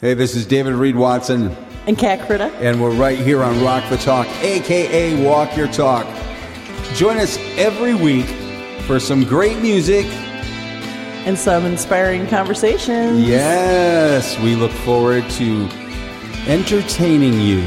Hey, this is David Reed Watson, And Cat Critter. and we're right here on Rock the Talk, aka Walk Your Talk. Join us every week for some great music. And some inspiring conversations. Yes, we look forward to entertaining you.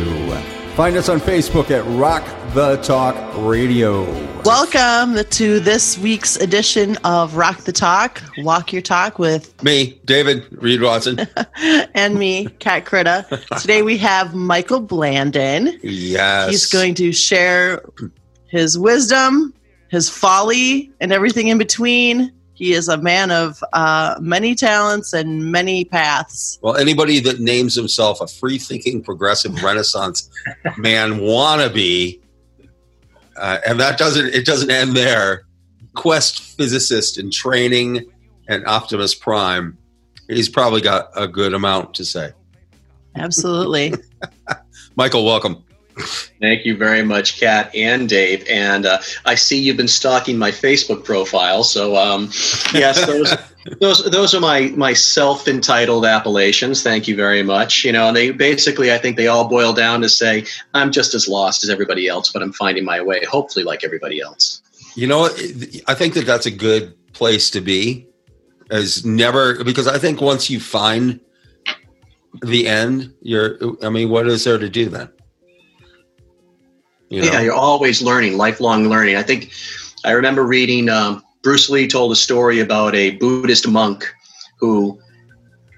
Find us on Facebook at Rock the Talk Radio. Welcome to this week's edition of Rock the Talk, Walk Your Talk with Me, David Reed Watson. and me, Cat Critta. Today we have Michael Blandon. yes. He's going to share his wisdom, his folly, and everything in between. He is a man of uh, many talents and many paths. Well, anybody that names himself a free thinking, progressive Renaissance man wannabe, uh, and that doesn't, it doesn't end there. Quest physicist in training and Optimus Prime. He's probably got a good amount to say. Absolutely. Michael, welcome. Thank you very much, Kat and Dave. And uh, I see you've been stalking my Facebook profile. So um, yes, those those those are my my self entitled appellations. Thank you very much. You know, and they basically, I think they all boil down to say I'm just as lost as everybody else, but I'm finding my way. Hopefully, like everybody else. You know? I think that that's a good place to be. As never, because I think once you find the end, you're, I mean, what is there to do then? You know? Yeah, you're always learning, lifelong learning. I think I remember reading um, Bruce Lee told a story about a Buddhist monk who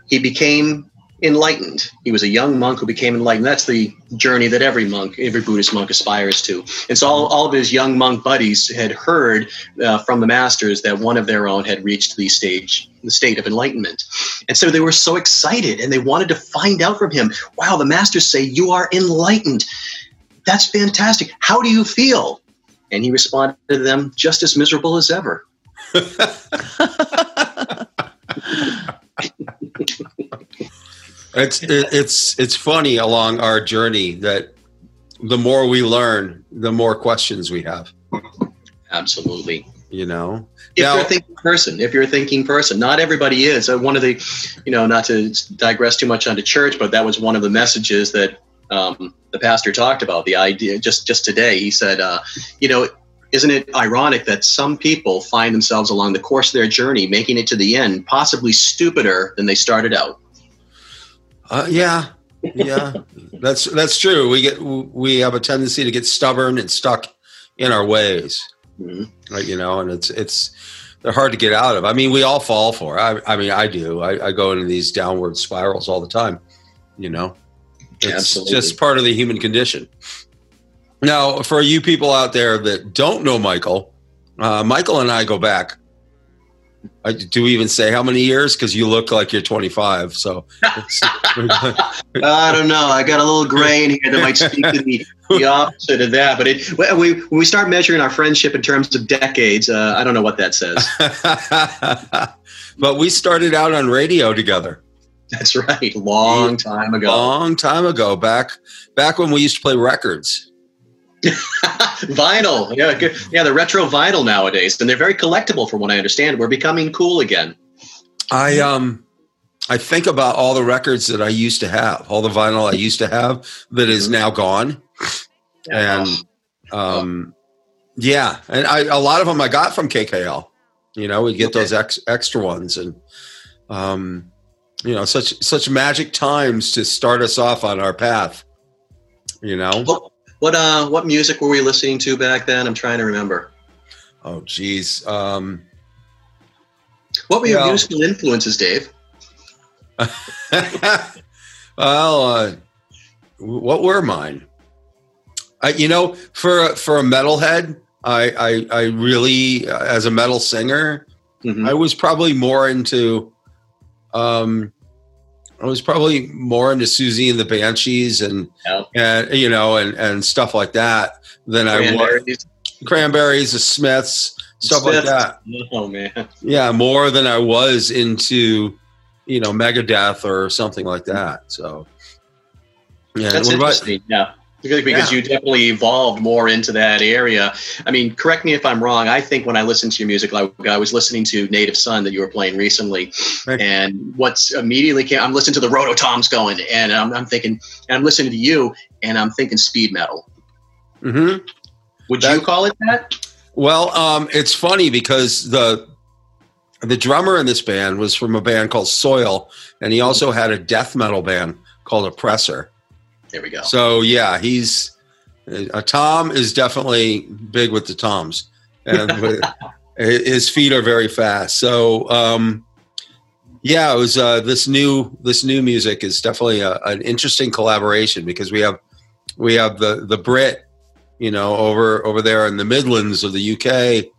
he became enlightened. He was a young monk who became enlightened. That's the journey that every monk, every Buddhist monk aspires to. And so all, all of his young monk buddies had heard uh, from the masters that one of their own had reached the stage, the state of enlightenment. And so they were so excited and they wanted to find out from him, wow, the masters say you are enlightened. That's fantastic. How do you feel? And he responded to them, just as miserable as ever. It's it, it's it's funny along our journey that the more we learn, the more questions we have. Absolutely. You know. If Now- you're a thinking person, if you're a thinking person, not everybody is. Uh, one of the, you know, not to digress too much onto church, but that was one of the messages that um, the pastor talked about. The idea, just just today, he said, uh, you know, isn't it ironic that some people find themselves along the course of their journey, making it to the end, possibly stupider than they started out? Uh, yeah, yeah, that's that's true. We get we have a tendency to get stubborn and stuck in our ways, Mhm. You know, and it's it's they're hard to get out of. I mean, we all fall for. It. I I mean, I do. I, I go into these downward spirals all the time. You know, it's Absolutely. just part of the human condition. Now, for you people out there that don't know Michael, uh, Michael and I go back. I, do we even say how many years? Because you look like you're 25. So I don't know. I got a little gray in here that might speak to the, the opposite of that. But it, when we when we start measuring our friendship in terms of decades, uh, I don't know what that says. but we started out on radio together That's right. Long time ago. long time ago back back when we used to play records vinyl. Yeah, good. yeah, the retro vinyl nowadays, and they're very collectible, from what I understand. We're becoming cool again. i um i think about all the records that i used to have all the vinyl i used to have that is now gone and um yeah and i a lot of them i got from kkl you know we get Okay. those ex, extra ones and um you know such such magic times to start us off on our path you know What what uh what music were we listening to back then? I'm trying to remember. oh geez um What were your Well- musical influences, Dave? well, uh, what were mine? I, you know, for a- for a metalhead, I, I I really, uh, as a metal singer, Mhm. I was probably more into, um, I was probably more into Siouxsie and the Banshees and Yeah. and you know and and stuff like that than I was Cranberries? The Smiths, stuff like that. Oh man. Yeah, more than I was into, you know, Megadeth or something like that. So, yeah. That's what about interesting. Yeah. Because, Yeah. you definitely evolved more into that area. I mean, correct me if I'm wrong. I think when I listened to your music, like I was listening to Native Son that you were playing recently, Right. and what's immediately came, I'm listening to the Roto Toms going, and I'm, I'm thinking, and I'm listening to you, and I'm thinking speed metal. hmm Would That- you call it that? Well, um, it's funny because the the drummer in this band was from a band called Soil, and he also had a death metal band called Oppressor. There we go. So yeah, he's a Tom is definitely big with the Toms, and his feet are very fast. So um, yeah, it was uh, this new this new music is definitely a, an interesting collaboration because we have we have the the Brit, you know, over over there in the Midlands of the UK,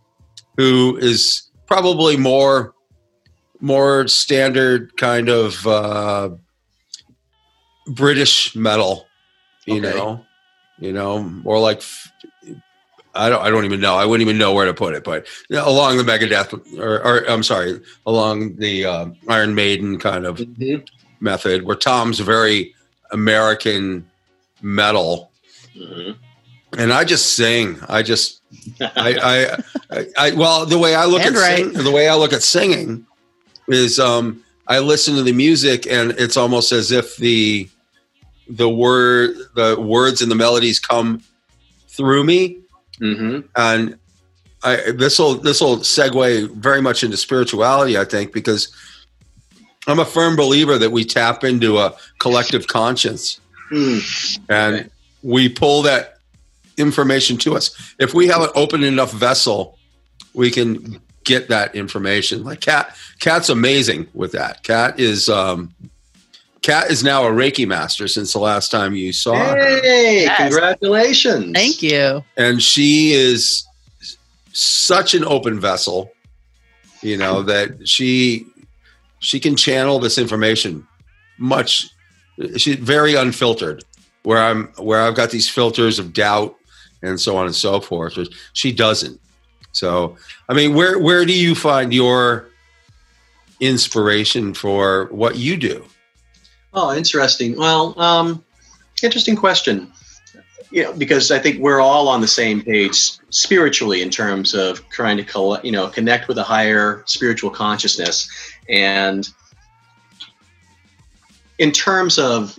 who is probably more more standard kind of uh, British metal, you Okay. know, you know, more like I don't I don't even know I wouldn't even know where to put it, but along the Megadeth or, or I'm sorry, along the uh, Iron Maiden kind of Mhm. method, where Tom's very American metal, Mhm. and I just sing. I just I, I, I, I well, the way I look And at right. sing, the way I look at singing is um, I listen to the music, and it's almost as if the the word the words and the melodies come through me, Mhm. and I this will this will segue very much into spirituality, I think, because I'm a firm believer that we tap into a collective conscience Mm. and Okay. we pull that information to us. If we have an open enough vessel, we can get that information. Like Cat, Cat's amazing with that. Cat is um, Cat is now a Reiki master since the last time you saw her, Hey, Yes. congratulations! Thank you. and she is such an open vessel. You know that she she can channel this information much. She's very unfiltered. Where I'm where I've got these filters of doubt and so on and so forth. She doesn't. So I mean, where where do you find your inspiration for what you do? Oh, interesting. Well, um, interesting question. You know, because I think we're all on the same page spiritually in terms of trying to, coll- you know, connect with a higher spiritual consciousness, and in terms of,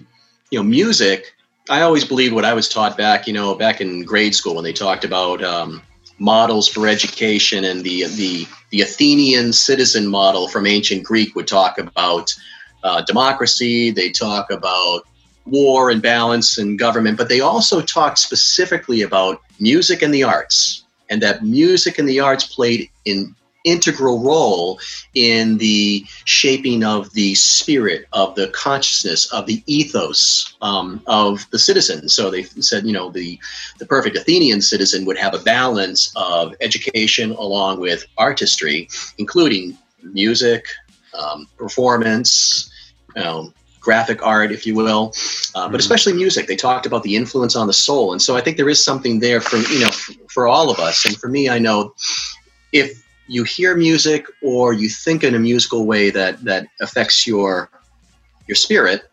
you know, music. I always believed what I was taught back, you know, back in grade school when they talked about um, models for education and the the the Athenian citizen model from ancient Greek would talk about uh, democracy. They talk about war and balance and government, but they also talk specifically about music and the arts, and that music and the arts played an integral role in the shaping of the spirit, of the consciousness, of the ethos um, of the citizens. So they said, you know, the the perfect Athenian citizen would have a balance of education along with artistry, including music, um, performance, you know, graphic art, if you will, uh, but Mhm. especially music. They talked about the influence on the soul, and so I think there is something there for you know f- for all of us. And for me, I know if you hear music or you think in a musical way that that affects your your spirit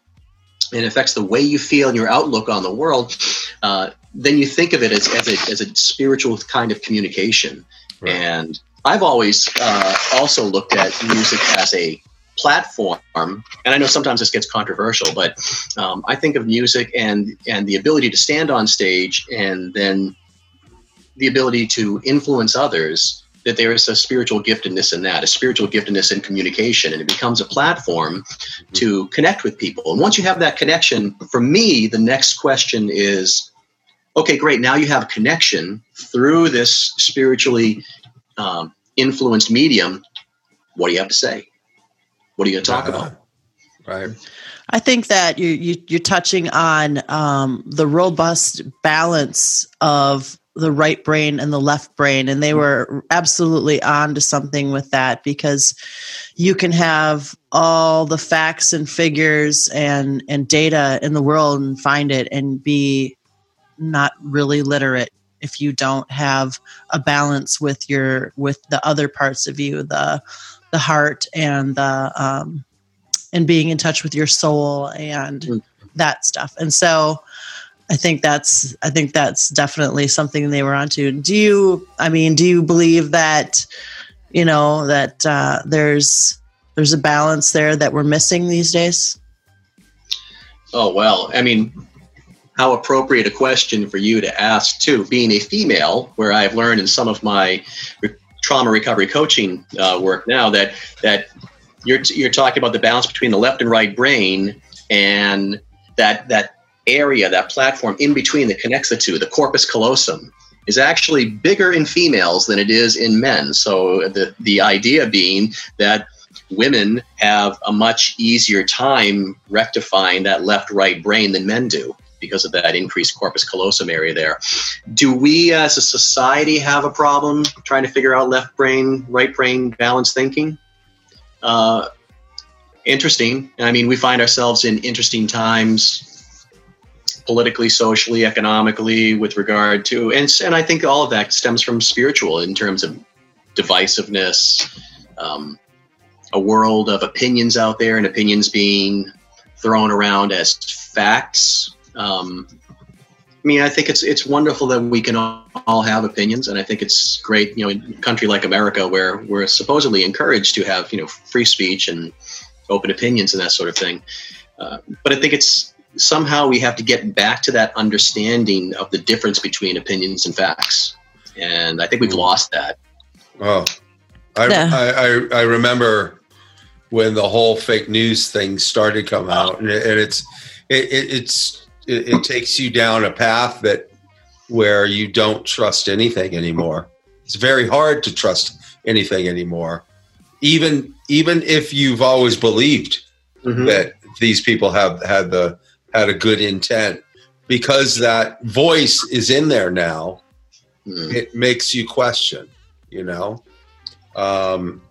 and affects the way you feel and your outlook on the world, uh, then you think of it as, as, a, as a spiritual kind of communication. Right. And I've always uh, also looked at music as a platform, and I know sometimes this gets controversial, but um, I think of music and and the ability to stand on stage and then the ability to influence others. That there is a spiritual giftedness in that, a spiritual giftedness in communication, and it becomes a platform to connect with people. And once you have that connection, for me, the next question is okay, great. Now you have a connection through this spiritually um, influenced medium. What do you have to say? What are you going to talk Uh, about? Right. I think that you, you you're touching on um, the robust balance of the right brain and the left brain, and they were absolutely on to something with that because you can have all the facts and figures and and data in the world and find it and be not really literate if you don't have a balance with your with the other parts of you the the heart and the um, and being in touch with your soul and Mm. that stuff. And so I think that's I think that's definitely something they were onto. Do you? I mean, do you believe that you know that uh, there's there's a balance there that we're missing these days? Oh well, I mean, how appropriate a question for you to ask too, being a female, where I've learned in some of my trauma recovery coaching uh, work now that that you're you're talking about the balance between the left and right brain and that that area, that platform in between that connects the two, the corpus callosum, is actually bigger in females than it is in men. So the the idea being that women have a much easier time rectifying that left right brain than men do because of that increased corpus callosum area there. Do we as a society have a problem trying to figure out left brain, right brain balance thinking? Uh, interesting. I mean, we find ourselves in interesting times politically, socially, economically, with regard to, and, and I think all of that stems from spiritual in terms of divisiveness, um, a world of opinions out there, and opinions being thrown around as facts. Um, I mean, I think it's it's wonderful that we can all have opinions, and I think it's great, you know, in a country like America where we're supposedly encouraged to have, you know, free speech and open opinions and that sort of thing. Uh, but I think it's somehow we have to get back to that understanding of the difference between opinions and facts. And I think we've lost that. Oh, I, Yeah. I, I, I remember when the whole fake news thing started to come out, and, it, and it's it, it, it's it, it takes you down a path that where you don't trust anything anymore. It's very hard to trust anything anymore, even even if you've always believed Mhm. that these people have had the had a good intent because that voice is in there now Mm. it makes you question you know um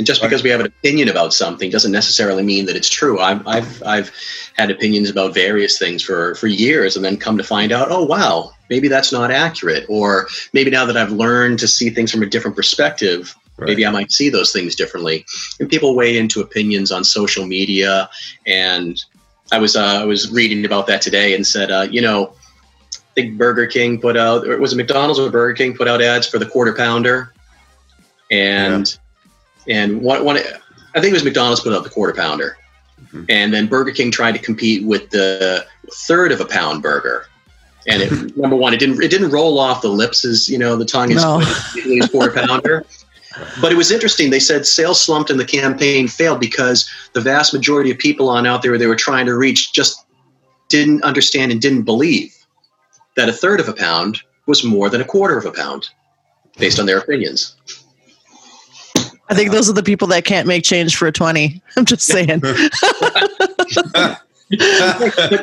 And just because we have an opinion about something doesn't necessarily mean that it's true. I've, I've, I've had opinions about various things for, for years and then come to find out, oh, wow, maybe that's not accurate. Or maybe now that I've learned to see things from a different perspective, right. maybe I might see those things differently. And people weigh into opinions on social media. And I was, uh, I was reading about that today and said, uh, you know, I think Burger King put out, or was it McDonald's or Burger King put out ads for the quarter pounder? And and one, one I think it was McDonald's put out the quarter pounder, Mhm. and then Burger King tried to compete with the third of a pound burger. And it, number one, it didn't it didn't roll off the lips as you know the tongue is No. quarter pounder. But it was interesting. They said sales slumped and the campaign failed because the vast majority of people on out there they were trying to reach just didn't understand and didn't believe that a third of a pound was more than a quarter of a pound, based on their opinions. I think those are the people that can't make change for a 20. I'm just saying. but,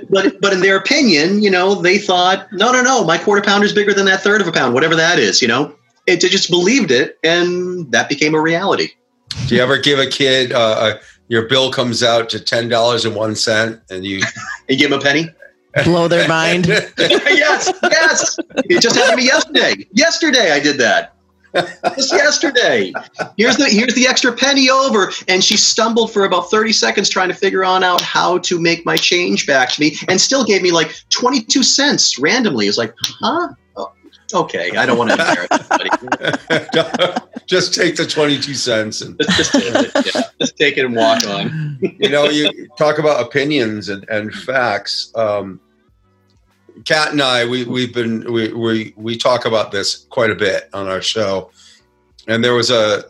but but in their opinion, you know, they thought, no, no, no, my quarter pounder is bigger than that third of a pound, whatever that is. You know, it, they just believed it, and that became a reality. do you ever give a kid uh, a, your bill comes out to ten dollars and one cent and you And give them a penny. Blow their mind. yes, yes. It just happened to me yesterday. Yesterday, I did that. Just yesterday. Here's the here's the extra penny over, and she stumbled for about thirty seconds trying to figure on out how to make my change back to me, and still gave me like twenty two cents randomly. It's like, huh? Oh, okay, I don't want to embarrass anybody. just take the 22 cents and Just, take it, yeah. Just take it and walk on. you know you talk about opinions and, and facts um kat and i we, we've been we, we we talk about this quite a bit on our show and there was a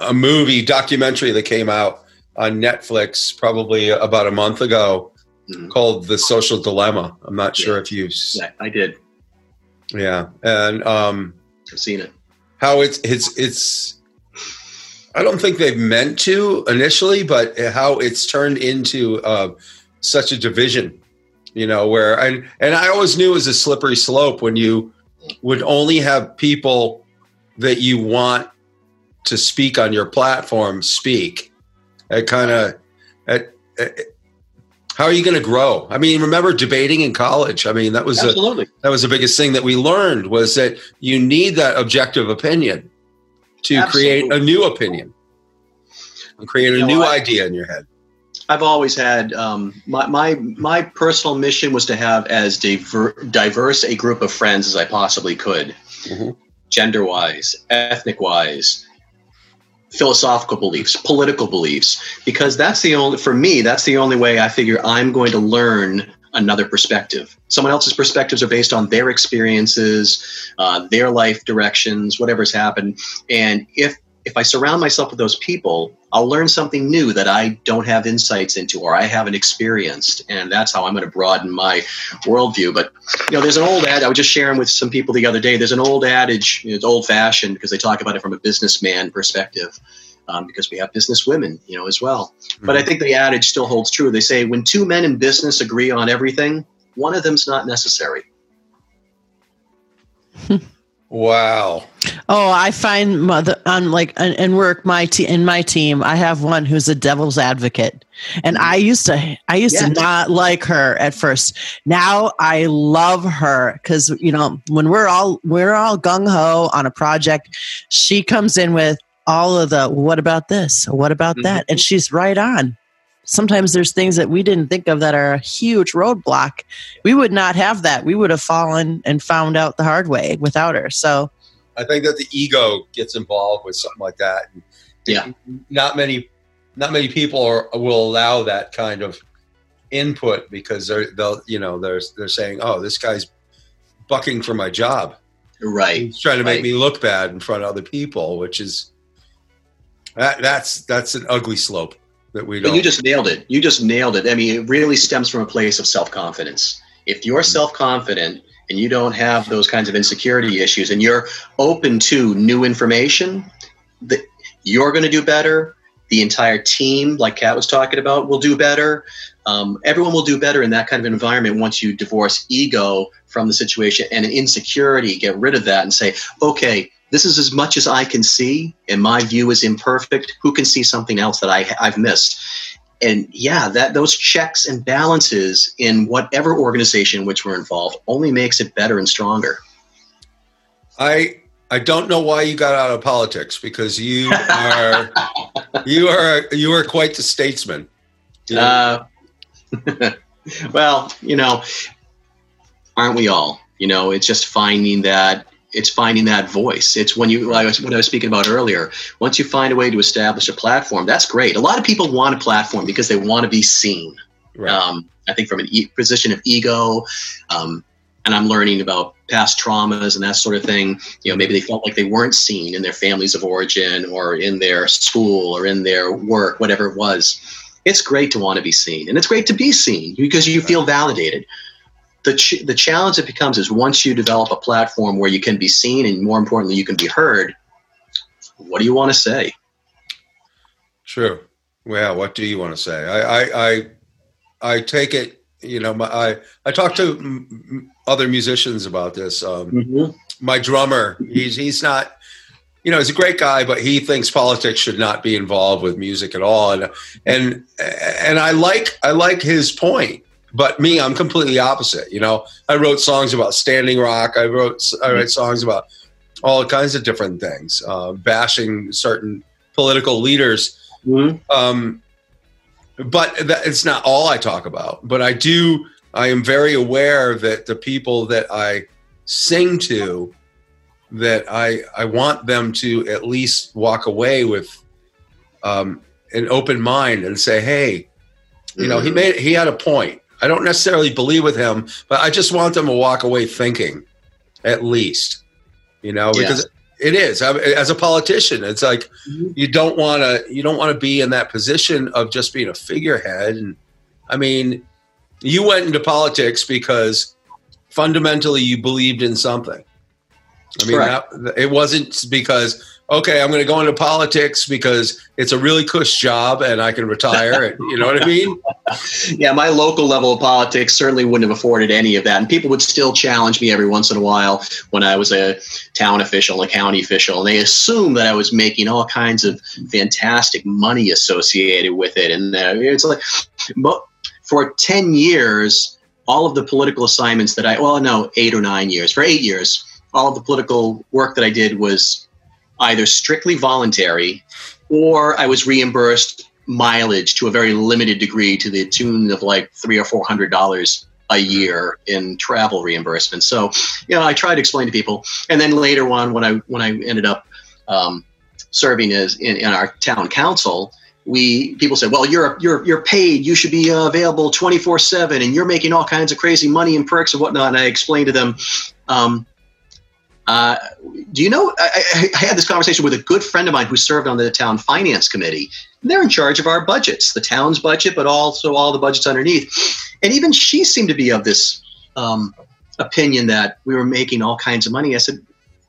a movie documentary that came out on netflix probably about a month ago Mhm. called the social dilemma i'm not sure if you've Yeah, I did. yeah and um I've seen it. how it's it's it's I don't think they've meant to initially, but how it's turned into uh, such a division, you know, where and and I always knew it was a slippery slope when you would only have people that you want to speak on your platform speak. It kind of how are you going to grow? I mean, remember debating in college? I mean, that was a, Absolutely. that was the biggest thing that we learned was that you need that objective opinion to create a new opinion and create a You know, new I- idea in your head I've always had um, my, my my personal mission was to have as diver, diverse a group of friends as I possibly could, Mhm. gender wise, ethnic wise, philosophical beliefs, political beliefs, because that's the only for me that's the only way I figure I'm going to learn another perspective. Someone else's perspectives are based on their experiences, uh, their life directions, whatever's happened, and if if I surround myself with those people, I'll learn something new that I don't have insights into or I haven't experienced. And that's how I'm going to broaden my worldview. But, you know, there's an old ad, I was just sharing with some people the other day. There's an old adage, it's old fashioned because they talk about it from a businessman perspective. Um, because we have business women, you know, as well. But I think the adage still holds true. They say when two men in business agree on everything, one of them's not necessary. Wow. Oh, I find mother on like in work my te- in my team. I have one who's a devil's advocate, and I mm-hmm. used to I used to not like her at first. Now I love her because you know when we're all we're all gung ho on a project, she comes in with all of the what about this, what about mm-hmm. that, and she's right on. Sometimes there's things that we didn't think of that are a huge roadblock. We would not have that. We would have fallen and found out the hard way without her. So I think that the ego gets involved with something like that. And Yeah. Not many, not many people are, will allow that kind of input because they're they'll you know they're they're saying oh this guy's bucking for my job Right. he's trying to make Right. me look bad in front of other people which is that that's that's an ugly slope that we But don't you just nailed it. You just nailed it. I mean, it really stems from a place of self confidence. If you're self confident and you don't have those kinds of insecurity issues and you're open to new information, that you're going to do better. The entire team, like Kat was talking about, will do better. Um, everyone will do better in that kind of environment once you divorce ego from the situation and insecurity, get rid of that and say, okay, this is as much as I can see, and my view is imperfect. Who can see something else that I, I've missed? And yeah, that those checks and balances in whatever organization in which we're involved only makes it better and stronger. I I don't know why you got out of politics because you are you are you are quite the statesman. Uh, well, you know, aren't we all? You know, it's just finding that it's finding that voice. It's when you like what I was speaking about earlier. Once you find a way to establish a platform, that's great. A lot of people want a platform because they want to be seen. right. um, I think from a e- position of ego, um, and I'm learning about past traumas and that sort of thing. You know, maybe they felt like they weren't seen in their families of origin or in their school or in their work, whatever it was. It's great to want to be seen, and it's great to be seen because you feel validated. The, ch- the challenge that becomes is once you develop a platform where you can be seen and more importantly you can be heard what do you want to say True. Well, what do you want to say? I I I, I take it. You know, my, I I talk to m- other musicians about this. Um, my drummer, he's he's not. You know, he's a great guy, but he thinks politics should not be involved with music at all. And and and I like I like his point. But me, I'm completely opposite. You know, I wrote songs about Standing Rock. I wrote I write songs about all kinds of different things, uh, bashing certain political leaders. Um, but that, it's not all I talk about. But I do. I am very aware that the people that I sing to, that I I want them to at least walk away with um, an open mind and say, "Hey, you know, he Mhm. made he had a point. I don't necessarily believe with him, but I just want them to walk away thinking, at least, you know, Yeah. because it is I, as a politician. It's like Mhm. you don't want to you don't want to be in that position of just being a figurehead. And I mean, you went into politics because fundamentally you believed in something. I mean, that, it wasn't because okay, I'm going to go into politics because it's a really cush job and I can retire. you know what I mean? yeah, my local level of politics certainly wouldn't have afforded any of that. And people would still challenge me every once in a while when I was a town official, a county official, and they assumed that I was making all kinds of fantastic money associated with it. And uh, it's like, for 10 years, all of the political assignments that I, well, no, eight or nine years, for eight years, all of the political work that I did was either strictly voluntary or I was reimbursed mileage to a very limited degree to the tune of like three or four hundred dollars a year in travel reimbursement. So, you know, I try to explain to people, and then later on, when I when I ended up um, serving as in, in, our town council, we people said, "Well, you're you're you're paid. You should be uh, available twenty four seven, and you're making all kinds of crazy money and perks and whatnot." And I explained to them. Um, uh, do you know? I, I, had this conversation with a good friend of mine who served on the town finance committee. They're in charge of our budgets, the town's budget, but also all the budgets underneath. And even she seemed to be of this um, opinion that we were making all kinds of money. I said,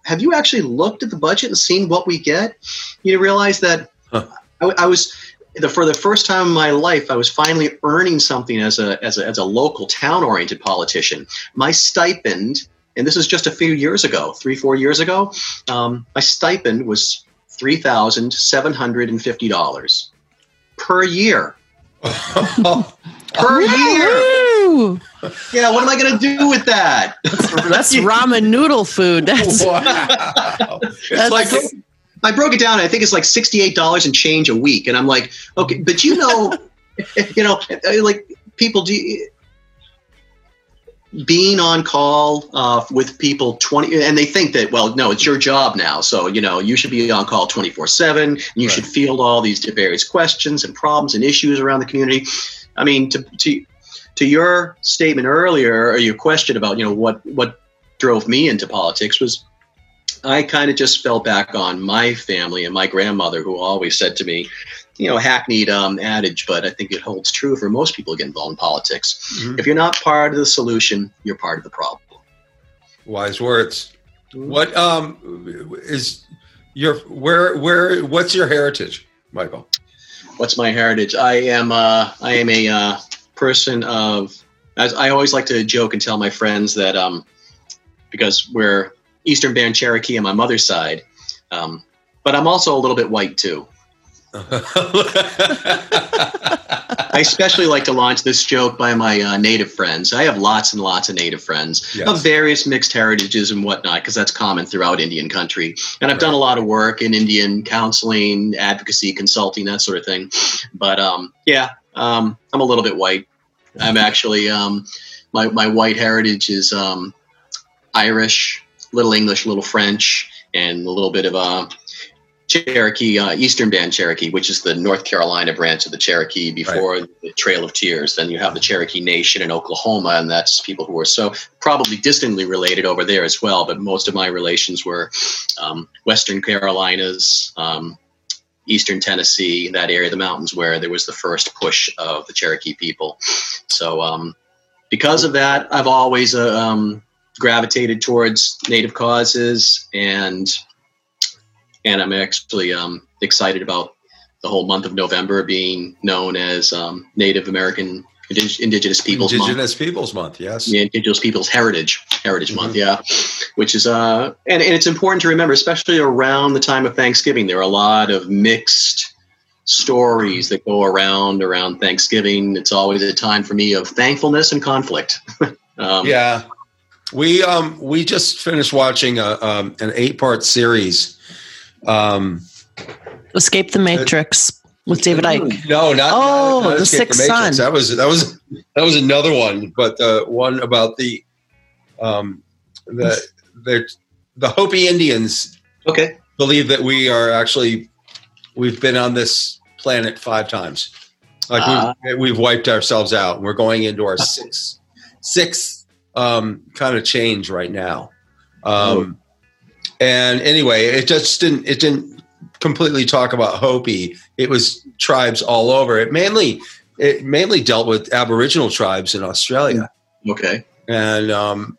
"Have you actually looked at the budget and seen what we get? You realize that huh. I, I was." The, for the first time in my life, I was finally earning something as a, as a, as a local town oriented politician. My stipend and this is just a few years ago, three, four years ago, um, my stipend was $3,750 per year. per year. Yeah, what am I going to do with that? That's ramen noodle food. That's wow. That's like I broke it down. I think it's like sixty-eight dollars and change a week, and I'm like, okay, but you know, you know, like people do being on call uh, with people 20 and they think that well no it's your job now. So you know you should be on call 24 7 you right. should field all these various questions and problems and issues around the community. I mean to, to to your statement earlier or your question about you know what what drove me into politics was i kind of just fell back on my family and my grandmother who always said to me you know, hackneyed um, adage, but I think it holds true for most people who get involved in politics. Mm-hmm. If you're not part of the solution, you're part of the problem. Wise words. Mm-hmm. What um, is your where where what's your heritage, Michael? What's my heritage? I am uh, I am a uh, person of. As I always like to joke and tell my friends that um, because we're Eastern Band Cherokee on my mother's side, um, but I'm also a little bit white too. I especially like to launch this joke by my uh, native friends. I have lots and lots of native friends yes. of various mixed heritages and whatnot, because that's common throughout Indian country. And I've right. done a lot of work in Indian counseling, advocacy, consulting, that sort of thing. But um, yeah, um, I'm a little bit white. I'm actually um, my my white heritage is um, Irish, little English, little French, and a little bit of a uh, Cherokee, uh, Eastern Band Cherokee, which is the North Carolina branch of the Cherokee before right. the Trail of Tears. Then you have the Cherokee Nation in Oklahoma, and that's people who are so probably distantly related over there as well. But most of my relations were um, Western Carolinas, um, Eastern Tennessee, that area of the mountains where there was the first push of the Cherokee people. So, um, because of that, I've always uh, um, gravitated towards Native causes and and I'm actually um, excited about the whole month of November being known as um, Native American Indigenous Peoples Indigenous Month. Peoples Month, yes. Yeah, Indigenous Peoples Heritage Heritage mm-hmm. Month, yeah. Which is uh, and, and it's important to remember, especially around the time of Thanksgiving. There are a lot of mixed stories that go around around Thanksgiving. It's always a time for me of thankfulness and conflict. um, yeah, we um we just finished watching a um, an eight part series um, Escape the Matrix uh, with David Icke. No, not oh, not, not the Sixth Son. That was that was that was another one, but the one about the um the the the Hopi Indians. Okay, believe that we are actually we've been on this planet five times. Like uh, we've, we've wiped ourselves out. We're going into our sixth sixth um, kind of change right now. Um, and anyway, it just didn't it didn't completely talk about Hopi. It was tribes all over. It mainly it mainly dealt with Aboriginal tribes in Australia. Okay. And um,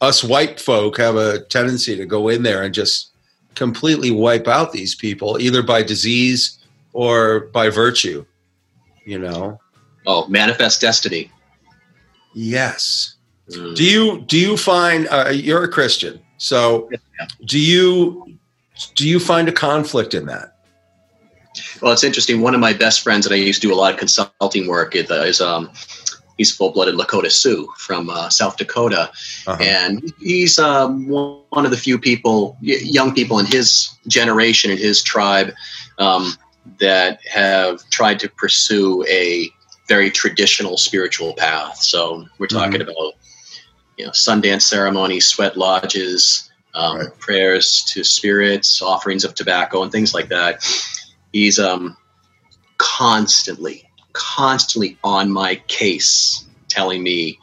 us white folk have a tendency to go in there and just completely wipe out these people, either by disease or by virtue. You know. Oh, manifest destiny. Yes. Mm. Do you do you find uh, you're a Christian? So, do you do you find a conflict in that? Well, it's interesting. One of my best friends that I used to do a lot of consulting work is, uh, is um, he's full-blooded Lakota Sioux from uh, South Dakota, uh-huh. and he's um, one of the few people, young people in his generation, in his tribe, um, that have tried to pursue a very traditional spiritual path. So we're talking mm-hmm. about you know Sundance ceremonies, sweat lodges, um, right. prayers to spirits, offerings of tobacco, and things like that. He's um, constantly, constantly on my case, telling me.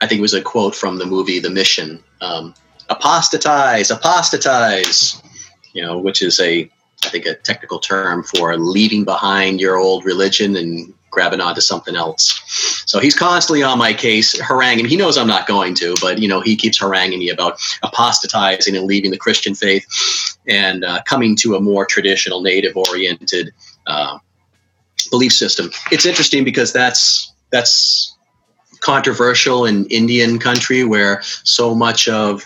I think it was a quote from the movie The Mission. Um, apostatize, apostatize. You know, which is a I think a technical term for leaving behind your old religion and grabbing onto something else. So he's constantly on my case, haranguing. He knows I'm not going to, but you know he keeps haranguing me about apostatizing and leaving the Christian faith and uh, coming to a more traditional, native-oriented uh, belief system. It's interesting because that's that's controversial in Indian country where so much of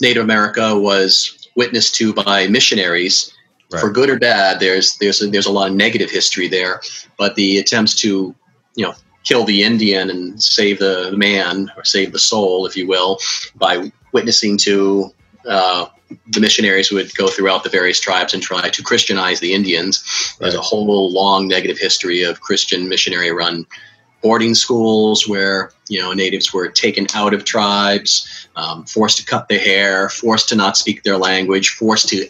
Native America was witnessed to by missionaries Right. For good or bad, there's there's a, there's a lot of negative history there, but the attempts to you know kill the Indian and save the man or save the soul, if you will, by witnessing to uh, the missionaries who would go throughout the various tribes and try to Christianize the Indians. Right. There's a whole long negative history of Christian missionary run boarding schools where you know natives were taken out of tribes, um, forced to cut their hair, forced to not speak their language, forced to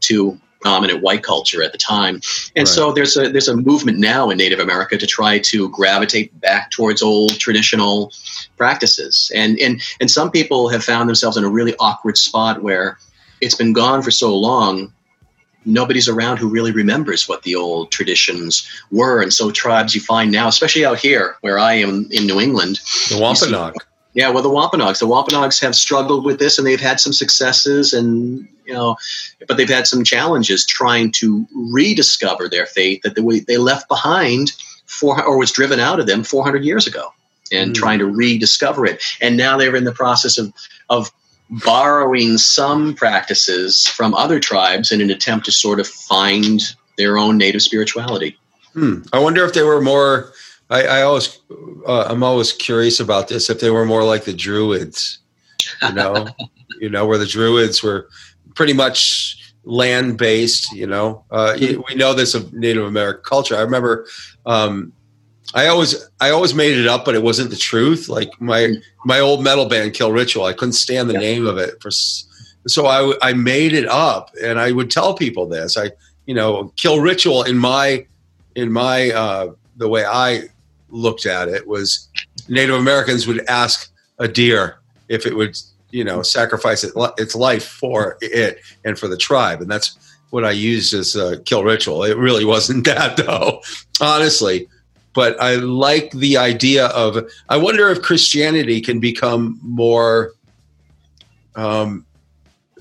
to dominant white culture at the time. And right. so there's a there's a movement now in Native America to try to gravitate back towards old traditional practices. And and and some people have found themselves in a really awkward spot where it's been gone for so long nobody's around who really remembers what the old traditions were and so tribes you find now especially out here where i am in new england the wampanoag yeah, well, the Wampanoags. The Wampanoags have struggled with this, and they've had some successes, and you know, but they've had some challenges trying to rediscover their faith that they, they left behind for or was driven out of them 400 years ago, and mm. trying to rediscover it. And now they're in the process of of borrowing some practices from other tribes in an attempt to sort of find their own native spirituality. Hmm. I wonder if they were more I, I always, uh, I'm always curious about this. If they were more like the Druids, you know, you know, where the Druids were pretty much land based. You know, uh, we know this of Native American culture. I remember, um, I always, I always made it up, but it wasn't the truth. Like my my old metal band, Kill Ritual, I couldn't stand the yeah. name of it for, so I I made it up, and I would tell people this. I, you know, Kill Ritual in my in my uh, the way I looked at it was Native Americans would ask a deer if it would, you know, sacrifice it, its life for it and for the tribe, and that's what I used as a kill ritual. It really wasn't that though, honestly. But I like the idea of. I wonder if Christianity can become more, um,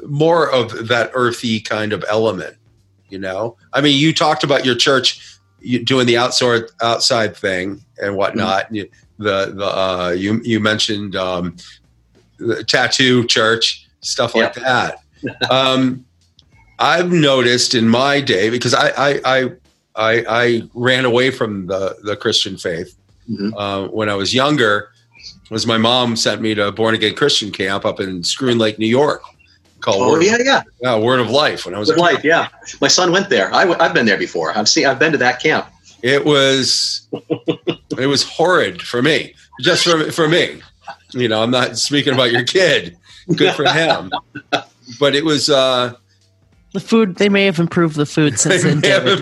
more of that earthy kind of element. You know, I mean, you talked about your church doing the outside outside thing and whatnot. Mm-hmm. The the uh, you you mentioned um, the tattoo church stuff like that. um, I've noticed in my day because I I I, I, I ran away from the the Christian faith mm-hmm. uh, when I was younger. Was my mom sent me to born again Christian camp up in Schroon Lake, New York called oh, Word yeah, of, yeah. yeah, Word of Life. When I was Word Life, yeah. My son went there. I, have been there before. I've seen. I've been to that camp. It was it was horrid for me, just for for me. You know, I'm not speaking about your kid. Good for him, but it was. uh the food they may have improved the food since then. The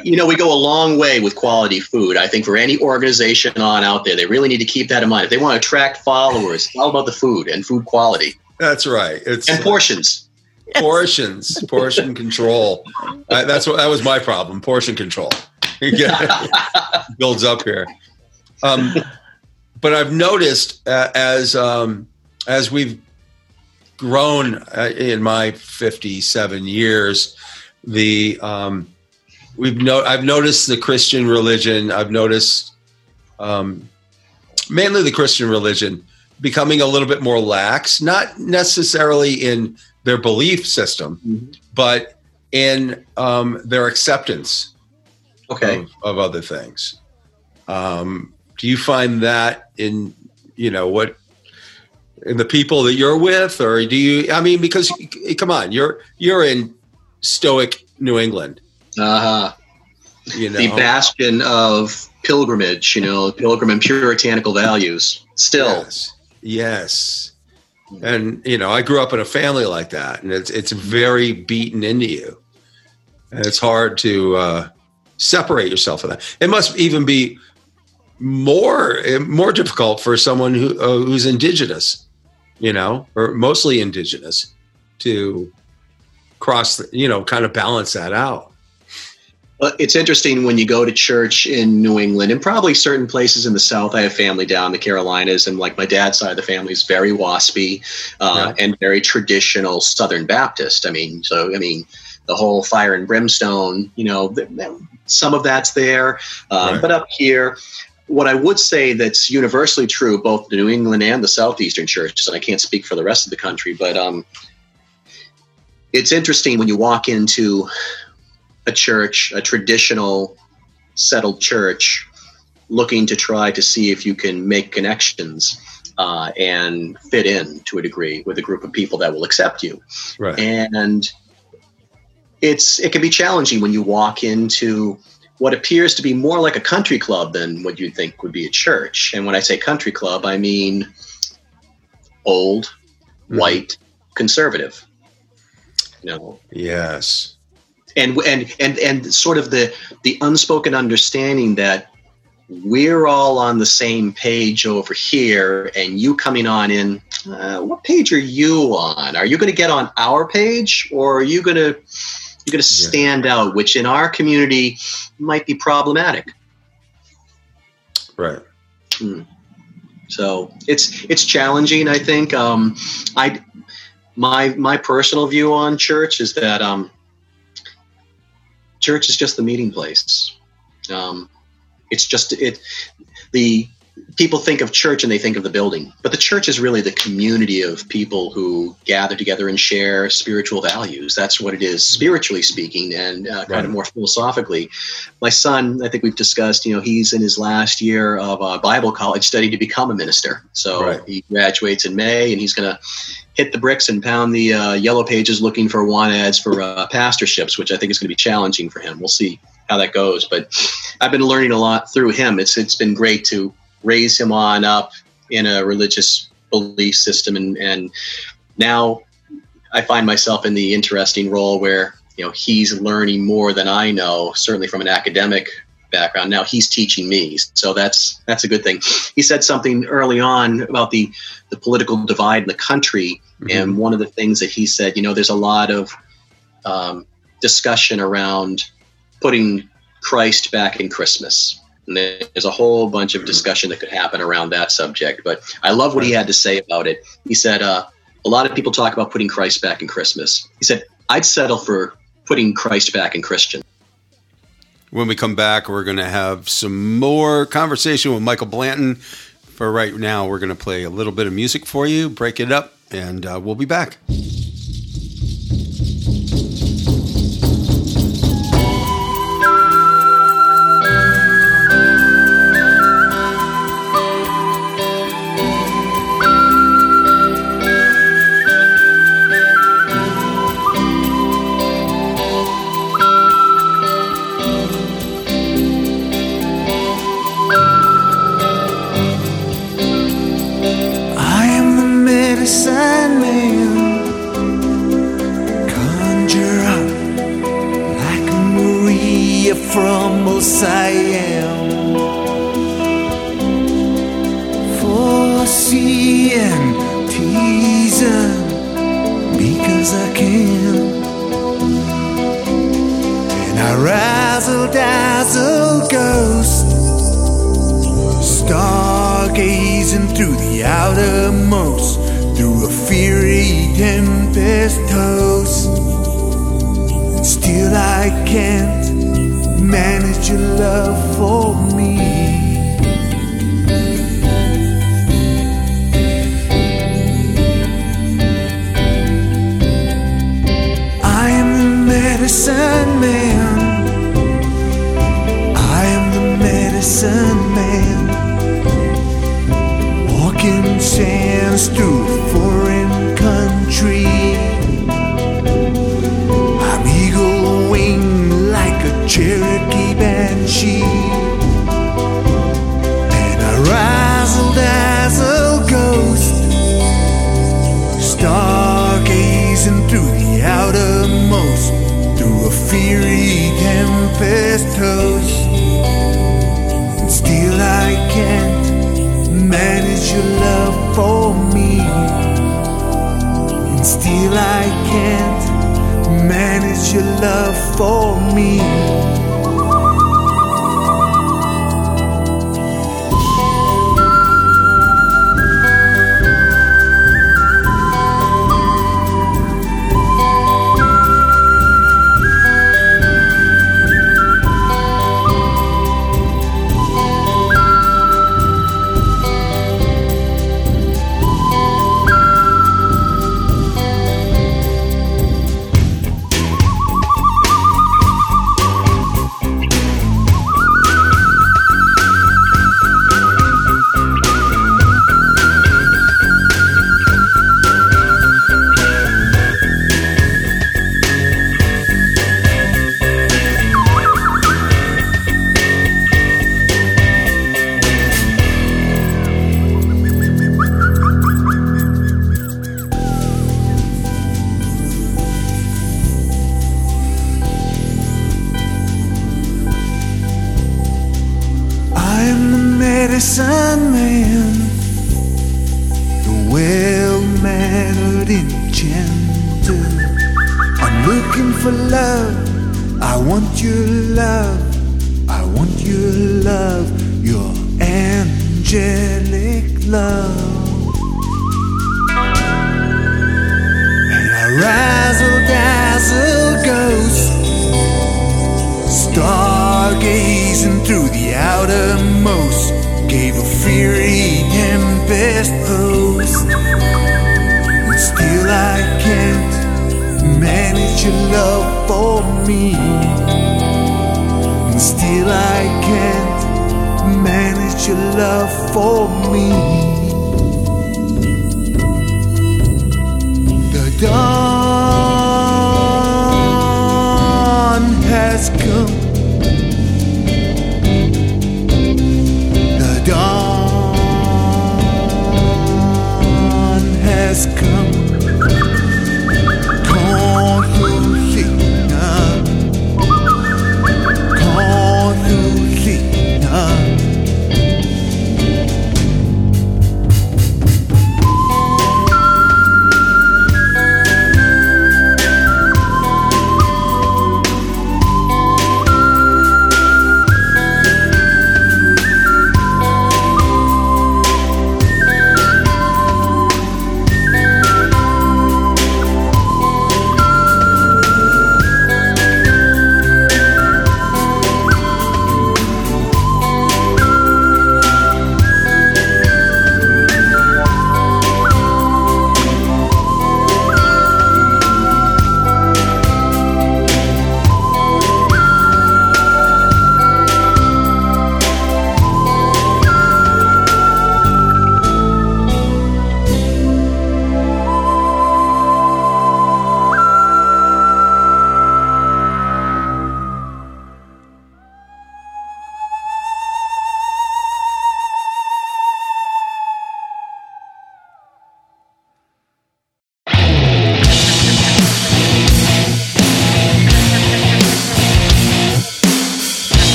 you know, we go a long way with quality food. I think for any organization on out there, they really need to keep that in mind. If they want to attract followers, it's all about the food and food quality. That's right. It's and portions portions, portion control. I, that's what that was my problem. Portion control. builds up here. Um, but I've noticed uh, as um, as we've grown uh, in my 57 years, the um, we've no, I've noticed the Christian religion. I've noticed um, mainly the Christian religion becoming a little bit more lax, not necessarily in their belief system, mm-hmm. but in um, their acceptance okay. of, of other things. Um, do you find that in you know what in the people that you're with, or do you? I mean, because come on, you're you're in stoic New England. Uh huh. You know, The bastion of pilgrimage, you know, pilgrim and puritanical values. Still, Yes. Yes. And you know, I grew up in a family like that, and it's it's very beaten into you, and it's hard to uh, separate yourself from that. It must even be more more difficult for someone who uh, who's indigenous, you know, or mostly indigenous, to cross, the, you know, kind of balance that out. Well, it's interesting when you go to church in New England and probably certain places in the South. I have family down in the Carolinas, and like my dad's side of the family is very waspy uh, and very traditional Southern Baptist. I mean, so I mean, the whole fire and brimstone. You know, some of that's there, um, Right. but up here. What I would say that's universally true, both the New England and the Southeastern churches, and I can't speak for the rest of the country, but um, it's interesting when you walk into a church, a traditional settled church, looking to try to see if you can make connections uh, and fit in to a degree with a group of people that will accept you. Right. And it's it can be challenging when you walk into what appears to be more like a country club than what you'd think would be a church. And when I say country club, I mean old, Mhm. white, conservative. You know, Yes. And and and and sort of the the unspoken understanding that we're all on the same page over here and you coming on in uh, what page are you on are you going to get on our page or are you going to you're going to Yeah. stand out which in our community might be problematic Right. so it's it's challenging i think um i my my personal view on church is that um church is just the meeting place. Um it's just it the people think of church and they think of the building but the church is really the community of people who gather together and share spiritual values. That's what it is spiritually speaking and uh, kind Right. of more philosophically. My son i think we've discussed you know he's in his last year of uh, bible college study to become a minister. So Right. he graduates in may and he's going to hit the bricks and pound the uh, yellow pages looking for want ads for uh, pastorships which i think is going to be challenging for him. We'll see how that goes but i've been learning a lot through him. It's it's been great to raise him on up in a religious belief system. And and now i find myself in the interesting role where you know he's learning more than i know certainly from an academic background. Now he's teaching me. So that's that's a good thing. He said something early on about the the political divide in the country. Mhm. and one of the things that he said you know there's a lot of um, discussion around putting christ back in christmas and there's a whole bunch of discussion that could happen around that subject but i love what he had to say about it he said uh, a lot of people talk about putting christ back in christmas he said i'd settle for putting christ back in christian When we come back, we're going to have some more conversation with Michael Blanton. For right now, we're going to play a little bit of music for you, break it up, and uh, we'll be back. From Siam. Foreseeing, teasing, because I can. And I razzle dazzle ghost stargazing through the outermost, through a fiery tempest toast. Still, I can't manage your love for me. I am the medicine man. I am the medicine man. Walking sands through deepest touch. And still I can't manage your love for me. And still I can't manage your love for me.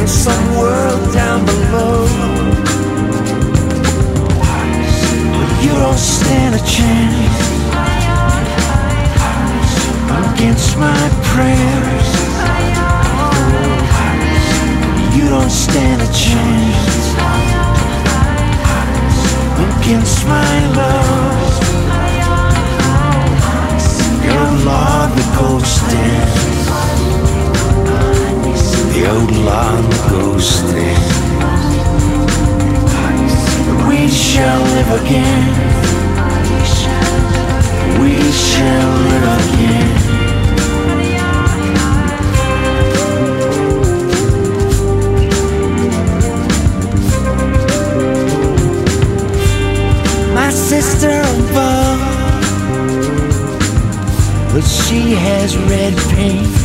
In some world down below. But you don't stand a chance against my prayers. You don't stand a chance against my love. Your law, the ghost dance. The old the ghost dance. We shall live again. We shall live again. My sister above, but she has red paint.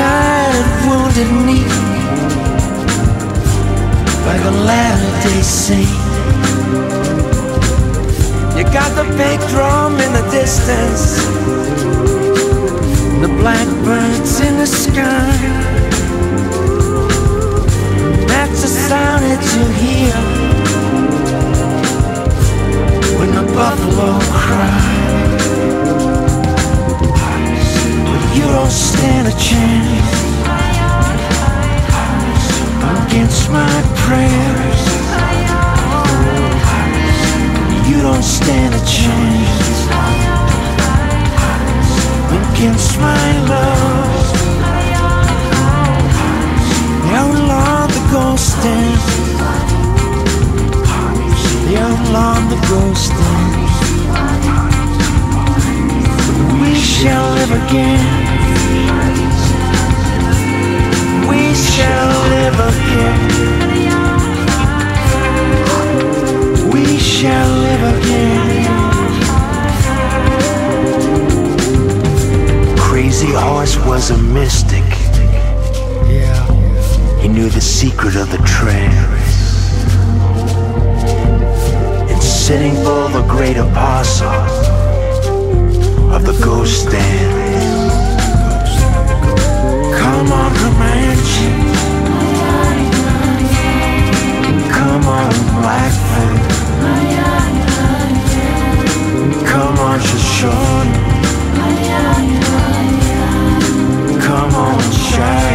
Of wounded knee, like a Latter-day Saint. You got the big drum in the distance, the blackbirds in the sky. That's the sound that you hear when the buffalo cry. You don't stand a chance against my prayers. You don't stand a chance against my love. Outlaw, the ghost dance. The outlaw, the ghost dance. We shall live again. We shall live again. We shall live again. Crazy horse was a mystic. He knew the secret of the trance. Sitting Bull, the great apostle of the ghost dance. Come on, Comanche. Come on, Blackfoot. Come on, Shoshone. Come on, Shire.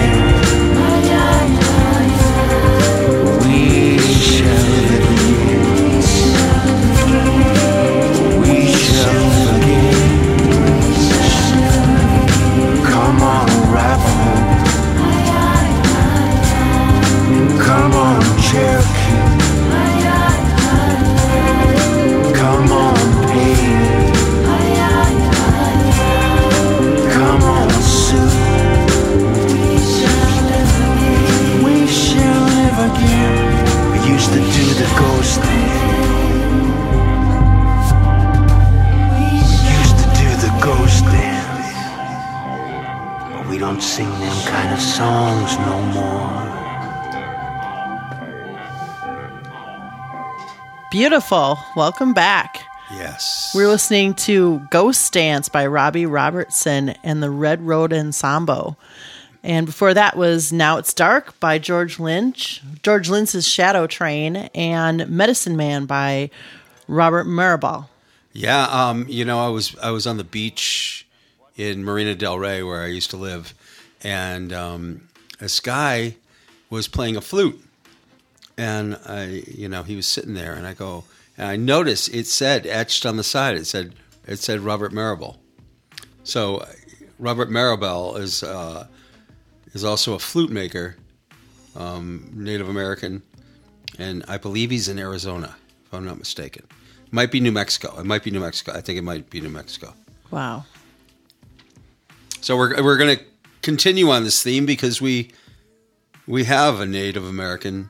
Kind of songs no more. Beautiful. Welcome back. Yes. We're listening to Ghost Dance by Robbie Robertson and the Red Road Ensemble. And before that was Now It's Dark by George Lynch, George Lynch's Shadow Train, and Medicine Man by Robert Mirabal. Yeah, um, you know, I was I was on the beach in Marina Del Rey where I used to live, and um, this guy was playing a flute, and I, you know, he was sitting there, and I go, and I noticed it said etched on the side, it said it said Robert Mirabal. So Robert Mirabal is uh, is also a flute maker, um, Native American, and I believe he's in Arizona, if I'm not mistaken. Might be New Mexico. It might be New Mexico. I think it might be New Mexico. Wow. So we're we're going to continue on this theme because we we have a Native American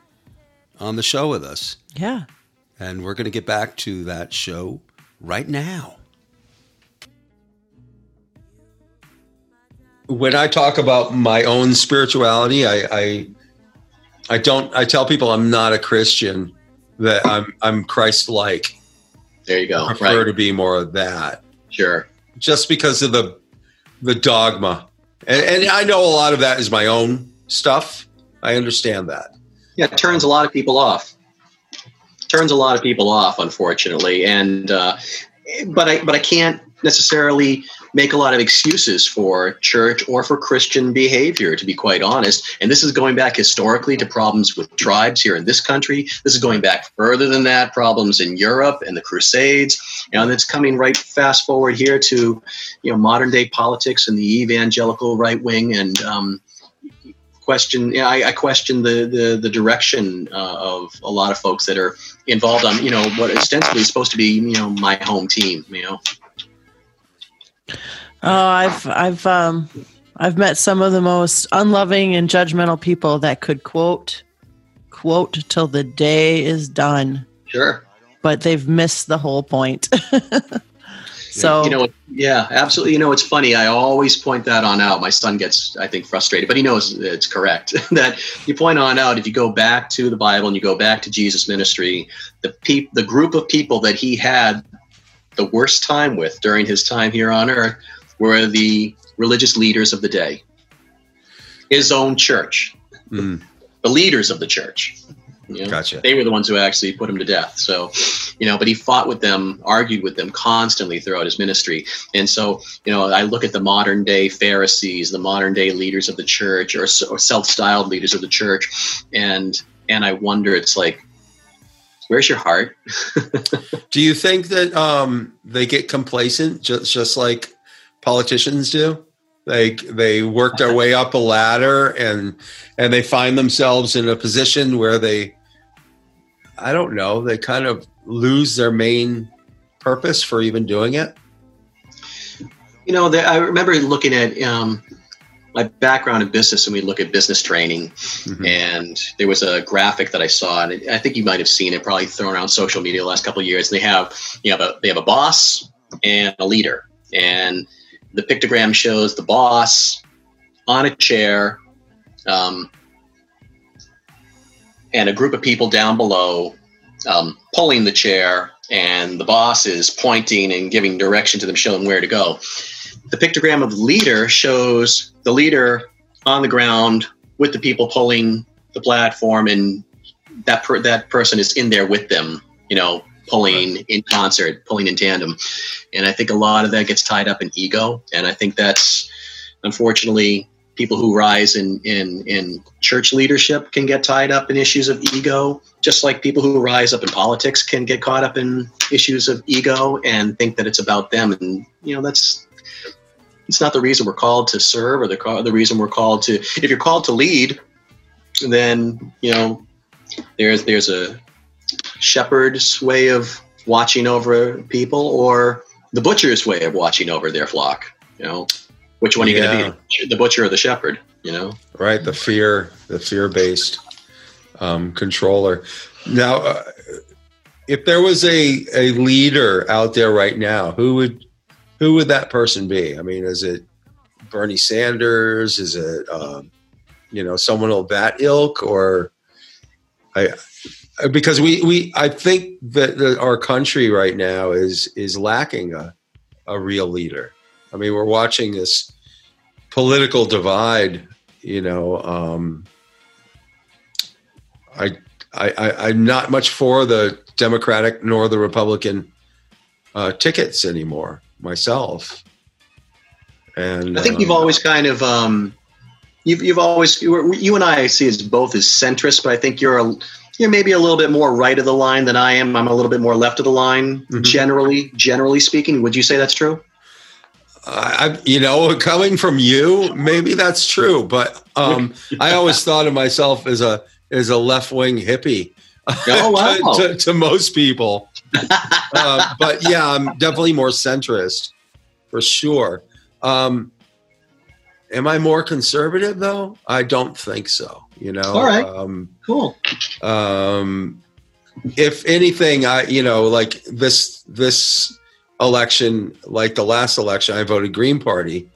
on the show with us, Yeah. and we're going to get back to that show right now. when I talk about my own spirituality, I, I I don't I tell people I'm not a Christian, that I'm I'm Christ like. There you go. I prefer Right. to be more of that. Sure. Just because of the the dogma. And, and I know a lot of that is my own stuff. I understand that. Yeah, it turns a lot of people off. Turns a lot of people off, unfortunately, and uh, but I but I can't necessarily make a lot of excuses for church or for Christian behavior, to be quite honest. And this is going back historically to problems with tribes here in this country. This is going back further than that, problems in Europe and the Crusades, and it's coming right fast forward here to you know modern day politics and the evangelical right wing and. Um, question I, I question the the, the direction uh, of a lot of folks that are involved on you know what ostensibly is supposed to be you know my home team you know Oh, I've I've um I've met some of the most unloving and judgmental people that could quote quote till the day is done, sure. But they've missed the whole point. so you know yeah absolutely. You know it's funny. I always point that on out. My son gets i think frustrated but he knows it's correct that you point on out. If you go back to the bible and you go back to jesus ministry the peop- the group of people that he had the worst time with during his time here on earth were the religious leaders of the day his own church Mm, the leaders of the church you know? gotcha. they were the ones who actually put him to death. So, you know, but he fought with them, argued with them constantly throughout his ministry. And so, you know, I look at the modern day Pharisees, the modern day leaders of the church, or, or self-styled leaders of the church, and and I wonder, it's like, where's your heart? Do you think that um, they get complacent just just like politicians do? Like they work their way up a ladder and and they find themselves in a position where they I don't know, they kind of lose their main purpose for even doing it. You know, I remember looking at um, my background in business, and we look at business training. Mhm. and there was a graphic that I saw, and I think you might have seen it, probably thrown around social media the last couple of years. They have, you know, a, they have a boss and a leader, and the pictogram shows the boss on a chair, um, and a group of people down below um, pulling the chair, and the boss is pointing and giving direction to them, showing where to go. The pictogram of the leader shows the leader on the ground with the people pulling the platform, and that per- that person is in there with them, you know, pulling in concert, pulling in tandem. And I think a lot of that gets tied up in ego, and I think that's unfortunately people who rise in in in church leadership can get tied up in issues of ego, just like people who rise up in politics can get caught up in issues of ego and think that it's about them. And you know, that's it's not the reason we're called to serve or the the reason we're called to. If you're called to lead, then you know there's there's a shepherd's way of watching over people or the butcher's way of watching over their flock. You know, which one are you Yeah. going to be, the butcher or the shepherd? You know. right the fear the fear based um, controller now uh, if there was a a leader out there right now who would who would that person be? I mean is it bernie sanders? Is it um, you know someone of that ilk or i because we we i think that the, our country right now is is lacking a a real leader. I mean we're watching this political divide you know um I, I I i'm not much for the democratic nor the republican uh tickets anymore myself and I think you've um, always kind of um, you've you've always you, you and I see as both as centrist, but I think you're a you're maybe a little bit more right of the line than I am. I'm a little bit more left of the line, Mhm. generally generally speaking. Would you say that's true? I, I- you know, coming from you, maybe that's true, but um, I always thought of myself as a as a left wing hippie. Oh, wow. to, to, to most people, uh, but yeah, I'm definitely more centrist for sure. Um, Am I more conservative though? I don't think so. You know. All right. Um, Cool. um, if anything, I you know like this this election, like the last election, I voted Green Party.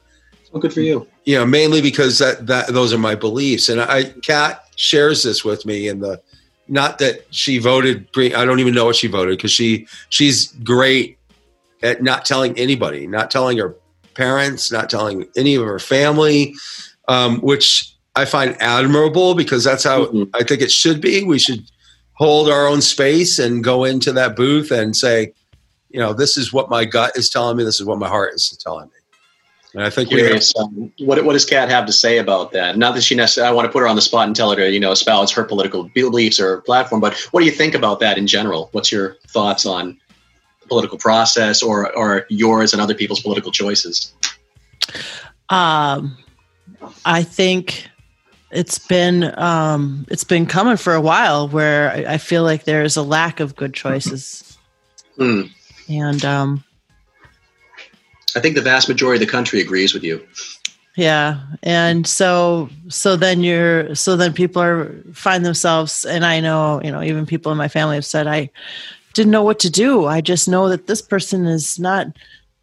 Well, good for you. You know, mainly because that that those are my beliefs, and I Kat shares this with me. In the not that she voted Green, I don't even know what she voted because she she's great at not telling anybody, not telling her parents, not telling any of her family, um, which I find admirable because that's how Mhm. I think it should be. We should hold our own space and go into that booth and say, you know, this is what my gut is telling me. This is what my heart is telling me. And I think we have, Curious, um, what what does Kat have to say about that? Not that she necessarily. I want to put her on the spot and tell her to you know espouse her political beliefs or platform, but what do you think about that in general? What's your thoughts on the political process or or yours and other people's political choices? Um, I think it's been um, it's been coming for a while where I, I feel like there's a lack of good choices, Hmm. and um, I think the vast majority of the country agrees with you. yeah, and so so then you're so then people are find themselves, and I know you know even people in my family have said I didn't know what to do. I just know that this person is not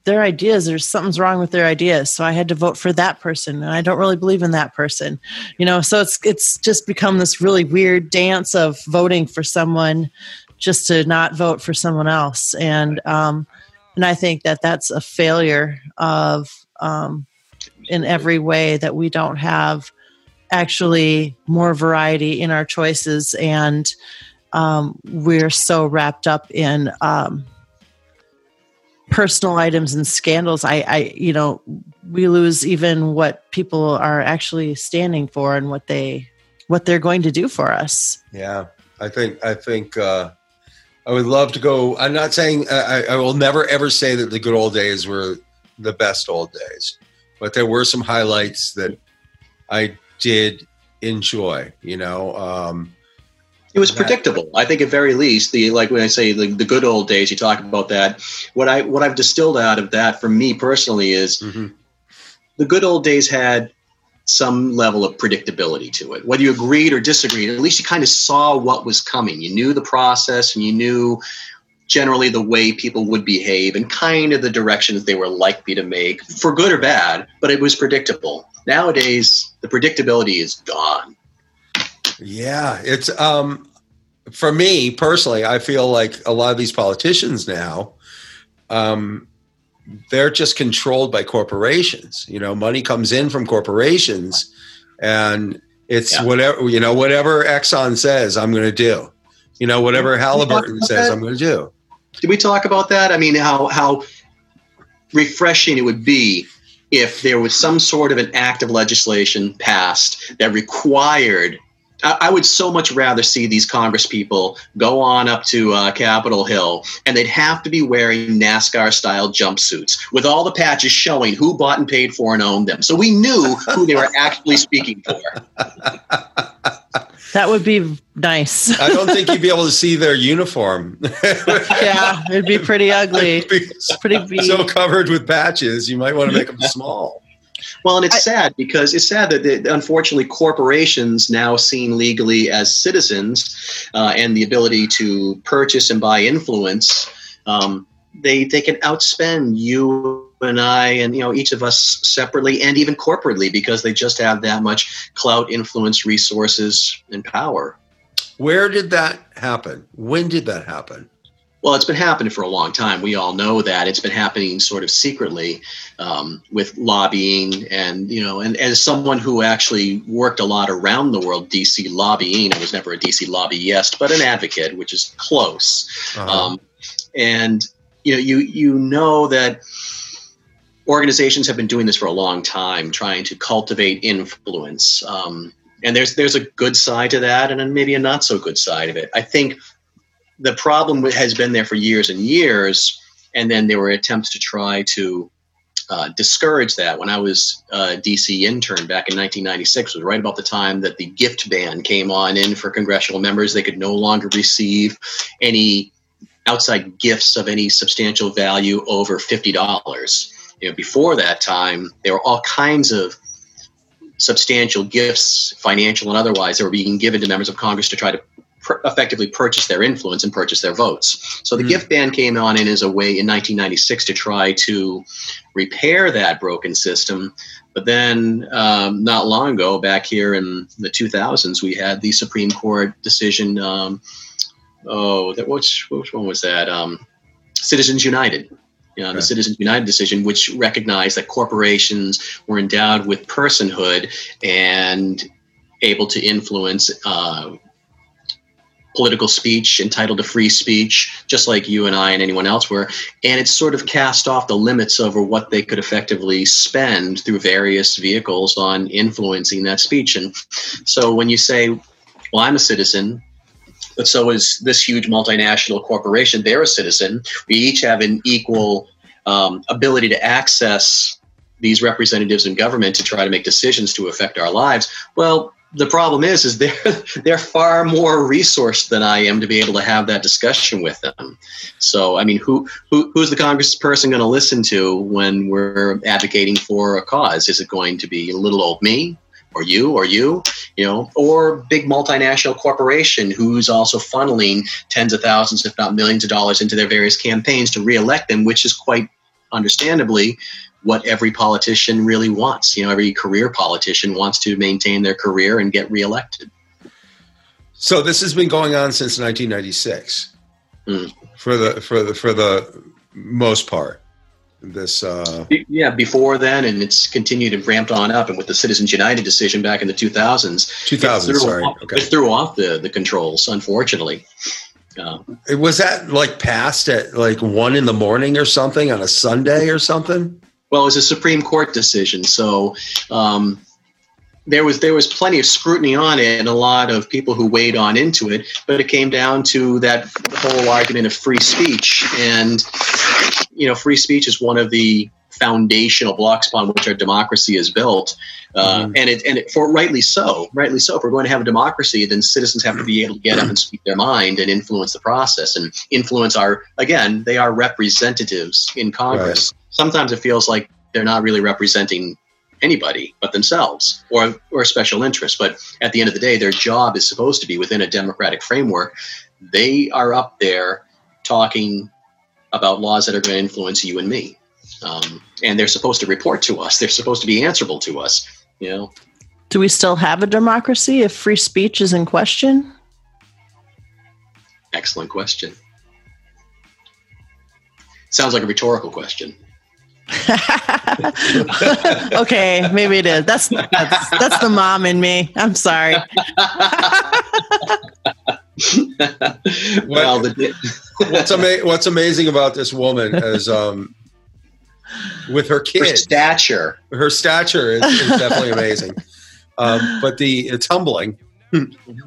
their ideas there's something's wrong with their ideas so i had to vote for that person and i don't really believe in that person you know so it's it's just become this really weird dance of voting for someone just to not vote for someone else and um and i think that that's a failure of um in every way that we don't have actually more variety in our choices and um, we're so wrapped up in um, personal items and scandals. I i you know we lose even what people are actually standing for and what they what they're going to do for us. Yeah, I think, I think, uh, I would love to go. I'm not saying I, I will never ever say that the good old days were the best old days, but there were some highlights that I did enjoy, you know. Um, It was predictable. I think at very least the like when I say the, the good old days, you talk about that. What I what I've distilled out of that for me personally is mhm. the good old days had some level of predictability to it. Whether you agreed or disagreed, at least you kind of saw what was coming. You knew the process and you knew generally the way people would behave and kind of the directions they were likely to make, for good or bad, but it was predictable. Nowadays, the predictability is gone. Yeah, it's um for me personally, I feel like a lot of these politicians now um they're just controlled by corporations. You know, money comes in from corporations and it's Yeah. whatever you know whatever Exxon says I'm going to do. You know, whatever Halliburton says I'm going to do. Did we talk about that? I mean, how how refreshing it would be if there was some sort of an act of legislation passed that required. I, I would so much rather see these Congress people go on up to uh, Capitol Hill, and they'd have to be wearing NASCAR-style jumpsuits with all the patches showing who bought and paid for and owned them, so we knew who they were actually speaking for. that would be nice I don't think you'd be able to see their uniform. yeah it'd be pretty ugly It'd be pretty be, so covered with patches, you might want to make them small. Well, and it's I- sad because it's sad that the, unfortunately corporations now seen legally as citizens uh, and the ability to purchase and buy influence, um, they they can outspend you and I and you know each of us separately and even corporately because they just have that much clout, influence, resources, and power. Where did that happen? When did that happen? Well, it's been happening for a long time. We all know that it's been happening sort of secretly um, with lobbying, and you know, and as someone who actually worked a lot around the world, DC lobbying, I was never a DC lobbyist, but an advocate, which is close. Uh-huh. Um, and you know, you you know that organizations have been doing this for a long time, trying to cultivate influence. Um, and there's there's a good side to that, and then maybe a not so good side of it. I think the problem has been there for years and years, and then there were attempts to try to uh, discourage that. When I was DC intern back in 1996, was right about the time that the gift ban came on in for congressional members. They could no longer receive any outside gifts of any substantial value over fifty dollars. You know, before that time, there were all kinds of substantial gifts, financial and otherwise, that were being given to members of Congress to try to pr- effectively purchase their influence and purchase their votes. So the Mm. gift ban came on in as a way in 1996 to try to repair that broken system. But then, um, not long ago, back here in the 2000s, we had the Supreme Court decision. Um, oh, that which which one was that? Um, Citizens United. You know, the. Citizens United decision, which recognized that corporations were endowed with personhood and able to influence uh, political speech, entitled to free speech, just like you and I and anyone else were. And it sort of cast off the limits over what they could effectively spend through various vehicles on influencing that speech. And so when you say, well, I'm a citizen, but so is this huge multinational corporation, they're a citizen. We each have an equal um, ability to access these representatives in government to try to make decisions to affect our lives. Well, the problem is, is they're they're far more resourced than I am to be able to have that discussion with them. So, I mean, who who who's the congressperson going to listen to when we're advocating for a cause? Is it going to be little old me, or you, or you, you know, or big multinational corporation who's also funneling tens of thousands, if not millions of dollars into their various campaigns to reelect them, which is quite understandably what every politician really wants. You know, every career politician wants to maintain their career and get reelected. So this has been going on since 1996 Mm. for the for the for the most part. This uh, Yeah, before then, and it's continued and ramped on up. And with the Citizens United decision back in the 2000s, 2000, it threw sorry, off, okay. it threw off the, the controls, unfortunately. Uh, was that like passed at like one in the morning or something on a Sunday or something? Well, it was a Supreme Court decision, so um, there was there was plenty of scrutiny on it, and a lot of people who weighed on into it. But it came down to that whole argument of free speech, and you know, free speech is one of the foundational blocks upon which our democracy is built, uh, and it and it, for rightly so, rightly so. If we're going to have a democracy, then citizens have to be able to get up and speak their mind and influence the process and influence our again, they are representatives in Congress. Sometimes it feels like they're not really representing anybody but themselves or or special interests. But at the end of the day, their job is supposed to be within a democratic framework. They are up there talking about laws that are going to influence you and me. Um, and they're supposed to report to us. They're supposed to be answerable to us. You know, Do we still have a democracy if free speech is in question? excellent question. Sounds like a rhetorical question. okay, maybe it is. That's, that's that's the mom in me. I'm sorry. well, the, What's ama- What's amazing about this woman is um, with her for kids. stature, her stature is, is definitely amazing. Um, but the it's humbling.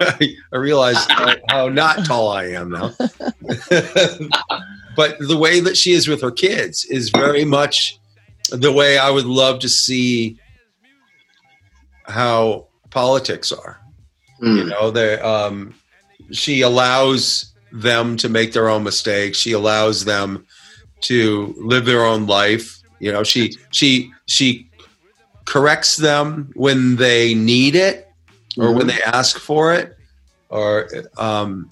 I realize how, how not tall I am now. But the way that she is with her kids is very much the way I would love to see how politics are. You Hmm. know, they um, she allows them to make their own mistakes. She allows them to live their own life. You know, she she she corrects them when they need it or when they ask for it or um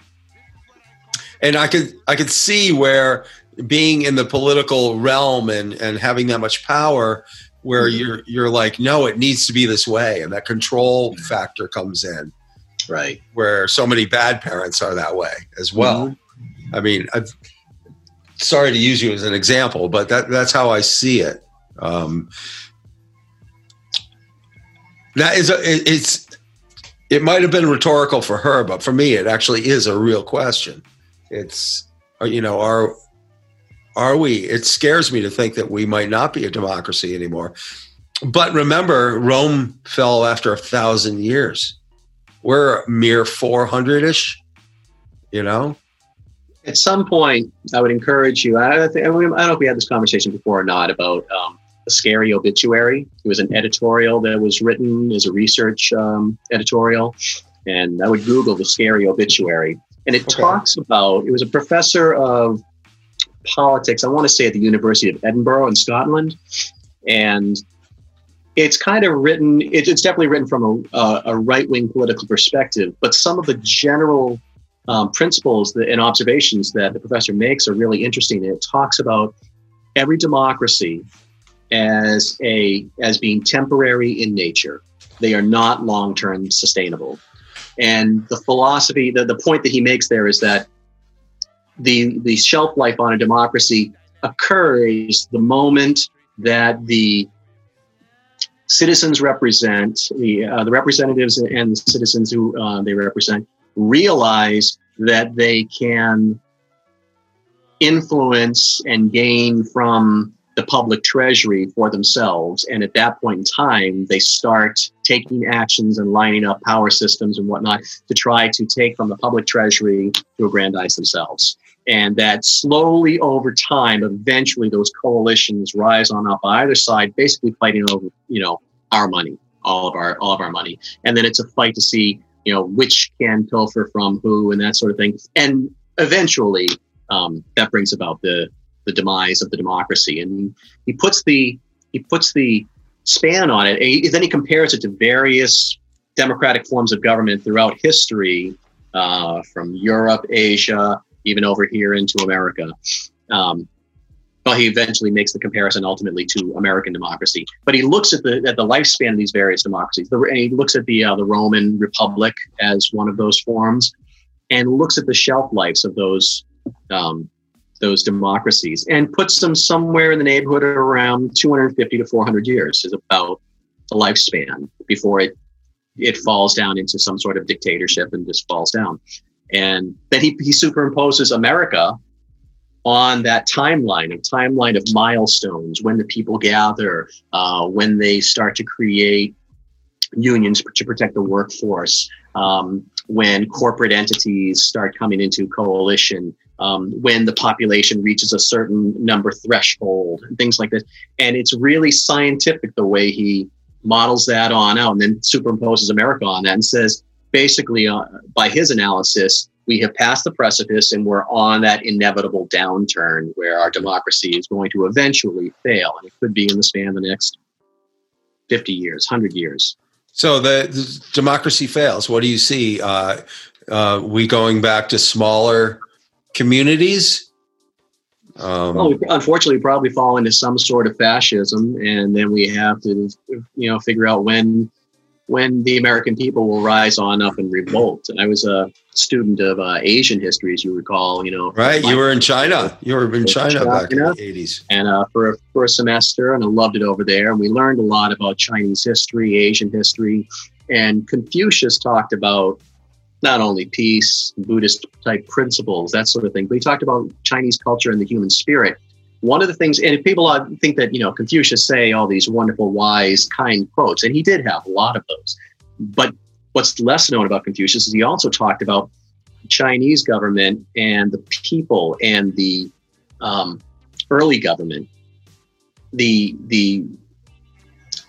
and I could I could see where being in the political realm and and having that much power where you're you're like no it needs to be this way and that control factor comes in right. where so many bad parents are that way as well. I mean, I've, sorry to use you as an example, but that that's how I see it. Um, that is a, it, it's it might have been rhetorical for her, but for me, it actually is a real question. It's uh, you know are are we? It scares me to think that we might not be a democracy anymore. But remember, Rome fell after a thousand years. We're mere four hundred ish. You know, At some point, I would encourage you. I, think, I don't know if we had this conversation before or not about um, a scary obituary. It was an editorial that was written as a research um, editorial, and I would Google the scary obituary, and it Okay. talks about. It was a professor of politics. I want to say at the University of Edinburgh in Scotland, and it's kind of written. It, it's definitely written from a, a, a right wing political perspective, but some of the general um, principles that, and observations that the professor makes are really interesting. It talks about every democracy as a as being temporary in nature. They are not long term sustainable. And the philosophy, the, the point that he makes there is that the the shelf life on a democracy occurs the moment that the citizens represent the uh, the representatives and the citizens who uh, they represent realize that they can influence and gain from the public treasury for themselves. And at that point in time, they start taking actions and lining up power systems and whatnot to try to take from the public treasury to aggrandize themselves. And that slowly over time, eventually those coalitions rise on up either side, basically fighting over, you know, our money, all of our, all of our money. And then it's a fight to see, you know, which can pilfer from who and that sort of thing. And eventually, um, that brings about the the demise of the democracy. And he puts the he puts the span on it. And he, then he compares it to various democratic forms of government throughout history, uh, from Europe, Asia, even over here into America. Um, well, he eventually makes the comparison ultimately to American democracy. But he looks at the at the lifespan of these various democracies. The, and he looks at the uh, the Roman Republic as one of those forms, and looks at the shelf lives of those um, those democracies and puts them somewhere in the neighborhood around 250 to 400 years is about the lifespan before it it falls down into some sort of dictatorship and just falls down. And then he, he superimposes America on that timeline, a timeline of milestones, when the people gather, uh, when they start to create unions to protect the workforce, um, when corporate entities start coming into coalition, um, when the population reaches a certain number threshold, and things like this. And it's really scientific the way he models that on out and then superimposes America on that and says, basically, uh, by his analysis, we have passed the precipice and we're on that inevitable downturn where our democracy is going to eventually fail. And it could be in the span of the next 50 years, 100 years. So the, the democracy fails. What do you see? Uh, uh, we going back to smaller communities? Um, well, we unfortunately, probably fall into some sort of fascism, and then we have to, you know, figure out when when the American people will rise on up and revolt. And I was a student of uh, Asian history, as you recall. You know, right? You were in China. You were in China, China back in the eighties, and uh, for a, for a semester, and I loved it over there. And we learned a lot about Chinese history, Asian history, and Confucius talked about not only peace, Buddhist type principles, that sort of thing, but he talked about Chinese culture and the human spirit. One of the things, and people think that, you know, Confucius say all these wonderful, wise, kind quotes, and he did have a lot of those. But what's less known about Confucius is he also talked about Chinese government and the people and the um, early government, the the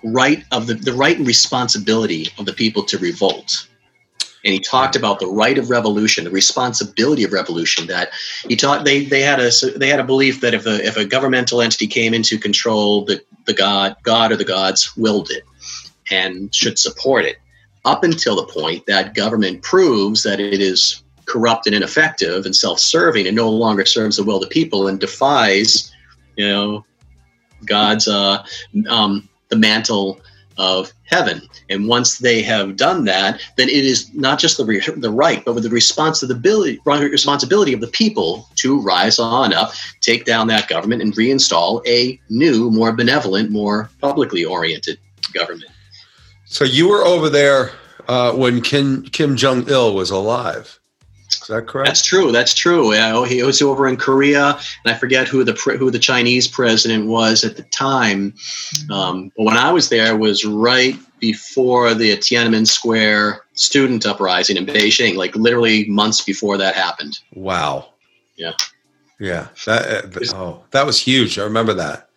right of the, the right and responsibility of the people to revolt and he talked about the right of revolution, the responsibility of revolution. That he taught they they had a they had a belief that if a if a governmental entity came into control, the the god God or the gods willed it and should support it, up until the point that government proves that it is corrupt and ineffective and self-serving and no longer serves the will of the people and defies, you know, God's uh, um, the mantle of heaven. And once they have done that, then it is not just the, re- the right, but with the responsibility, responsibility of the people to rise on up, take down that government, and reinstall a new, more benevolent, more publicly oriented government. So you were over there uh, when Kim, Kim Jong Il was alive. Is that correct? That's true. That's true. Uh, he was over in Korea, and I forget who the who the Chinese president was at the time. Um, but when I was there, was right before the Tiananmen Square student uprising in Beijing, like literally months before that happened. Wow. Yeah. Yeah. That, uh, oh, that was huge. I remember that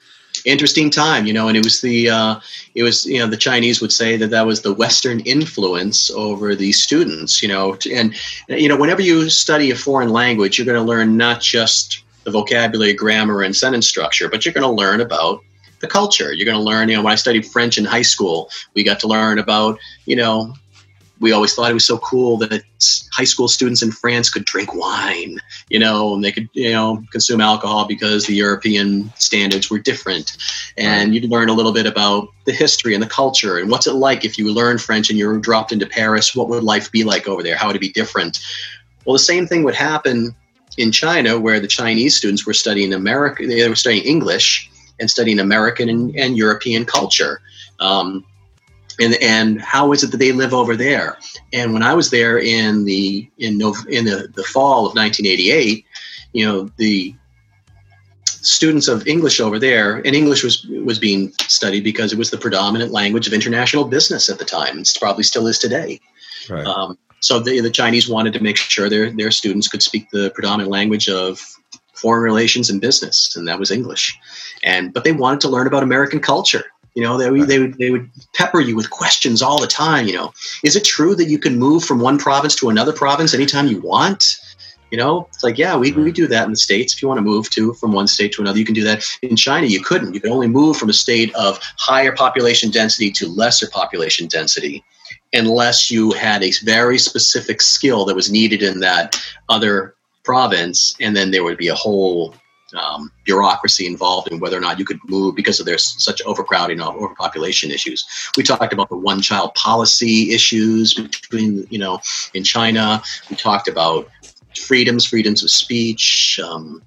interesting time, you know, and it was the uh, it was you know the Chinese would say that that was the Western influence over these students, you know, and you know whenever you study a foreign language, you're going to learn not just the vocabulary, grammar, and sentence structure, but you're going to learn about the culture. You're going to learn, you know, when I studied French in high school, we got to learn about, you know, we always thought it was so cool that high school students in France could drink wine, you know, and they could, you know, consume alcohol because the European standards were different. And you'd learn a little bit about the history and the culture and what's it like if you learn French and you're dropped into Paris, what would life be like over there? How would it be different? Well, the same thing would happen in China where the Chinese students were studying American, they were studying English and studying American and, and European culture. Um, and and how is it that they live over there? And when I was there in the in no, in the, the fall of 1988, you know the students of English over there, and English was was being studied because it was the predominant language of international business at the time. It probably still is today. Right. Um, so the, the Chinese wanted to make sure their their students could speak the predominant language of foreign relations and business, and that was English. And but they wanted to learn about American culture. You know, they, would- they would they would pepper you with questions all the time. You know, is it true that you can move from one province to another province anytime you want? You know, it's like, yeah, we, we do that in the States. If you want to move to from one state to another, you can do that. In China, you couldn't. You could only move from a state of higher population density to lesser population density unless you had a very specific skill that was needed in that other province. And then there would be a whole um, bureaucracy involved in whether or not you could move because of there's such overcrowding or overpopulation issues. We talked about the one child policy issues between, you know, in China. We talked about freedoms, freedoms of speech. Um,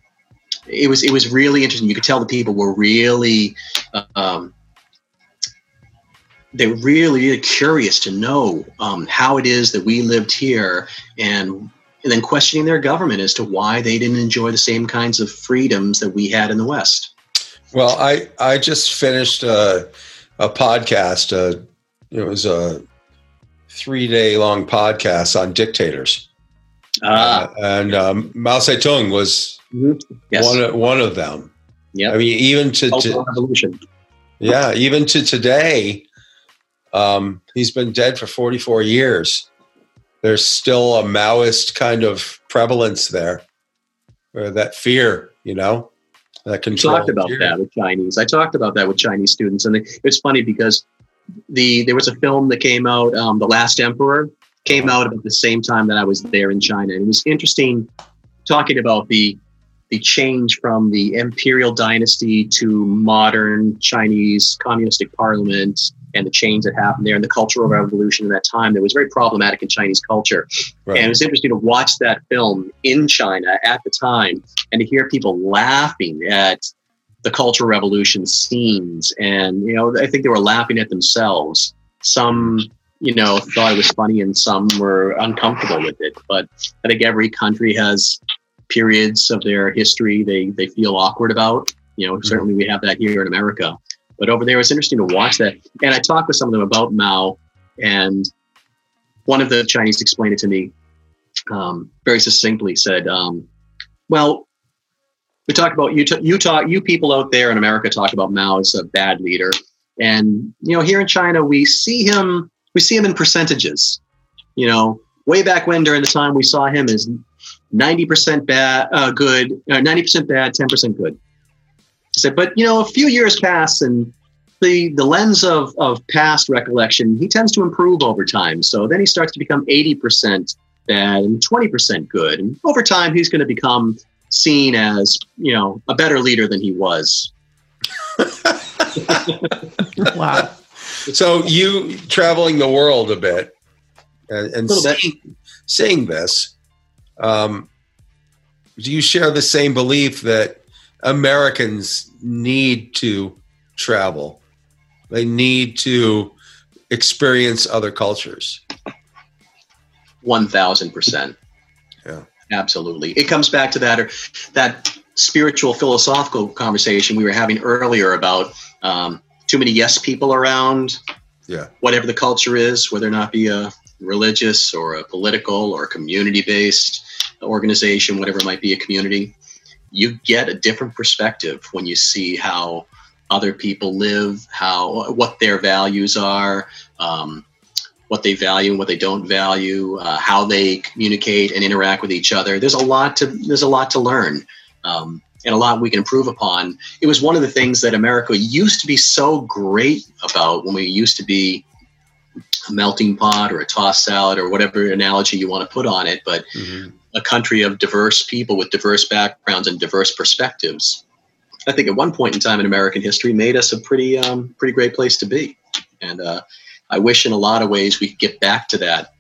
it was it was really interesting. You could tell the people were really um, they were really, really curious to know um, how it is that we lived here and and then questioning their government as to why they didn't enjoy the same kinds of freedoms that we had in the West. Well, I I just finished a, a podcast. Uh, it was a three day long podcast on dictators, Ah, Uh, and um, Mao Zedong was yes. one of, one of them. yeah. I mean, even to, to revolution. yeah, even to today, um, he's been dead for forty four years. There's still a Maoist kind of prevalence there, or that fear, you know, that control. I talked about fear. that with Chinese. I talked about that with Chinese students, and it's funny because the there was a film that came out, um, The Last Emperor, came out about the same time that I was there in China, and it was interesting talking about the the change from the imperial dynasty to modern Chinese communistic parliament and the change that happened there and the cultural revolution in that time that was very problematic in Chinese culture. Right. And it was interesting to watch that film in China at the time and to hear people laughing at the cultural revolution scenes. And, you know, I think they were laughing at themselves. Some, you know, thought it was funny and some were uncomfortable with it. But I think every country has periods of their history they, they feel awkward about. You know, certainly we have that here in America. But over there, it's interesting to watch that. And I talked with some of them about Mao, and one of the Chinese explained it to me um, very succinctly. Said, um, "Well, we talk about you. You talk. You people out there in America talk about Mao as a bad leader, and you know here in China we see him. We see him in percentages. You know, way back when during the time we saw him as ninety percent bad, uh, good, ninety percent bad, ten percent good." I said, but you know, a few years pass and the the lens of of past recollection, he tends to improve over time. So then he starts to become eighty percent bad and twenty percent good, and over time he's going to become seen as you know a better leader than he was. Wow. So you traveling the world a bit and, and Little bit. seeing, seeing this, um, do you share the same belief that Americans need to travel? They need to experience other cultures. One thousand percent. Yeah. absolutely. It comes back to that or that spiritual philosophical conversation we were having earlier about um, too many yes people around. Yeah. whatever the culture is, whether or not be a religious or a political or a community based organization, whatever it might be, a community, you get a different perspective when you see how other people live, how what their values are, um, what they value and what they don't value, uh, how they communicate and interact with each other. There's a lot to there's a lot to learn. Um, and a lot we can improve upon. It was one of the things that America used to be so great about when we used to be a melting pot or a tossed salad or whatever analogy you want to put on it, but Mhm. a country of diverse people with diverse backgrounds and diverse perspectives. I think at one point in time in American history made us a pretty um, pretty great place to be, and uh, I wish in a lot of ways we could get back to that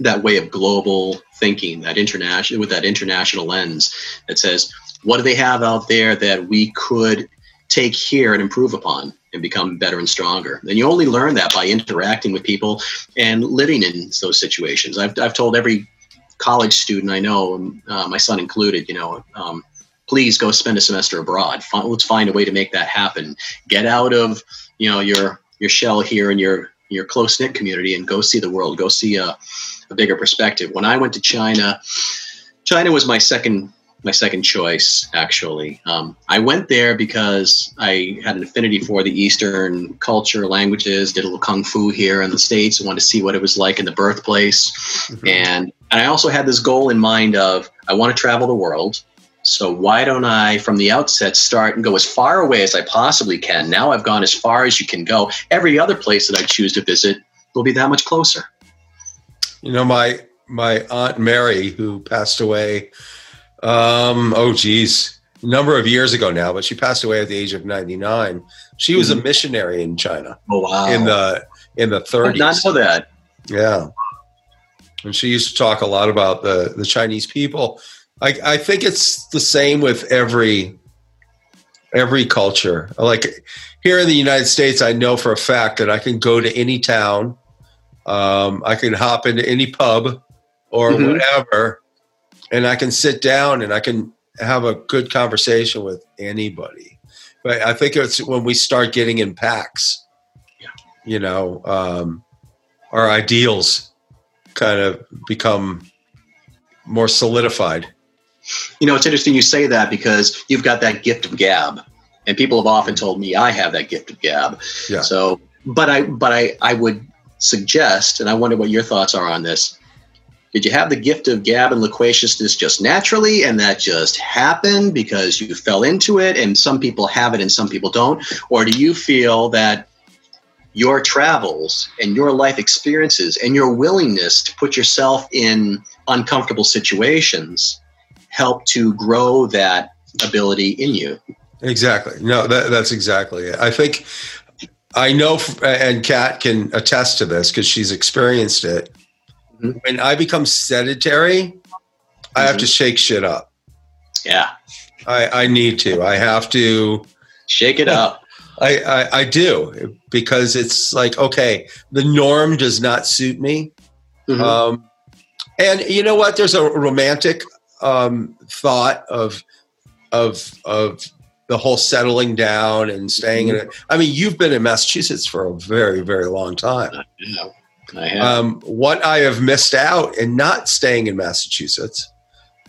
that way of global thinking, that international with that international lens that says what do they have out there that we could take here and improve upon and become better and stronger. And you only learn that by interacting with people and living in those situations. I've, I've told every college student I know, um, uh, my son included, you know, um, please go spend a semester abroad. Let's find a way to make that happen. Get out of, you know, your your shell here in your your close knit community and go see the world. Go see a, a bigger perspective. When I went to China, China was my second my second choice actually. Um, I went there because I had an affinity for the Eastern culture, languages. Did a little kung fu here in the states. Wanted to see what it was like in the birthplace, Mhm. and and I also had this goal in mind of I want to travel the world. So why don't I, from the outset, start and go as far away as I possibly can? Now I've gone as far as you can go. Every other place that I choose to visit will be that much closer. You know, my my aunt Mary, who passed away, um, oh geez, a number of years ago now, but she passed away at the age of ninety nine. She was a missionary in China Oh wow! in the in the I did not know that. Yeah, and she used to talk a lot about the the Chinese people. I I think it's the same with every every culture. Like here in the United States, I know for a fact that I can go to any town, um, I can hop into any pub or Mhm. whatever, and I can sit down and I can have a good conversation with anybody. But I think it's when we start getting in packs, you know, um, our ideals kind of become more solidified. You know, it's interesting you say that because you've got that gift of gab, and people have often told me I have that gift of gab. Yeah. So, but I, but I, I would suggest, and I wonder what your thoughts are on this. Did you have the gift of gab and loquaciousness just naturally, and that just happened because you fell into it, and some people have it and some people don't, or do you feel that your travels and your life experiences and your willingness to put yourself in uncomfortable situations help to grow that ability in you. Exactly. No, that, that's exactly it. I think I know, and Kat can attest to this because she's experienced it. Mhm. When I become sedentary, I have to shake shit up. Yeah. I, I need to. I have to. Shake it up. I, I, I do because it's like okay, the norm does not suit me. Mhm. Um, and you know what? There's a romantic um, thought of of of the whole settling down and staying in it. I mean, you've been in Massachusetts for a very very long time. Yeah, I have. Um, what I have missed out in not staying in Massachusetts,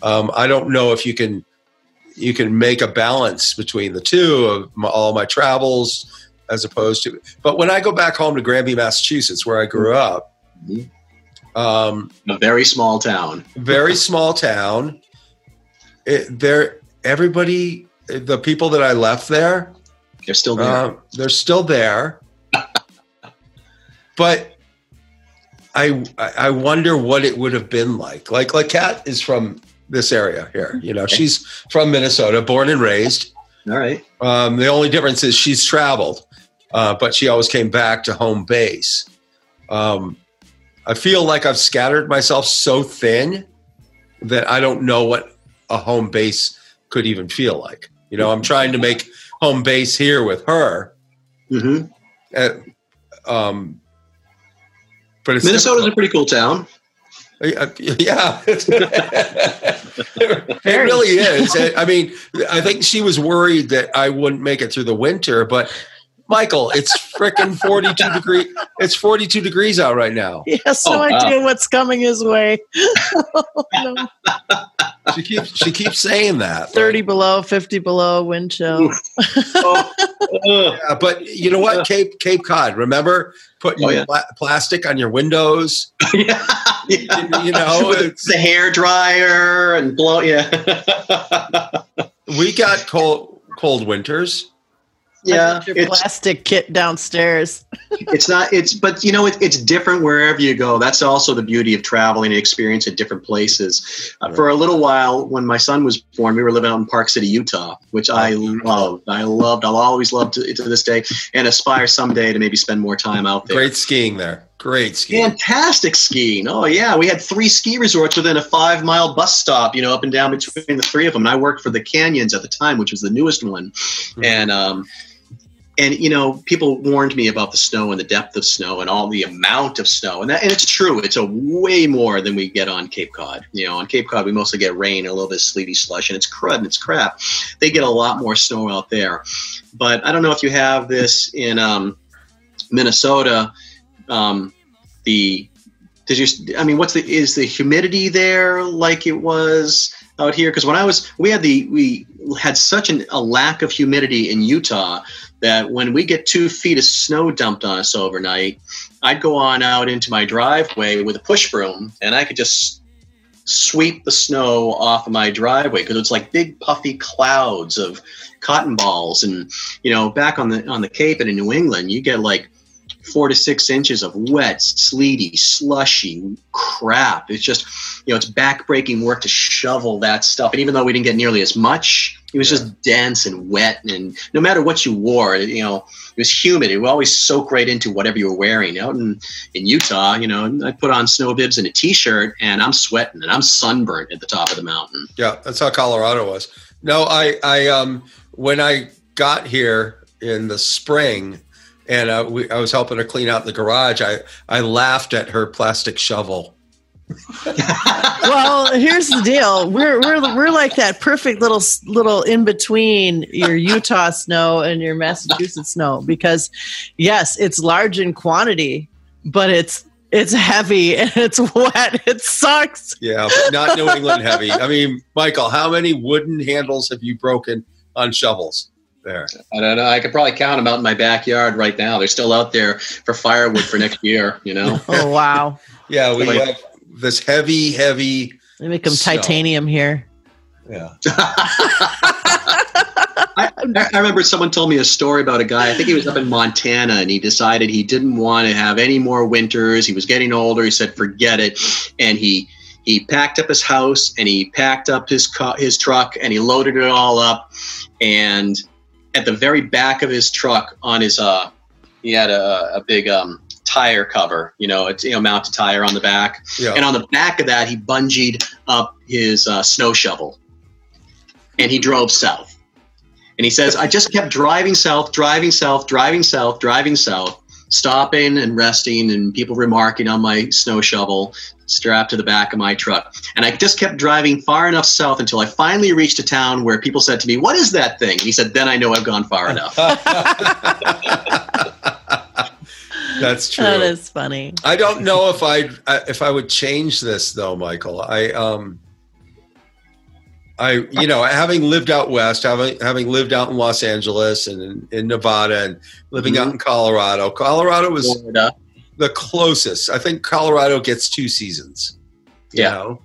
um, I don't know if you can you can make a balance between the two of my, all my travels as opposed to. But when I go back home to Granby, Massachusetts, where I grew up, Mhm. um, a very small town. very small town. It, there, everybody, the people that I left there, They're still there. uh, they're still there, but I I wonder what it would have been like. Like like Kat is from this area here. You know, she's from Minnesota, born and raised. All right. Um, the only difference is she's traveled, uh, but she always came back to home base. Um, I feel like I've scattered myself so thin that I don't know what a home base could even feel like. You know, I'm trying to make home base here with her. hmm Uh, um, but it's Minnesota's a pretty cool town. Uh, yeah, it really is. I mean, I think she was worried that I wouldn't make it through the winter, but Michael, it's freaking 42 degree. It's 42 degrees out right now. He has no Oh, wow. idea what's coming his way. No. She keeps she keeps saying that. 30 below, 50 below, wind chill. Oh. Yeah, but you know what? Cape Cape Cod. Remember putting Oh, yeah. pla- plastic on your windows. yeah. yeah. You know, With it's- the hair dryer and blow. Yeah. we got cold cold winters. Yeah, your it's, plastic kit downstairs. it's not. It's but you know it, it's different wherever you go. That's also the beauty of traveling and experience at different places. Uh, For a little while, when my son was born, we were living out in Park City, Utah, which I loved. I loved. I'll always love to, to this day, and aspire someday to maybe spend more time out there. Great skiing there. Great skiing. Fantastic skiing. Oh yeah, we had three ski resorts within a five mile bus stop. You know, up and down between the three of them. And I worked for the Canyons at the time, which was the newest one, and um, and you know, people warned me about the snow and the depth of snow and all the amount of snow, and that and it's true. It's a way more than we get on Cape Cod. You know, on Cape Cod we mostly get rain and a little bit of sleety slush, and it's crud and it's crap. They get a lot more snow out there, but I don't know if you have this in um, Minnesota. Um, the did you? I mean, what's the is the humidity there like it was out here? Because when I was, we had the we had such an, a lack of humidity in Utah that when we get two feet of snow dumped on us overnight, I'd go on out into my driveway with a push broom and I could just sweep the snow off of my driveway because it's like big puffy clouds of cotton balls. And you know back on the on the cape and in new england you get like four to six inches of wet sleety slushy crap. It's just you know it's backbreaking work to shovel that stuff. And even though we didn't get nearly as much it was just dense and wet. And no matter what you wore you know it was humid. It would always soak right into whatever you were wearing. Out in, in utah you know i put on snow bibs and a t-shirt and i'm sweating and i'm sunburnt at the top of the mountain. Yeah, that's how Colorado was. No, I, I, um, when I got here in the spring, and uh, we, I was helping her clean out the garage, I, I laughed at her plastic shovel. well, here's the deal. We're we're we're like that perfect little little in between your Utah snow and your Massachusetts snow because yes, it's large in quantity, but it's it's heavy and it's wet. It sucks. Yeah, not New England heavy. I mean, Michael, how many wooden handles have you broken on shovels? There. I don't know. I could probably count them out in my backyard right now. They're still out there for firewood for next year. You know. Oh wow. Yeah, we have this heavy, heavy. They make them Snow. titanium here. Yeah. I, I remember someone told me a story about a guy. I think he was up in Montana, and he decided he didn't want to have any more winters. He was getting older. He said, "Forget it," and he he packed up his house and he packed up his ca- his truck and he loaded it all up. And at the very back of his truck, on his uh, he had a, a big um, tire cover, you know, it's you know mounted tire on the back, Yeah. and on the back of that, he bungeed up his uh, snow shovel, and he drove south. And he says, I just kept driving south, driving south, driving south, driving south, stopping and resting, and people remarking on my snow shovel strapped to the back of my truck. And I just kept driving far enough south until I finally reached a town where people said to me, What is that thing? And he said, Then I know I've gone far enough. That's true. That is funny. I don't know if I if I would change this though, Michael. I um I you know having lived out west, having having lived out in Los Angeles and in, in Nevada and living out mm-hmm. in Colorado. Colorado was Florida. the closest. I think Colorado gets two seasons. you Yeah. know?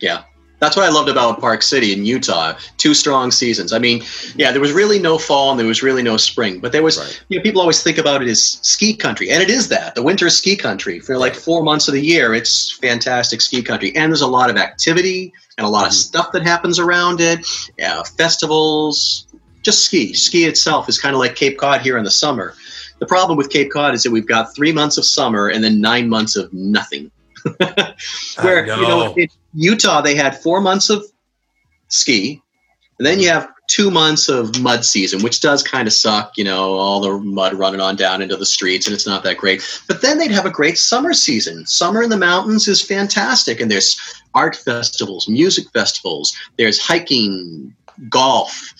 Yeah. That's what I loved about Park City in Utah. Two strong seasons. I mean, yeah, there was really no fall and there was really no spring, but there was, Right. you know, people always think about it as ski country, and it is that. The winter is ski country. For like four months of the year, it's fantastic ski country. And there's a lot of activity and a lot of Mhm. stuff that happens around it. Yeah, festivals, just ski. Ski itself is kind of like Cape Cod here in the summer. The problem with Cape Cod is that we've got three months of summer and then nine months of nothing. Where you know know. Utah they had four months of ski, and then you have two months of mud season, which does kind of suck. You know, all the mud running on down into the streets, and it's not that great. But then they'd have a great summer season. Summer in the mountains is fantastic, and there's art festivals, music festivals. There's hiking, golf,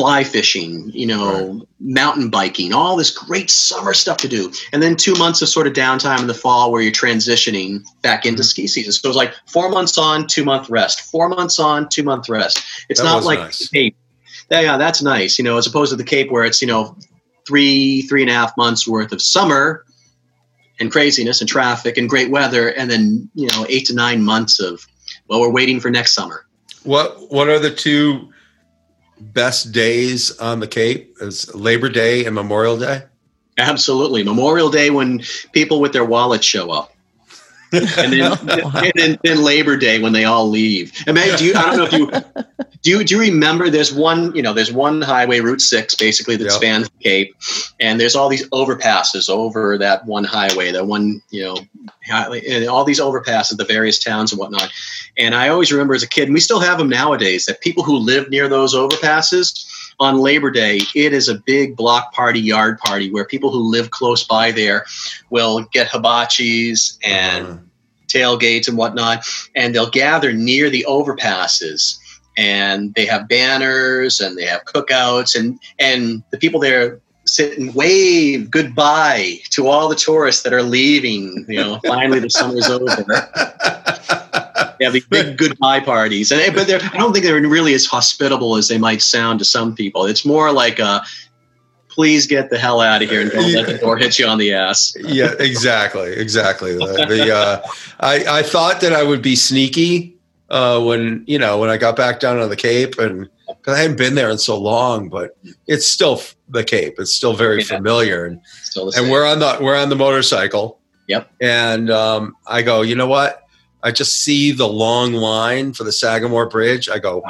fly fishing, you know, mountain biking, all this great summer stuff to do. And then two months of sort of downtime in the fall where you're transitioning back into mm-hmm. ski season. So it's like four months on, two month rest, four months on, two month rest. It's That not like nice. Cape. Yeah, yeah, that's nice, you know, as opposed to the Cape where it's, you know, three, three and a half months worth of summer and craziness and traffic and great weather, and then, you know, eight to nine months of, well, we're waiting for next summer. What What are the two best days on the Cape? Is Labor Day and Memorial Day? Absolutely. Memorial Day when people with their wallets show up. and then, oh, and then, then Labor Day when they all leave. And man, do you? I don't know if you do. You, do you remember? There's one. You know, there's one highway, Route Six, basically that Yep. spans the Cape, and there's all these overpasses over that one highway. That one, you know, highway, and all these overpasses, the various towns and whatnot. And I always remember as a kid, and we still have them nowadays. That people who live near those overpasses on Labor Day, it is a big block party, yard party where people who live close by there will get hibachis and Uh, tailgates and whatnot, and they'll gather near the overpasses. And they have banners and they have cookouts, and and the people there sit and wave goodbye to all the tourists that are leaving. You know, finally the summer's over. Have these big goodbye parties, and but they're, I don't think they're really as hospitable as they might sound to some people. It's more like a, please get the hell out of here and don't let the door hit you on the ass. yeah, exactly, exactly. The, the, uh, I I thought that I would be sneaky uh, when you know when I got back down on the Cape, and because I hadn't been there in so long, but it's still f- the Cape. It's still very Yeah. familiar, and the and we're on the we're on the motorcycle. Yep. And um, I go, you know what? I just see the long line for the Sagamore Bridge. I go,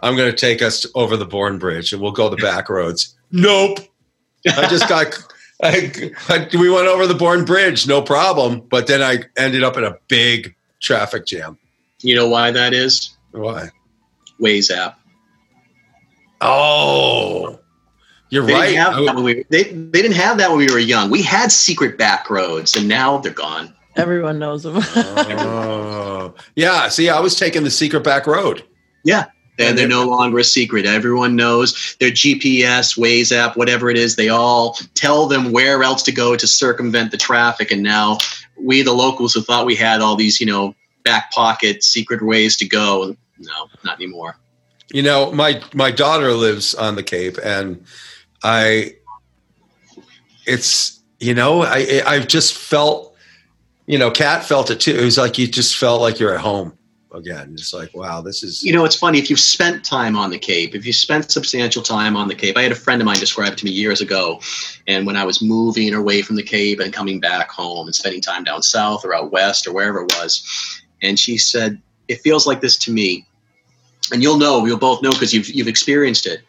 I'm going to take us over the Bourne Bridge, and we'll go the back roads. Nope. I just got. I, I, we went over the Bourne Bridge, no problem. But then I ended up in a big traffic jam. You know why that is? Why? Waze app. Oh, you're They right. didn't I- we they, they didn't have that when we were young. We had secret back roads, and now they're gone. Everyone knows them. oh, yeah. See, I was taking the secret back road. Yeah. And And they're no longer a secret. Everyone knows their GPS, Waze app, whatever it is. They all tell them where else to go to circumvent the traffic. And now we, the locals, who thought we had all these, you know, back pocket secret ways to go, no, not anymore. You know, my my daughter lives on the Cape, and I, it's you know, I I've just felt, you know, Kat felt it too. It was like you just felt like you're at home again. It's like, wow, this is You know, it's funny if you've spent time on the Cape, if you spent substantial time on the Cape. I had a friend of mine describe it to me years ago, and when I was moving away from the Cape and coming back home and spending time down south or out west or wherever it was, and she said, "It feels like this to me." And you'll know, you'll both know because you've you've experienced it.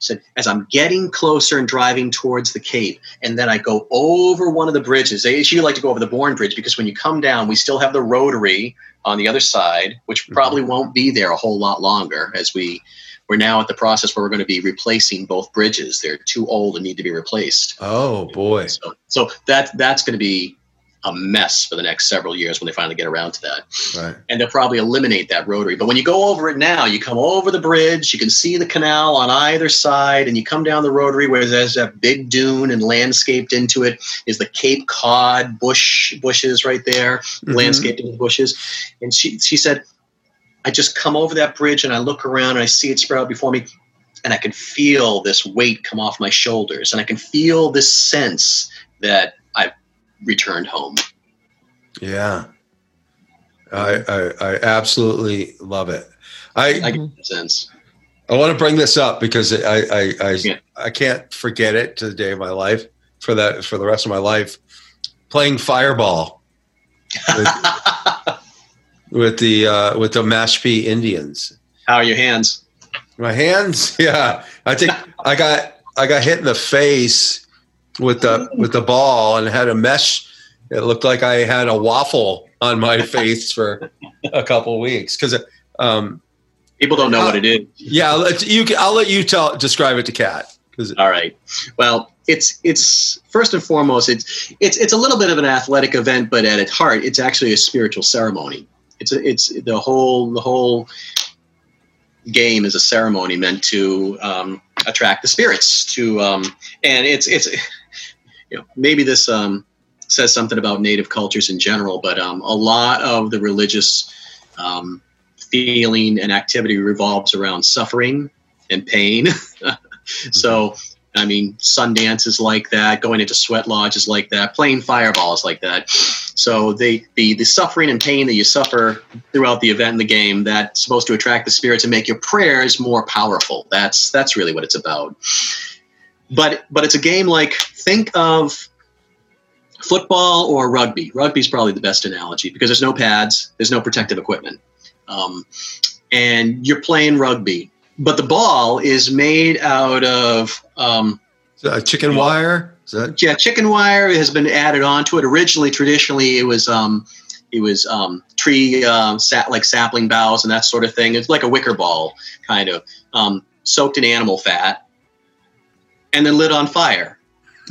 Said, as I'm getting closer and driving towards the Cape, and then I go over one of the bridges. They, she like to go over the Bourne Bridge because when you come down, we still have the rotary on the other side, which mm-hmm. probably won't be there a whole lot longer as we we're now at the process where we're going to be replacing both bridges. They're too old and need to be replaced. oh boy, So, so that that's going to be a mess for the next several years when they finally get around to that. right. And they'll probably eliminate that rotary. But when you go over it now, you come over the bridge, you can see the canal on either side, and you come down the rotary where there's that big dune and landscaped into it is the Cape Cod bush bushes right there, Mhm. landscaped into bushes. And she she said, I just come over that bridge and I look around and I see it spread out before me, and I can feel this weight come off my shoulders, and I can feel this sense that returned home. Yeah, I I, I absolutely love it. I I get sense. I want to bring this up because I I I, Yeah. I can't forget it to the day of my life for that for the rest of my life. Playing fireball with, with the uh, with the Mashpee Indians. How are your hands? My hands, yeah. I think I got I got hit in the face with the with the ball and had a mesh. It looked like I had a waffle on my face for a couple of weeks because um, People don't know what it is. yeah. I'll let you I'll let you tell describe it to Kat All right. Well, it's it's first and foremost it's it's it's a little bit of an athletic event, but at its heart, it's actually a spiritual ceremony. It's a, it's the whole the whole game is a ceremony meant to um, attract the spirits to um, and it's it's you know maybe this um, says something about native cultures in general, but um, a lot of the religious um, feeling and activity revolves around suffering and pain. so, I mean, sun dances like that, going into sweat lodges like that, playing fireballs like that. So they the the suffering and pain that you suffer throughout the event in the game that's supposed to attract the spirits and make your prayers more powerful. That's that's really what it's about. But but it's a game like think of football or rugby. Rugby's probably the best analogy because there's no pads, there's no protective equipment, um, and you're playing rugby. But the ball is made out of um, Is that a chicken wire? Is that yeah, chicken wire has been added onto it. Originally, traditionally, it was um, it was um, tree uh, sat like sapling boughs and that sort of thing. It's like a wicker ball, kind of um, soaked in animal fat, and then lit on fire.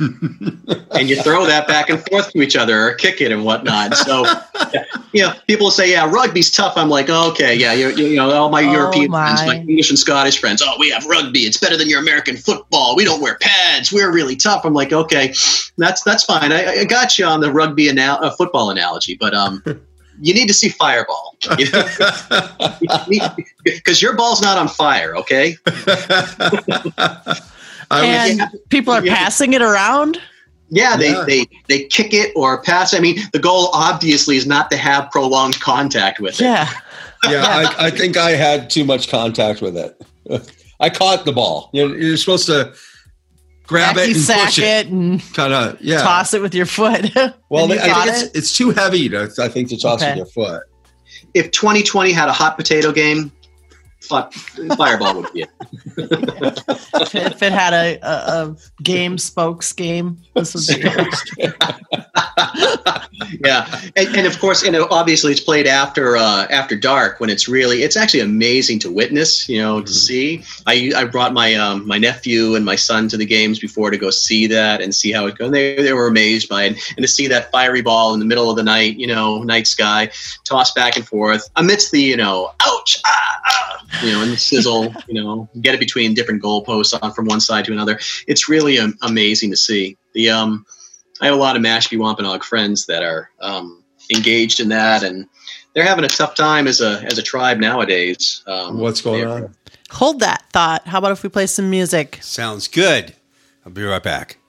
and you throw that back and forth to each other or kick it and whatnot. So, you know, people say, "Yeah, rugby's tough." I'm like, oh, "Okay, yeah, you you know, all my Oh, European friends, my. my English and Scottish friends, oh, we have rugby. It's better than your American football. We don't wear pads. We're really tough." I'm like, "Okay, that's that's fine. I, I got you on the rugby anal- uh, football analogy, but um." You need to see Fireball because your ball's not on fire. Okay, I was, and people are Yeah. passing it around. Yeah, they, Yeah. they they kick it or pass. I mean, the goal obviously is not to have prolonged contact with it. Yeah. yeah, I, I think I had too much contact with it. I caught the ball. You're, you're supposed to grab Hacky it and sack push it. it, and kind of. Yeah. toss it with your foot. well, And you I think it's, it? it's too heavy to. I think to toss Okay. with your foot. If 2020 had a hot potato game, fi- Fireball would be it. if it had a, a, a game spokes game, this would be it. Yeah, and, and of course, know, obviously, it's played after uh, after dark when it's really it's actually amazing to witness. You know, to see. I I brought my um, my nephew and my son to the games before to go see that and see how it goes. And they they were amazed by it, and to see that fiery ball in the middle of the night, you know, night sky, tossed back and forth amidst the you know, ouch, ah, ah, you know, and the sizzle, you know, get it between different goalposts on from one side to another. It's really um, amazing to see. The um, I have a lot of Mashpee Wampanoag friends that are um, engaged in that, and they're having a tough time as a as a tribe nowadays. Um, What's going on? Hold that thought. How about if we play some music? Sounds good. I'll be right back.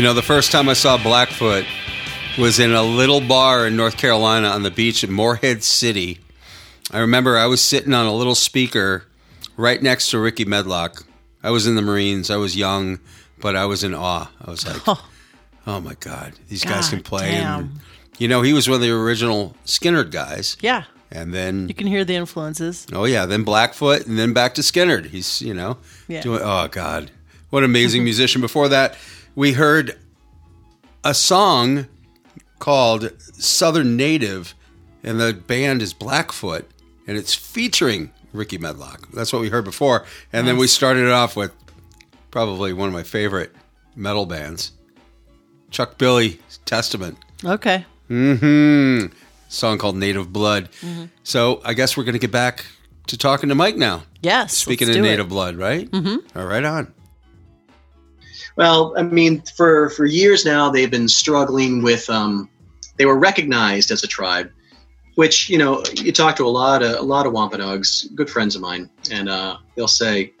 You know, the first time I saw Blackfoot was in a little bar in North Carolina on the beach at Morehead City. I remember I was sitting on a little speaker right next to Rickey Medlocke. I was in the Marines. I was young, but I was in awe. I was like, oh, my God, these guys can play. And, you know, he was one of the original Skynyrd guys. Yeah. And then You can hear the influences. Oh yeah, then Blackfoot, and then back to Skynyrd. He's you know Yeah. doing. Oh God, what an amazing musician! Before that, we heard a song called "Southern Native," and the band is Blackfoot, and it's featuring Rickey Medlocke. That's what we heard before, and then we started it off with probably one of my favorite metal bands, Chuck Billy Testament. Okay. Hmm. Song called Native Blood. So I guess we're going to get back to talking to Mike now. Yes. Speaking of do it. Native Blood, right? Mm-hmm. All right, on. Well, I mean, for for years now, they've been struggling with. Um, they were recognized as a tribe, which you know, you talk to a lot of a lot of Wampanoags, good friends of mine, and uh, they'll say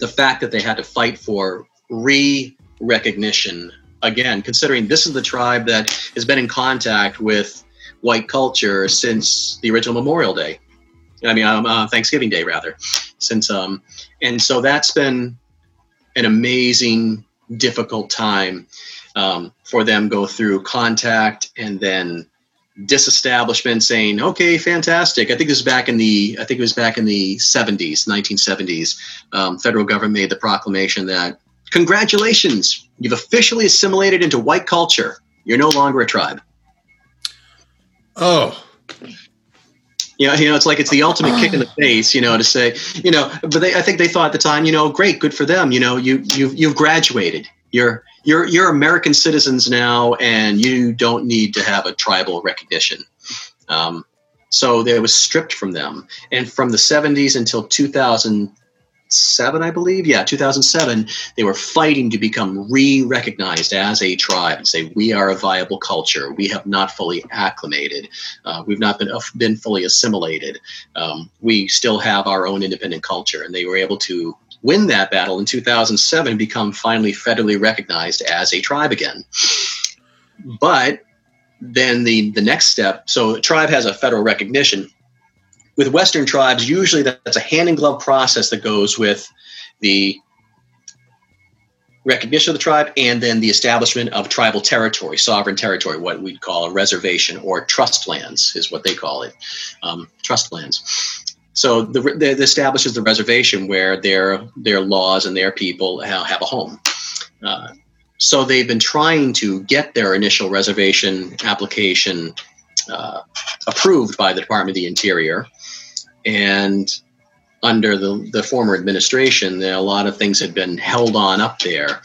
the fact that they had to fight for re-recognition again, considering this is the tribe that has been in contact with white culture since the original Memorial Day. I mean, um, uh, Thanksgiving Day rather, since um, and so that's been an amazing, difficult time um, for them go through contact and then disestablishment saying, okay, fantastic. I think this is back in the, I think it was back in the 70s, 1970s. Um, federal government made the proclamation that congratulations, you've officially assimilated into white culture. You're no longer a tribe. Oh, You know, you know, it's like it's the ultimate kick in the face, you know, to say, you know, but they, I think they thought at the time, you know, great, good for them. You know, you you've you've graduated. You're you're you're American citizens now, and you don't need to have a tribal recognition. Um, so that was stripped from them, and from the 70s until 2007, I believe, yeah, 2007, they were fighting to become re-recognized as a tribe and say we are a viable culture. We have not fully acclimated. Uh, we've not been been fully assimilated. Um, we still have our own independent culture, and they were able to win that battle in 2007, become finally federally recognized as a tribe again. But then the the next step, so a tribe has a federal recognition. With Western tribes, usually that's a hand in glove process that goes with the recognition of the tribe and then the establishment of tribal territory, sovereign territory, what we'd call a reservation or trust lands is what they call it, um, trust lands. So the, the, the establishes the reservation where their their laws and their people have a home. Uh, so they've been trying to get their initial reservation application uh, approved by the Department of the Interior, and under the, the former administration, there, a lot of things had been held on up there,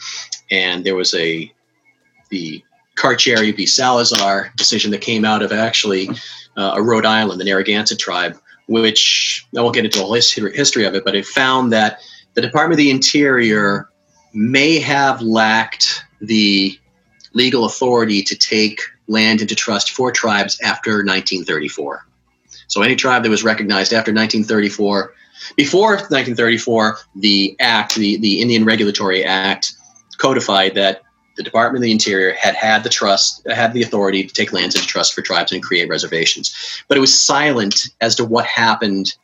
and there was a the Carcieri v. Salazar decision that came out of actually uh, a Rhode Island, the Narragansett tribe, which I won't get into the whole history, history of it, but it found that the Department of the Interior may have lacked the legal authority to take land into trust for tribes after 1934. So any tribe that was recognized after 1934, before 1934, the act, the, the Indian Regulatory Act, codified that the Department of the Interior had had the trust, had the authority to take lands into trust for tribes and create reservations. But it was silent as to what happened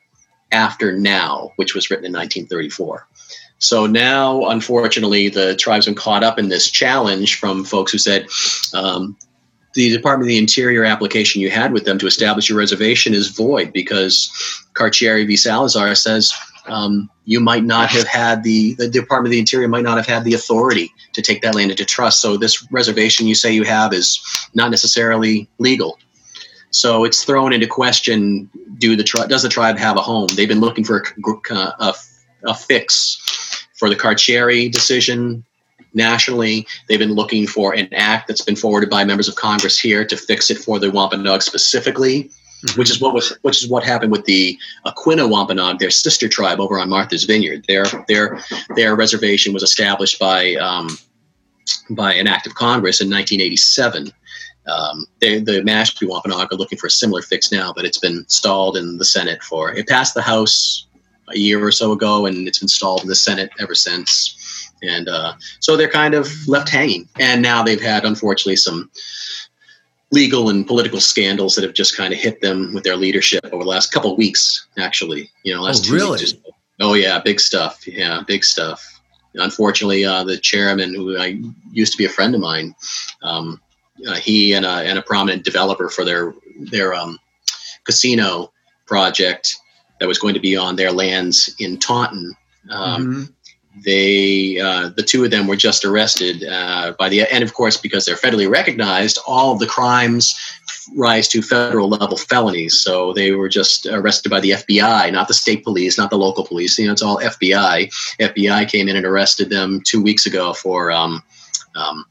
after now, which was written in 1934. So now, unfortunately, the tribe's caught up in this challenge from folks who said um, the Department of the Interior application you had with them to establish your reservation is void because Carcieri v. Salazar says um, you might not have had the the Department of the Interior might not have had the authority to take that land into trust. So this reservation you say you have is not necessarily legal. So it's thrown into question: Do the tri- does the tribe have a home? They've been looking for a, a, a fix for the Carcieri decision nationally. They've been looking for an act that's been forwarded by members of Congress here to fix it for the Wampanoag specifically, which is what was which is what happened with the Aquinnah Wampanoag, their sister tribe over on Martha's Vineyard. Their their their reservation was established by um, by an act of Congress in 1987. Um, they, the Mashpee Wampanoag are looking for a similar fix now, but it's been stalled in the Senate for it passed the House a year or so ago, and it's been stalled in the Senate ever since. And uh, so they're kind of left hanging. And now they've had, unfortunately, some legal and political scandals that have just kind of hit them with their leadership over the last couple of weeks. Actually, you know, last Oh, two really? weeks. Oh yeah, big stuff. Yeah, big stuff. Unfortunately, uh, the chairman, who I used to be a friend of mine, um, uh, he and a, and a prominent developer for their their um, casino project that was going to be on their lands in Taunton. Um, Mhm. They uh, the two of them were just arrested uh, by the and of course because they're federally recognized all of the crimes rise to federal level felonies. So they were just arrested by the fbi not the state police not the local police. You know it's all fbi fbi came in and arrested them two weeks ago for um, um,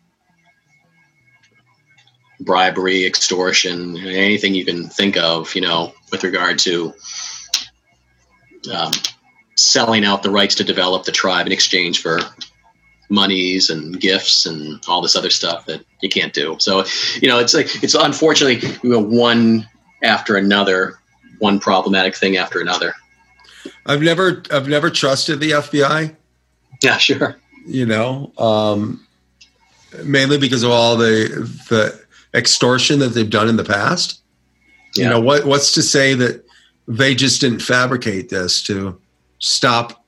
bribery extortion anything you can think of you know with regard to um, selling out the rights to develop the tribe in exchange for monies and gifts and all this other stuff that you can't do. So, you know, it's like it's unfortunately you know, one after another, one problematic thing after another. I've never I've never trusted the FBI. Yeah, sure. You know, um, mainly because of all the the extortion that they've done in the past. You know what? What's to say that they just didn't fabricate this to stop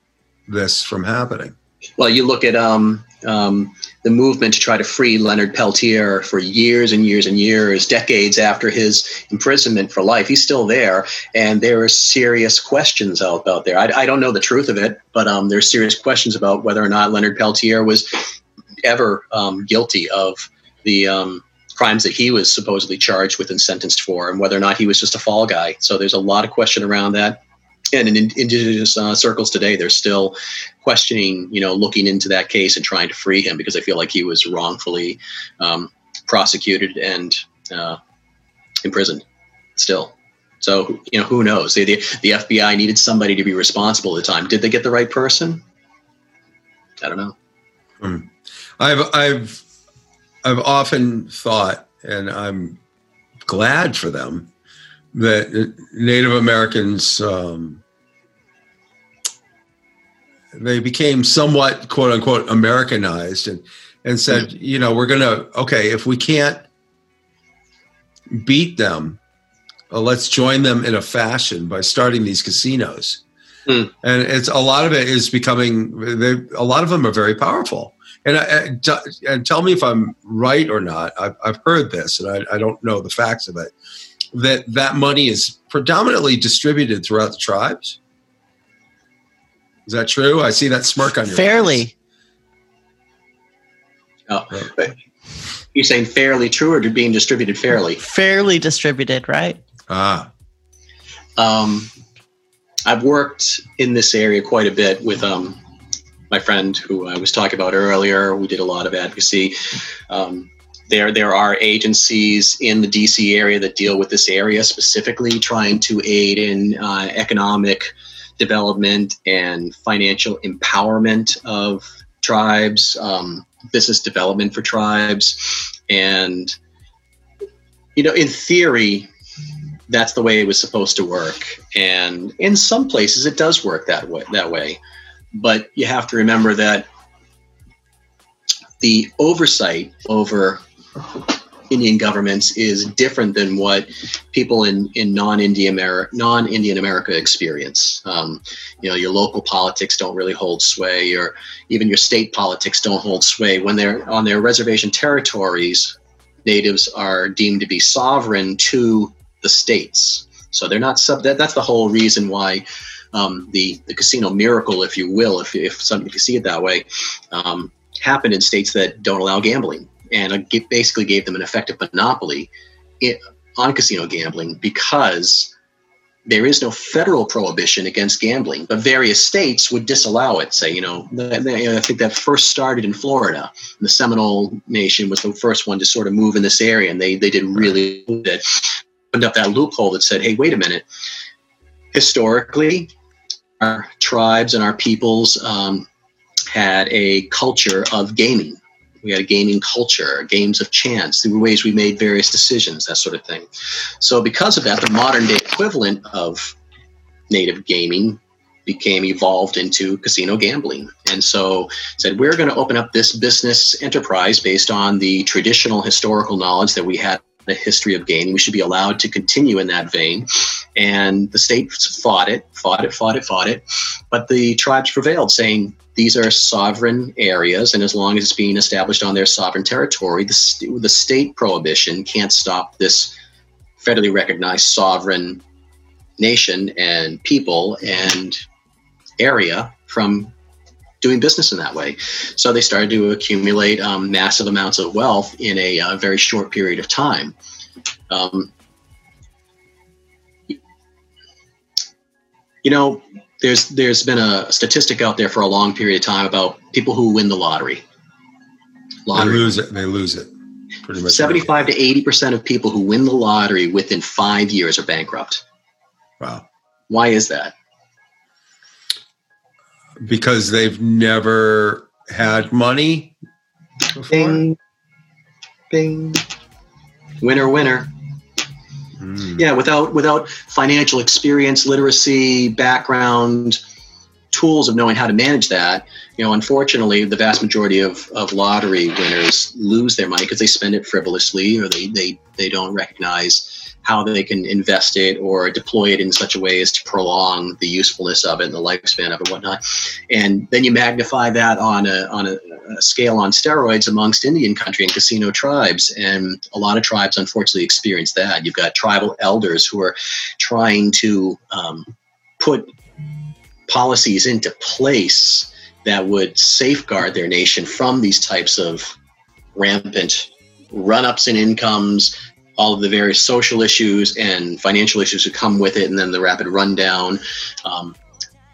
this from happening? Well, you look at um, um, the movement to try to free Leonard Peltier for years and years and years, decades after his imprisonment for life. He's still there, and there are serious questions out, out there. I, I don't know the truth of it, but um, there's serious questions about whether or not Leonard Peltier was ever um, guilty of the um, crimes that he was supposedly charged with and sentenced for, and whether or not he was just a fall guy. So there's a lot of question around that. And in in- indigenous uh, circles today, they're still questioning, you know, looking into that case and trying to free him because they feel like he was wrongfully um, prosecuted and uh, imprisoned still. So, you know, who knows? The, the, the FBI needed somebody to be responsible at the time. Did they get the right person? I don't know. I've I've I've often thought, and I'm glad for them that Native Americans um, they became somewhat quote unquote Americanized and and said, you know, we're gonna okay if we can't beat them, uh, let's join them in a fashion by starting these casinos. Hmm. And it's a lot of it is becoming. They, a lot of them are very powerful. And, I, and and tell me if I'm right or not. I've, I've heard this, and I, I don't know the facts of it. That that money is predominantly distributed throughout the tribes. Is that true? I see that smirk on your face. Fairly. Oh, but you're saying fairly true or being distributed fairly? Fairly distributed, right? Ah, Um, I've worked in this area quite a bit with um, my friend who I was talking about earlier. We did a lot of advocacy. Um, there, there are agencies in the DC area that deal with this area specifically, trying to aid in uh, economic development and financial empowerment of tribes, um, business development for tribes, and you know, in theory, that's the way it was supposed to work. And in some places, it does work that way. That way, but you have to remember that the oversight over Indian governments is different than what people in, in non-Indian America, non-Indian America experience. Um, you know, your local politics don't really hold sway, or even your state politics don't hold sway when they're on their reservation territories. Natives are deemed to be sovereign to the states. So they're not sub. That, that's the whole reason why um, the the casino miracle, if you will, if if some if you see it that way, um, happened in states that don't allow gambling, and basically gave them an effective monopoly on casino gambling because there is no federal prohibition against gambling, but various states would disallow it. Say, you know, I think that first started in Florida. The Seminole Nation was the first one to sort of move in this area, and they they did really good opened up that loophole that said, hey, wait a minute. Historically, our tribes and our peoples um, had a culture of gaming. We had a gaming culture, games of chance, the ways we made various decisions, that sort of thing. So, because of that, the modern day equivalent of native gaming became evolved into casino gambling. And so said, we're going to open up this business enterprise based on the traditional historical knowledge that we had the history of gaming. We should be allowed to continue in that vein. And the states fought it, fought it, fought it, fought it. But the tribes prevailed, saying these are sovereign areas, and as long as it's being established on their sovereign territory, the, st- the state prohibition can't stop this federally recognized sovereign nation and people and area from doing business in that way. So they started to accumulate um, massive amounts of wealth in a uh, very short period of time. Um, you know, there's there's been a statistic out there for a long period of time about people who win the lottery. Lottery. They lose it. They lose it. Pretty much. Seventy-five to eighty percent of people who win the lottery within five years are bankrupt. Wow. Why is that? because they've never had money before? Bing, bing, winner, winner. Mm. Yeah, without without financial experience, literacy, background, tools of knowing how to manage that, you know, unfortunately, the vast majority of, of lottery winners lose their money because they spend it frivolously or they, they, they don't recognize how they can invest it or deploy it in such a way as to prolong the usefulness of it and the lifespan of it and whatnot. And then you magnify that on a, on a, a scale on steroids amongst Indian country and casino tribes. And a lot of tribes unfortunately experience that. You've got tribal elders who are trying to um, put policies into place that would safeguard their nation from these types of rampant run ups in incomes, all of the various social issues and financial issues that come with it, and then the rapid rundown um,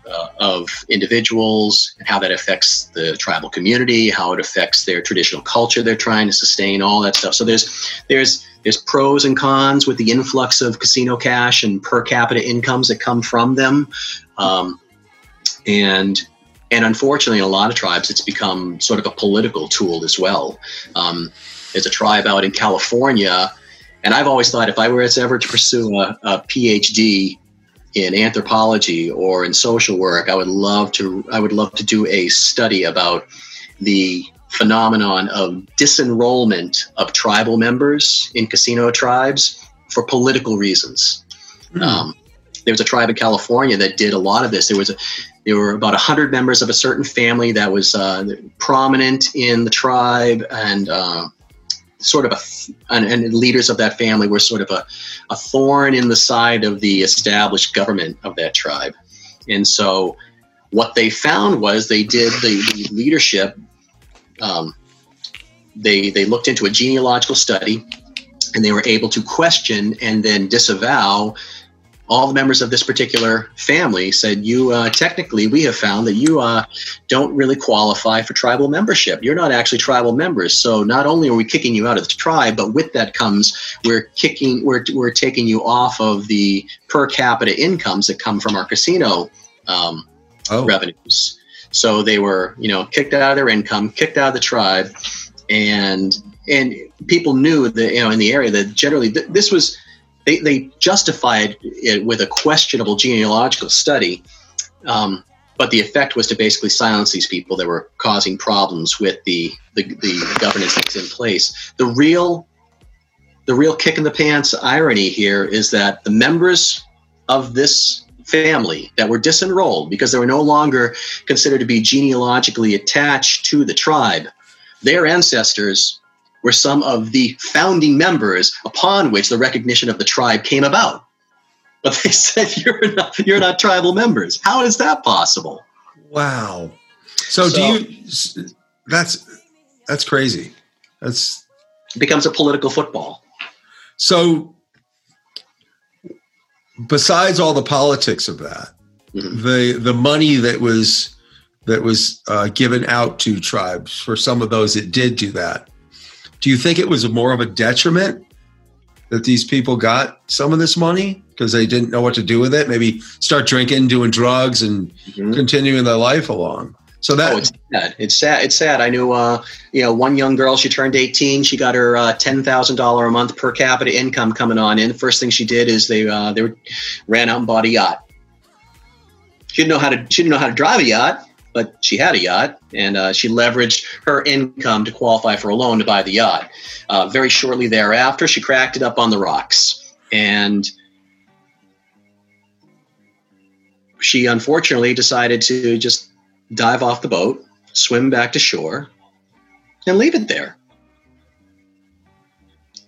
uh, of individuals and how that affects the tribal community, how it affects their traditional culture they're trying to sustain, all that stuff. So there's there's there's pros and cons with the influx of casino cash and per capita incomes that come from them, um, and and unfortunately, in a lot of tribes, it's become sort of a political tool as well. Um, there's a tribe out in California and I've always thought if I were ever to pursue a, a PhD in anthropology or in social work, I would love to. I would love to do a study about the phenomenon of disenrollment of tribal members in casino tribes for political reasons. Mm. Um, there was a tribe in California that did a lot of this. There was a, there were about hundred members of a certain family that was uh, prominent in the tribe, and uh, sort of a and, and, leaders of that family were sort of a, a thorn in the side of the established government of that tribe. And so what they found was they did the, the leadership um, they they looked into a genealogical study and they were able to question and then disavow all the members of this particular family said, "You uh, technically, we have found that you uh, don't really qualify for tribal membership. You're not actually tribal members. So not only are we kicking you out of the tribe, but with that comes we're kicking, we're we're taking you off of the per capita incomes that come from our casino um, oh. revenues. So they were, you know, kicked out of their income, kicked out of the tribe, and and people knew that you know in the area that generally th- this was they, they justified it with a questionable genealogical study. Um, but the effect was to basically silence these people that were causing problems with the, the, the governance that's in place. The real the real kick in the pants irony here is that the members of this family that were disenrolled because they were no longer considered to be genealogically attached to the tribe, their ancestors were some of the founding members upon which the recognition of the tribe came about. But they said you're not you're not tribal members. How is that possible? Wow. So, so do you that's that's crazy. That's it becomes a political football. So besides all the politics of that, mm-hmm. the the money that was that was uh, given out to tribes for some of those that did do that do you think it was more of a detriment that these people got some of this money because they didn't know what to do with it? Maybe start drinking, doing drugs, and mm-hmm. continuing their life along. So that oh, it's sad. It's sad. It's sad. I knew, uh, you know, one young girl. She turned eighteen. She got her uh, ten thousand dollar a month per capita income coming on in. The first thing she did is they uh, they ran out and bought a yacht. She didn't know how to. She didn't know how to drive a yacht, but she had a yacht, and uh, she leveraged her income to qualify for a loan to buy the yacht. Uh, very shortly thereafter, she cracked it up on the rocks, and she unfortunately decided to just dive off the boat, swim back to shore, and leave it there.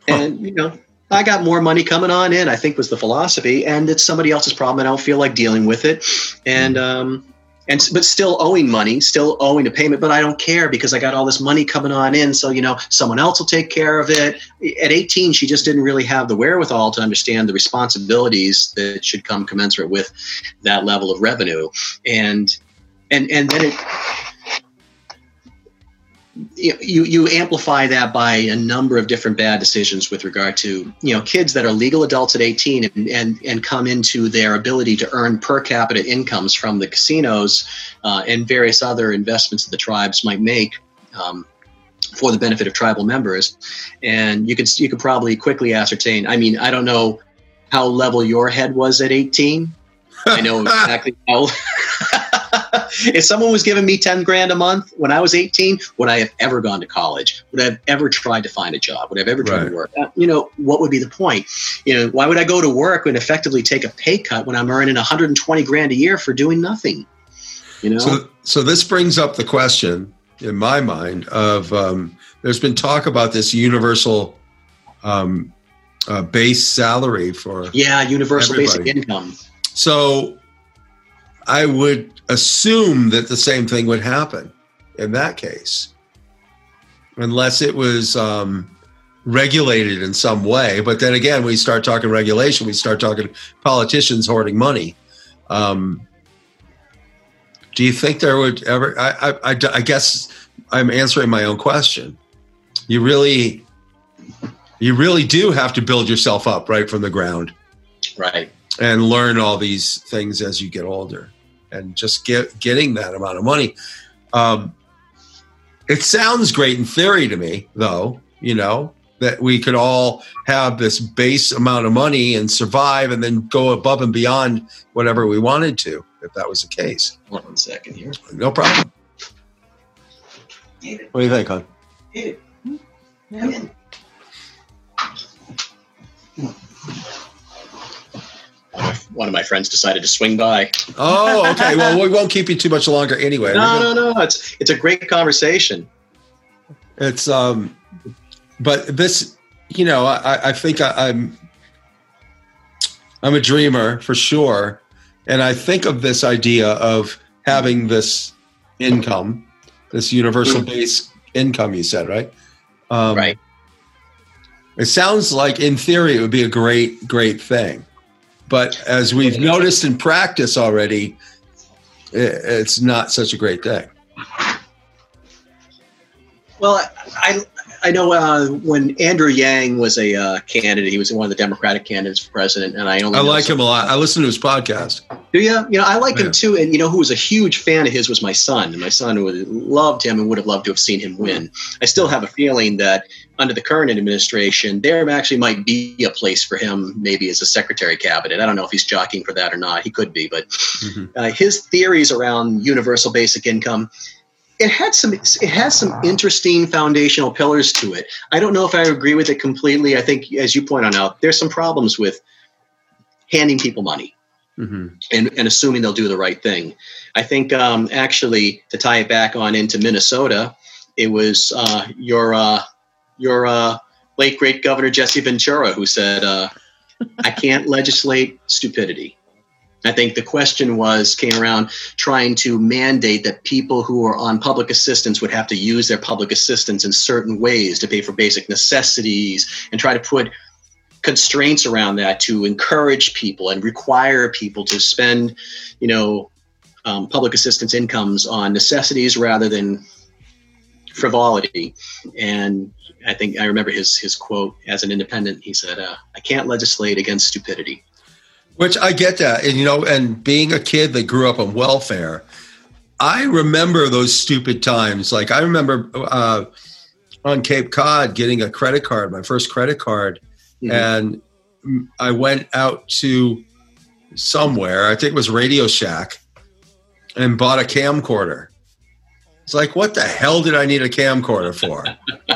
And you know, I got more money coming on in. I think was the philosophy, and it's somebody else's problem. I don't feel like dealing with it, and um, and but still owing money, still owing a payment. But I don't care because I got all this money coming on in. So you know, someone else will take care of it. At 18, she just didn't really have the wherewithal to understand the responsibilities that should come commensurate with that level of revenue, and and and then it you you amplify that by a number of different bad decisions with regard to you know kids that are legal adults at 18 and and, and come into their ability to earn per capita incomes from the casinos uh, and various other investments that the tribes might make um, for the benefit of tribal members. And you could you could probably quickly ascertain i mean i don't know how level your head was at 18 i know exactly how if someone was giving me 10 grand a month when I was 18, would I have ever gone to college? Would I have ever tried to find a job? Would I have ever tried Right. to work? You know, what would be the point? You know, why would I go to work and effectively take a pay cut when I'm earning 120 grand a year for doing nothing? You know? So, so this brings up the question in my mind of um, there's been talk about this universal um, uh, base salary for. yeah, universal basic income. So I would assume that the same thing would happen in that case, unless it was um, regulated in some way. But then again, we start talking regulation, we start talking politicians hoarding money. Um, do you think there would ever? I, I, I, I guess I'm answering my own question. You really, you really do have to build yourself up right from the ground Right. And learn all these things as you get older and just get getting that amount of money. Um, it sounds great in theory to me though you know that we could all have this base amount of money and survive and then go above and beyond whatever we wanted to if that was the case. One second here. no problem. What do you think, hon? One of my friends decided to swing by. oh okay well we won't keep you too much longer anyway No, no, no. It's it's a great conversation. It's um, but this, you know, I, I think I, I'm, I'm a dreamer for sure, and I think of this idea of having this income, this universal base income. You said right, um, Right. It sounds like, in theory, it would be a great, great thing, but as we've noticed in practice already, it's not such a great thing. Well, I I know uh, when Andrew Yang was a uh, candidate, he was one of the Democratic candidates for president, and I only I like him a lot. I listen to his podcast. Do you? You know, I like Yeah. him too. And you know, who was a huge fan of his was my son. And my son would loved him and would have loved to have seen him win. I still have a feeling that under the current administration, there actually might be a place for him, maybe as a secretary cabinet. I don't know if he's jockeying for that or not. He could be, but Mhm. uh, his theories around universal basic income. It had some. It has some interesting foundational pillars to it. I don't know if I agree with it completely. I think, as you point on out, there's some problems with handing people money hmm and, and assuming they'll do the right thing. I think um, actually to tie it back on into Minnesota, it was uh, your uh, your uh, late great Governor Jesse Ventura who said, uh, "I can't legislate stupidity." I think the question was came around trying to mandate that people who are on public assistance would have to use their public assistance in certain ways to pay for basic necessities and try to put constraints around that to encourage people and require people to spend, you know, um, public assistance incomes on necessities rather than frivolity. And I think I remember his his quote as an independent. He said, uh, "I can't legislate against stupidity." Which I get that, and you know, and being a kid that grew up on welfare, I remember those stupid times. Like I remember uh, on Cape Cod getting a credit card, my first credit card, Mhm. and I went out to somewhere. I think it was Radio Shack, and bought a camcorder. It's like, what the hell did I need a camcorder for?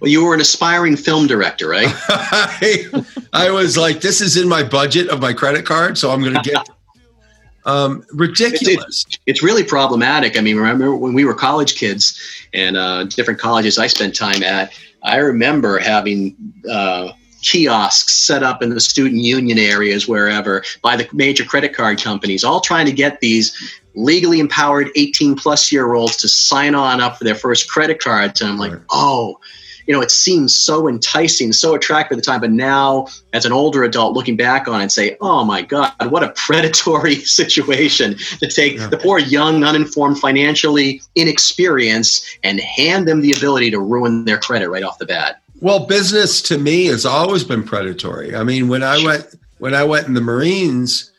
well, you were an aspiring film director, right? I, I was like, this is in my budget of my credit card, so I'm going to get um, ridiculous. It's, it's, it's, really problematic. I mean, remember when we were college kids and uh, different colleges I spent time at, I remember having uh, kiosks set up in the student union areas, wherever, by the major credit card companies, all trying to get these legally empowered 18 plus year olds to sign on up for their first credit cards. And I'm like, oh, you know, it seems so enticing, so attractive at the time. But now, as an older adult, looking back on it and say, oh my God, what a predatory situation to take yeah. the poor, young, uninformed, financially inexperienced and hand them the ability to ruin their credit right off the bat. Well, business to me has always been predatory. I mean, when I went when I went in the Marines,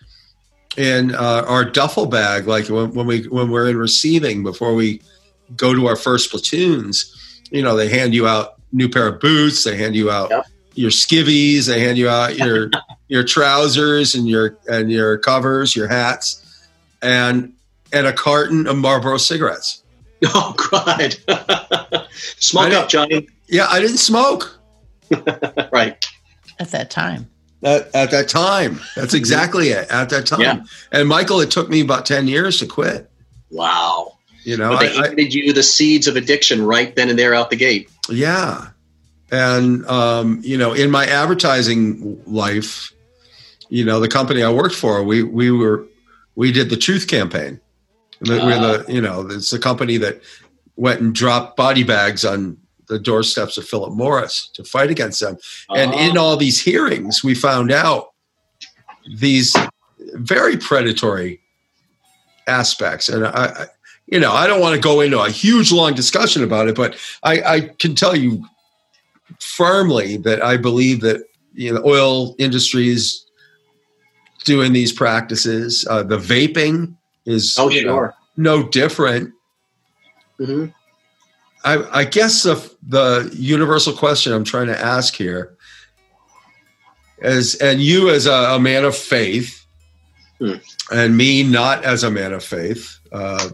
in uh, our duffel bag, like when, when, we when we're in receiving before we go to our first platoons, you know, they hand you out new pair of boots, they hand you out yep. your skivvies, they hand you out your your trousers and your and your covers, your hats, and and a carton of Marlboro cigarettes. Oh God! Smoke up, Johnny. Yeah, I didn't smoke. right. At that time. At, at that time. That's exactly it. At that time. Yeah. And Michael, it took me about 10 years to quit. Wow. You know, but they I, handed you the seeds of addiction right then and there out the gate. Yeah. And, um, you know, in my advertising life, you know, the company I worked for, we, we were, we did the truth campaign. Uh, we're the, you know, it's a company that went and dropped body bags on the doorsteps of Philip Morris to fight against them. Uh-huh. And in all these hearings, we found out these very predatory aspects. And I, you know, I don't want to go into a huge long discussion about it, but I, I can tell you firmly that I believe that you know, oil industry is doing these practices. Uh, the vaping is oh, sure. know, no different. Mm-hmm. I, I guess the, the universal question I'm trying to ask here is, and you as a, a man of faith, hmm. and me not as a man of faith. Uh,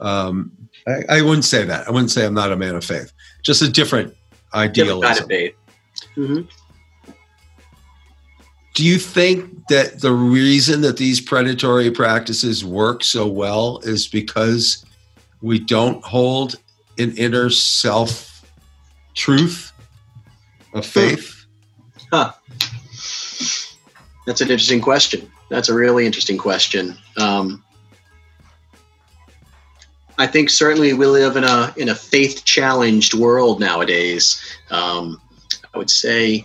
um, I, I, wouldn't say that. I wouldn't say I'm not a man of faith. Just a different idealism. Different kind of faith. Mm-hmm. Do you think that the reason that these predatory practices work so well is because we don't hold an inner self truth of faith? Huh. That's an interesting question. That's a really interesting question. Um, I think certainly we live in a in a faith challenged world nowadays. Um, I would say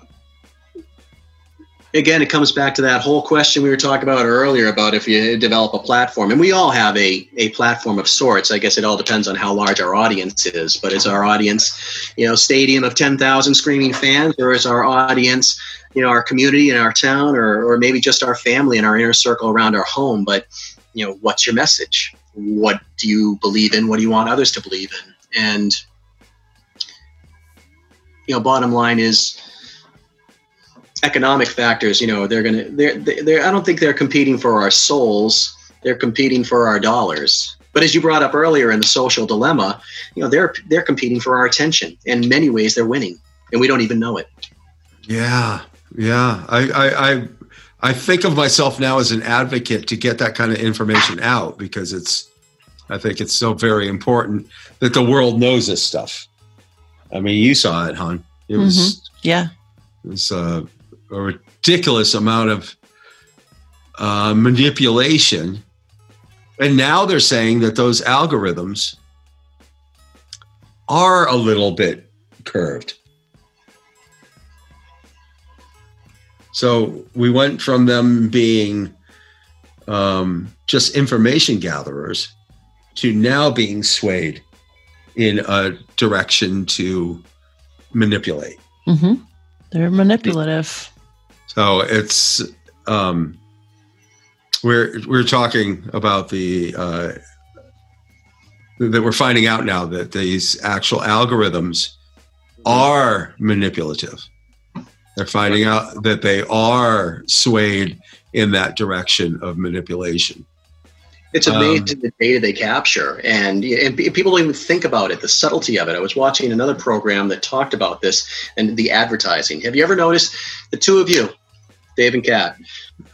again, it comes back to that whole question we were talking about earlier about if you develop a platform, and we all have a, a platform of sorts. I guess it all depends on how large our audience is. But is our audience, you know, stadium of 10,000 screaming fans, or is our audience, you know, our community in our town, or, or maybe just our family and our inner circle around our home? But, you know, what's your message? What do you believe in? What do you want others to believe in? And, you know, bottom line is, economic factors, you know, they're going to, they're, they're, I don't think they're competing for our souls. They're competing for our dollars. But as you brought up earlier in the social dilemma, you know, they're, they're competing for our attention. In many ways, they're winning and we don't even know it. Yeah. Yeah. I, I, I, I think of myself now as an advocate to get that kind of information out because it's, I think it's so very important that the world knows this stuff. I mean, you saw it, hon. It was, mm-hmm. yeah, it was uh, a ridiculous amount of uh, manipulation. And now they're saying that those algorithms are a little bit curved. So we went from them being um, just information gatherers to now being swayed in a direction to manipulate. Mm-hmm. They're manipulative. So it's um, we're we're talking about the uh, that we're finding out now that these actual algorithms are manipulative. They're finding out that they are swayed in that direction of manipulation. It's Um, amazing the data they capture, and and people don't even think about it. The subtlety of it. I was watching another program that talked about this and the advertising. Have you ever noticed the two of you, Dave and Kat?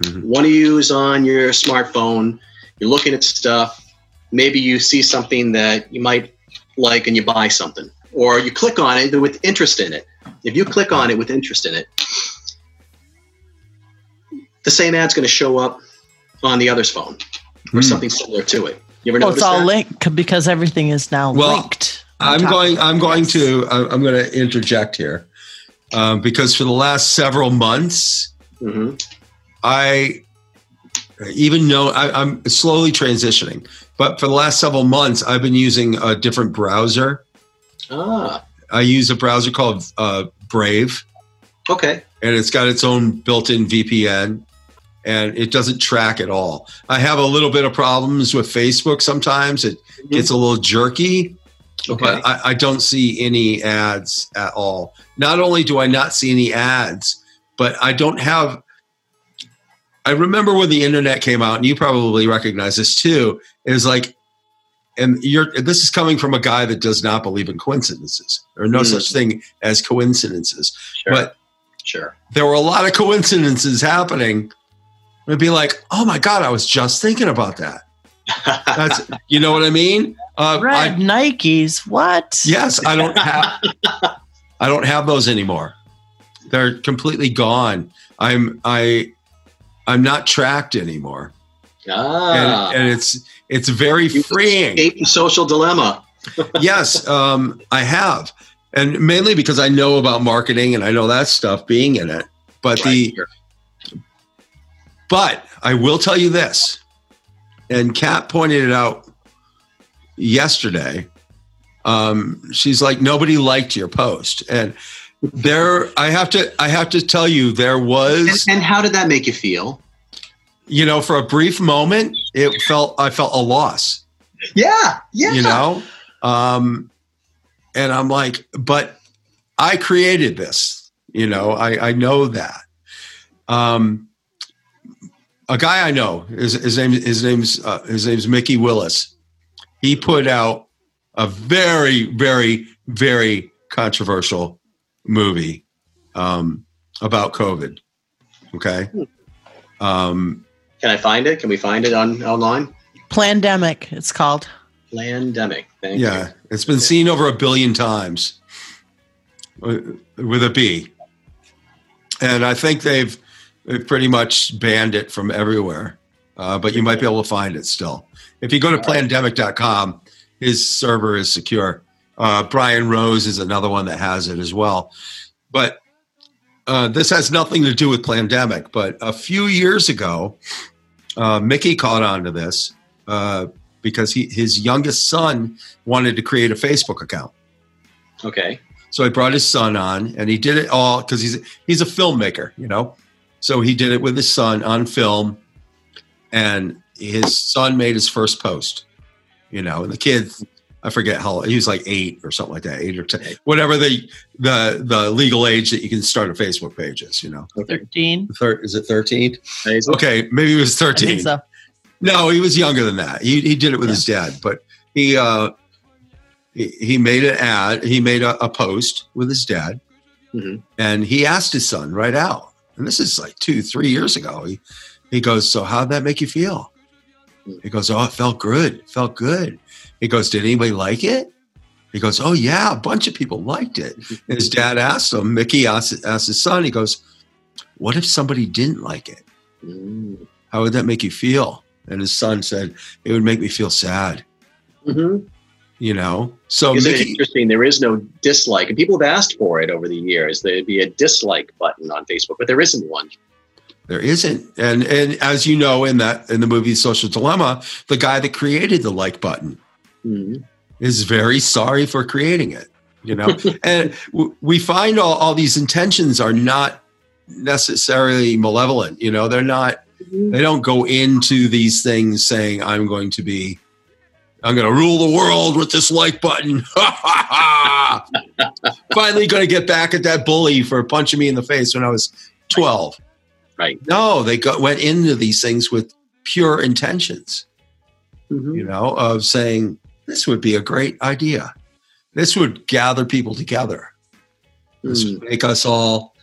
Mhm. One of you is on your smartphone. You're looking at stuff. Maybe you see something that you might like, and you buy something, or you click on it with interest in it. If you click on it with interest in it, the same ad's going to show up on the other's phone or Hmm. something similar to it. You ever Well, notice it's all that? linked because everything is now Well, linked. I'm going. I'm going Yes. to. I'm I'm going to interject here um, because for the last several months, Mhm. I even know I, I'm slowly transitioning. But for the last several months, I've been using a different browser. Ah, I use a browser called uh, Brave, okay. and it's got its own built-in VPN, and it doesn't track at all. I have a little bit of problems with Facebook sometimes. It gets a little jerky. Okay. but I, I don't see any ads at all. Not only do I not see any ads, but I don't have. I remember when the internet came out, and you probably recognize this too. It was like, and you're. This is coming from a guy that does not believe in coincidences. There are no Hmm. such thing as coincidences. Sure. But sure. there were a lot of coincidences happening. It'd be like, oh my god, I was just thinking about that. That's you know what I mean. Uh, I- Red Nikes. What? Yes, I don't have I don't have those anymore. They're completely gone. I'm I I'm not tracked anymore. ah, And, and it's it's very You freeing. social dilemma. yes, um, I have. And mainly because I know about marketing and I know that stuff being in it. But the Right. But I will tell you this, and Kat pointed it out yesterday. Um, she's like, nobody liked your post, and there, I have to, I have to tell you, there and, was, and how did that make you feel? you know, for a brief moment, it felt, I felt a loss, Yeah, yeah. you know, um, and I'm like, but I created this, you know, I, I know that. Um, a guy I know, his, his name, his name's, uh, his name's Mikki Willis. He put out a very, very, very controversial movie um, about COVID. Okay. Um, Can I find it? Can we find it on online? Plandemic, it's called. Pandemic. Thank yeah, you. it's been seen over a billion times uh, with a B, and I think they've, they've pretty much banned it from everywhere. Uh, but you might be able to find it still if you go to plandemic.com. His server is secure. Uh, Brian Rose is another one that has it as well. But uh, this has nothing to do with pandemic. But a few years ago, uh, Mikki caught on to this uh, because he, his youngest son wanted to create a Facebook account. Okay. So he brought his son on, and he did it all because he's he's a filmmaker, you know. So he did it with his son on film, and his son made his first post, you know. And the kid, I forget how he was like eight or something like that, eight or ten, whatever the the the legal age that you can start a Facebook page is, you know. 13. Thir- is it thirteen? Okay, maybe he was thirteen. so. No, he was younger than that. He he did it with his dad, but he uh he, he made an ad. He made a, a post with his dad, Mhm. and he asked his son right out. And this is like two, three years ago. He he goes, "So how'd that make you feel?" He goes, "Oh, it felt good. It felt good." He goes, "Did anybody like it?" He goes, "Oh yeah, a bunch of people liked it." And his dad asked him. Mikki asked, asked his son. He goes, "What if somebody didn't like it?" Mm. how would that make you feel? And his son said, it would make me feel sad, Mhm. you know? So Isn't Mikki, interesting? There is no dislike, and people have asked for it over the years. There'd be a dislike button on Facebook, but there isn't one. there isn't. And, and as you know, in that, in the movie Social Dilemma, the guy that created the like button Mhm. is very sorry for creating it, you know? and w- we find all, all these intentions are not necessarily malevolent, you know? They're not, they don't go into these things saying, I'm going to be, I'm going to rule the world with this like button. Finally, going to get back at that bully for punching me in the face when I was 12. Right. No, they got, went into these things with pure intentions. Mhm. you know, of saying this would be a great idea. This would gather people together. This Mm. would make us all,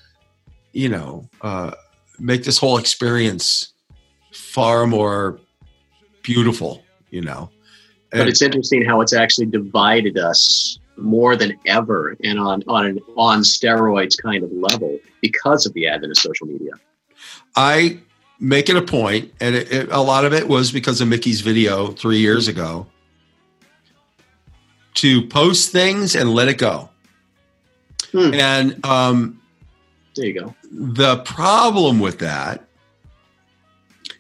you know, uh, make this whole experience far more beautiful. You know, But it's interesting how it's actually divided us more than ever and on, on an on steroids kind of level because of the advent of social media. I make it a point, and it, it, a lot of it was because of Mikki's video three years ago, to post things and let it go. Hmm. And um, There you go. the problem with that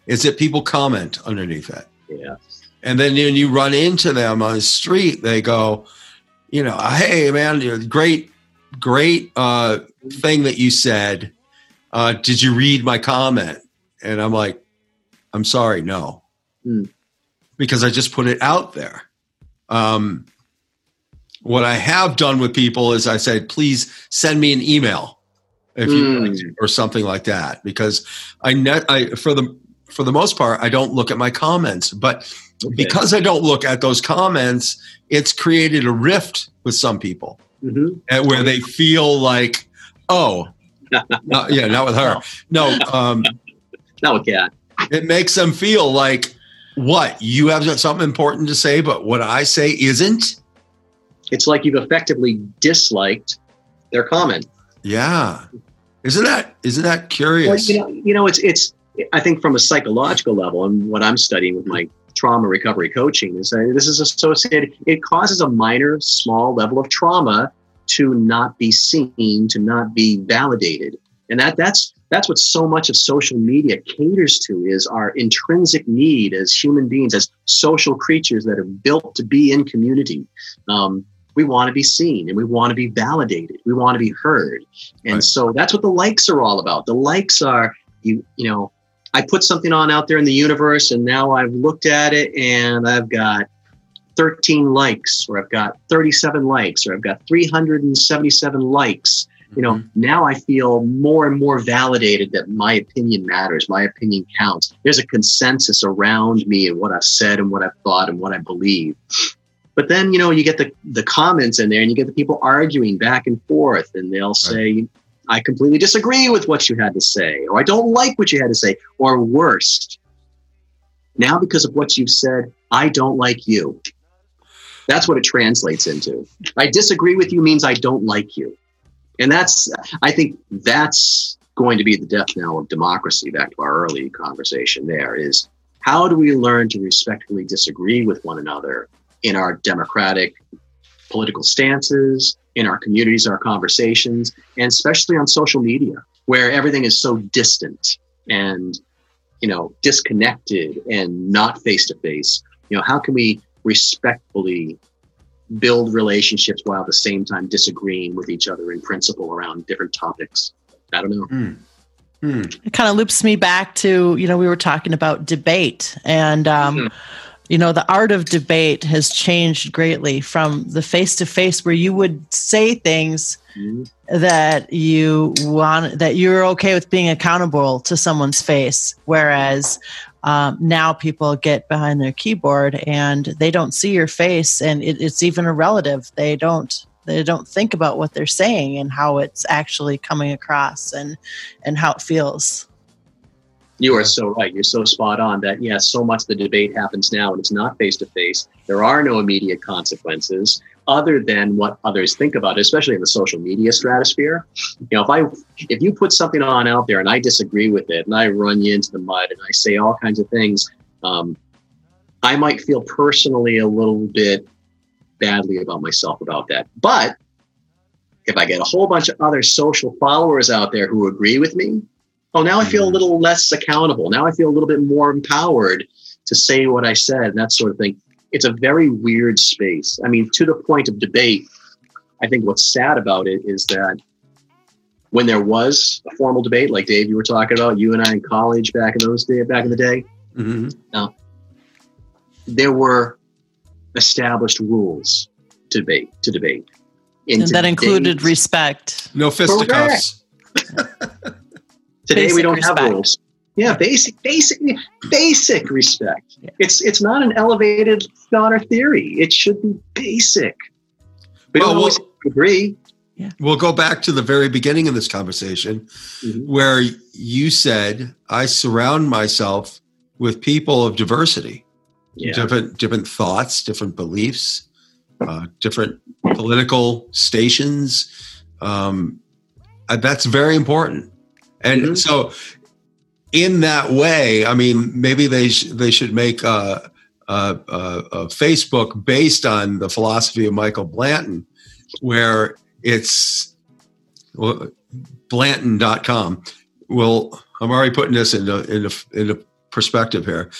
is that people comment underneath it. Yeah. And then when you run into them on the street, they go, you know, hey man, great, great uh, thing that you said. Uh, did you read my comment? And I'm like, I'm sorry, no, Hmm. because I just put it out there. Um, what I have done with people is I said, please send me an email if you Hmm. like or something like that, because I net I for the for the most part I don't look at my comments, but Okay. because I don't look at those comments, it's created a rift with some people Mhm. and where they feel like, oh, not, yeah, not with her. No, um, Not with Kat. it makes them feel like, what you have something important to say, but what I say isn't. It's like you've effectively disliked their comment. Yeah, isn't that isn't that Well, curious? you know, you know, it's it's. I think from a psychological level, and what I'm studying with my trauma recovery coaching is that this is associated. It causes a minor, small level of trauma to not be seen, to not be validated, and that that's that's what so much of social media caters to is our intrinsic need as human beings, as social creatures that are built to be in community. Um, we want to be seen and we want to be validated. We want to be heard. And Right. so that's what the likes are all about. The likes are you you know, I put something on out there in the universe and now I've looked at it and I've got 13 likes or I've got 37 likes or I've got 377 likes. You know, mm-hmm. now I feel more and more validated that my opinion matters, my opinion counts. There's a consensus around me and what I've said and what I've thought and what I believe. But then, you know, you get the, the comments in there and you get the people arguing back and forth, and they'll say, I completely disagree with what you had to say, or I don't like what you had to say, or worst, now because of what you've said, I don't like you. That's what it translates into. I disagree with you means I don't like you. And that's, I think that's going to be the death knell of democracy, back to our early conversation there, is how do we learn to respectfully disagree with one another in our democratic political stances, in our communities, our conversations, and especially on social media, where everything is so distant and you know disconnected and not face to face. You know, how can we respectfully build relationships while at the same time disagreeing with each other in principle around different topics? I don't know. Hmm. Hmm. It kind of loops me back to, you know, we were talking about debate and, um, Mhm. You know, the art of debate has changed greatly from the face to face where you would say things Mhm. that you want, that you're okay with being accountable to someone's face. Whereas um, now people get behind their keyboard and they don't see your face and it, it's even a relative. They don't, they don't think about what they're saying and how it's actually coming across and, and how it feels. You are so right. You're so spot on that, yes, so much the debate happens now and it's not face to face. There are no immediate consequences other than what others think about it, especially in the social media stratosphere. You know, if I if you put something on out there and I disagree with it and I run you into the mud and I say all kinds of things, um, I might feel personally a little bit badly about myself about that. But if I get a whole bunch of other social followers out there who agree with me, oh, now I feel a Mhm. little less accountable. Now I feel a little bit more empowered to say what I said and that sort of thing. It's a very weird space. I mean, to the point of debate, I think what's sad about it is that when there was a formal debate, like Dave, you were talking about, you and I in college back in those day, back in the day, Mhm. there were established rules to debate. To debate, and that today- included respect. No fisticuffs. Today we don't have respect. rules. Yeah, basic, basic, basic respect. Yeah. It's it's not an elevated thought or theory. It should be basic. We Well, don't always well- agree. We'll go back to the very beginning of this conversation Mhm. where you said, I surround myself with people of diversity, Yeah. different different thoughts, different beliefs, uh, different political stations. Um, uh, that's very important. And Mhm. so, in that way, I mean, maybe they sh- they should make a, a, a, a Facebook based on the philosophy of Michael Blanton, where it's well, Blanton.com. Well, I'm already putting this into into into perspective here,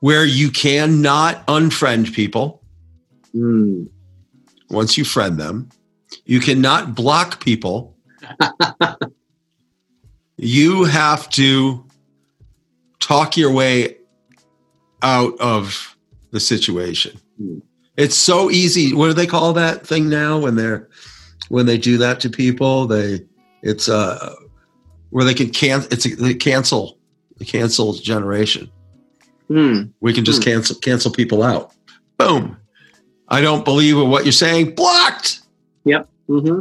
where you cannot unfriend people Mm. once you friend them. You cannot block people. you have to talk your way out of the situation. Hmm. It's so easy. What do they call that thing now when they're when they do that to people? They it's uh where they can can it's a, they cancel the cancel generation. Mm. We can just Hmm. cancel cancel people out. Boom. I don't believe in what you're saying. Blocked. hmm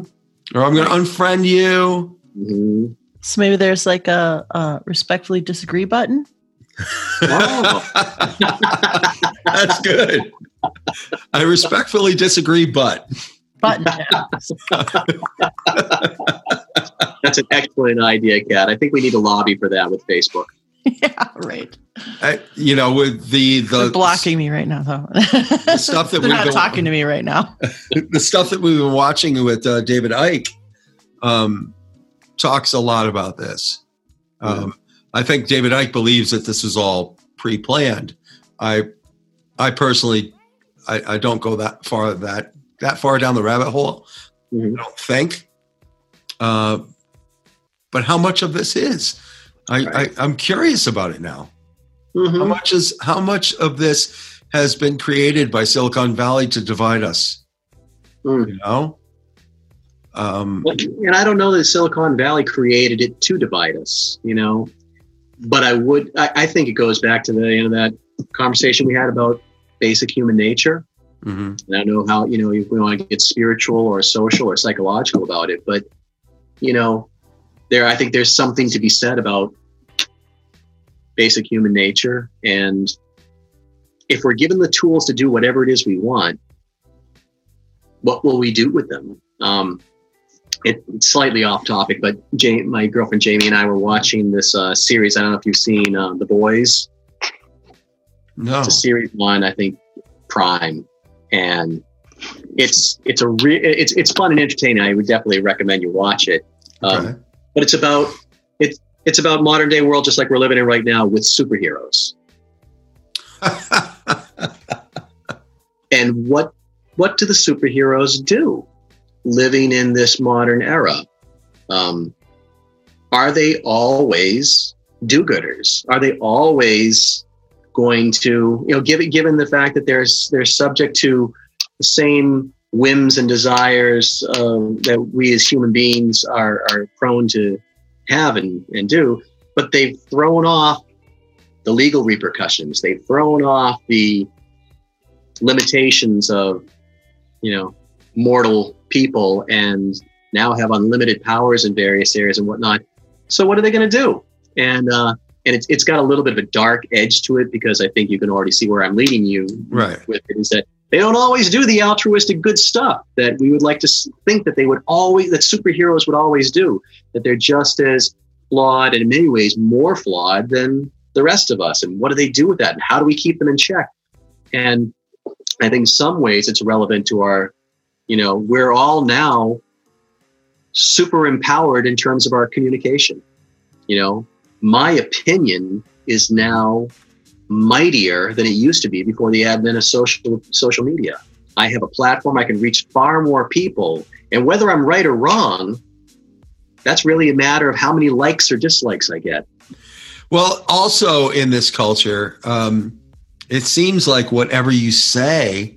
Or I'm going to unfriend you. hmm So maybe there's like a, a respectfully disagree button. Oh. That's good. I respectfully disagree, but Button. That's an excellent idea, Kat. I think we need to lobby for that with Facebook. yeah, right. I, you know, with the They're the blocking me right now, though. stuff that They're not been- talking to me right now. the stuff that we've been watching with uh, David Icke um, talks a lot about this. Um, I think David Icke believes that this is all pre-planned. I, I personally, I, I don't go that far that that far down the rabbit hole. Mhm. I don't think. Uh, but how much of this is? I, Right. I I'm curious about it now. How Mhm. much is how much of this has been created by Silicon Valley to divide us? Mm. You know, um, And I don't know that Silicon Valley created it to divide us, you know. But I would, I, I think it goes back to the you know that conversation we had about basic human nature. mhm. And I don't know how, you know, if we want to get spiritual or social or psychological about it, but, you know, there, I think there's something to be said about basic human nature. And if we're given the tools to do whatever it is we want, what will we do with them? Um, it, it's slightly off topic, but Jane, my girlfriend Jamie and I were watching this uh, series. I don't know if you've seen uh, The Boys. No, it's a series one i think prime. And it's it's a re- it's it's fun and entertaining. I would definitely recommend you watch it. Um, Okay. but it's about it's it's about modern day world just like we're living in right now with superheroes. And what what do the superheroes do living in this modern era. Um, are they always do-gooders? Are they always going to you know given given the fact that there's they're subject to the same whims and desires um, that we as human beings are are prone to have and, and do but they've thrown off the legal repercussions. They've thrown off the limitations of you know mortal people and now have unlimited powers in various areas and whatnot. So what are they going to do? And uh and it's, it's got a little bit of a dark edge to it because I think you can already see where I'm leading you right. with it is that they don't always do the altruistic good stuff that we would like to think that they would always that superheroes would always do that they're just as flawed and in many ways more flawed than the rest of us. And what do they do with that? And how do we keep them in check? And i think in some ways it's relevant to our you know we're all now super empowered in terms of our communication you know my opinion is now mightier than it used to be before the advent of social social media. I have a platform I can reach far more people, and whether I'm right or wrong, that's really a matter of how many likes or dislikes I get. Well, also in this culture, um, it seems like whatever you say,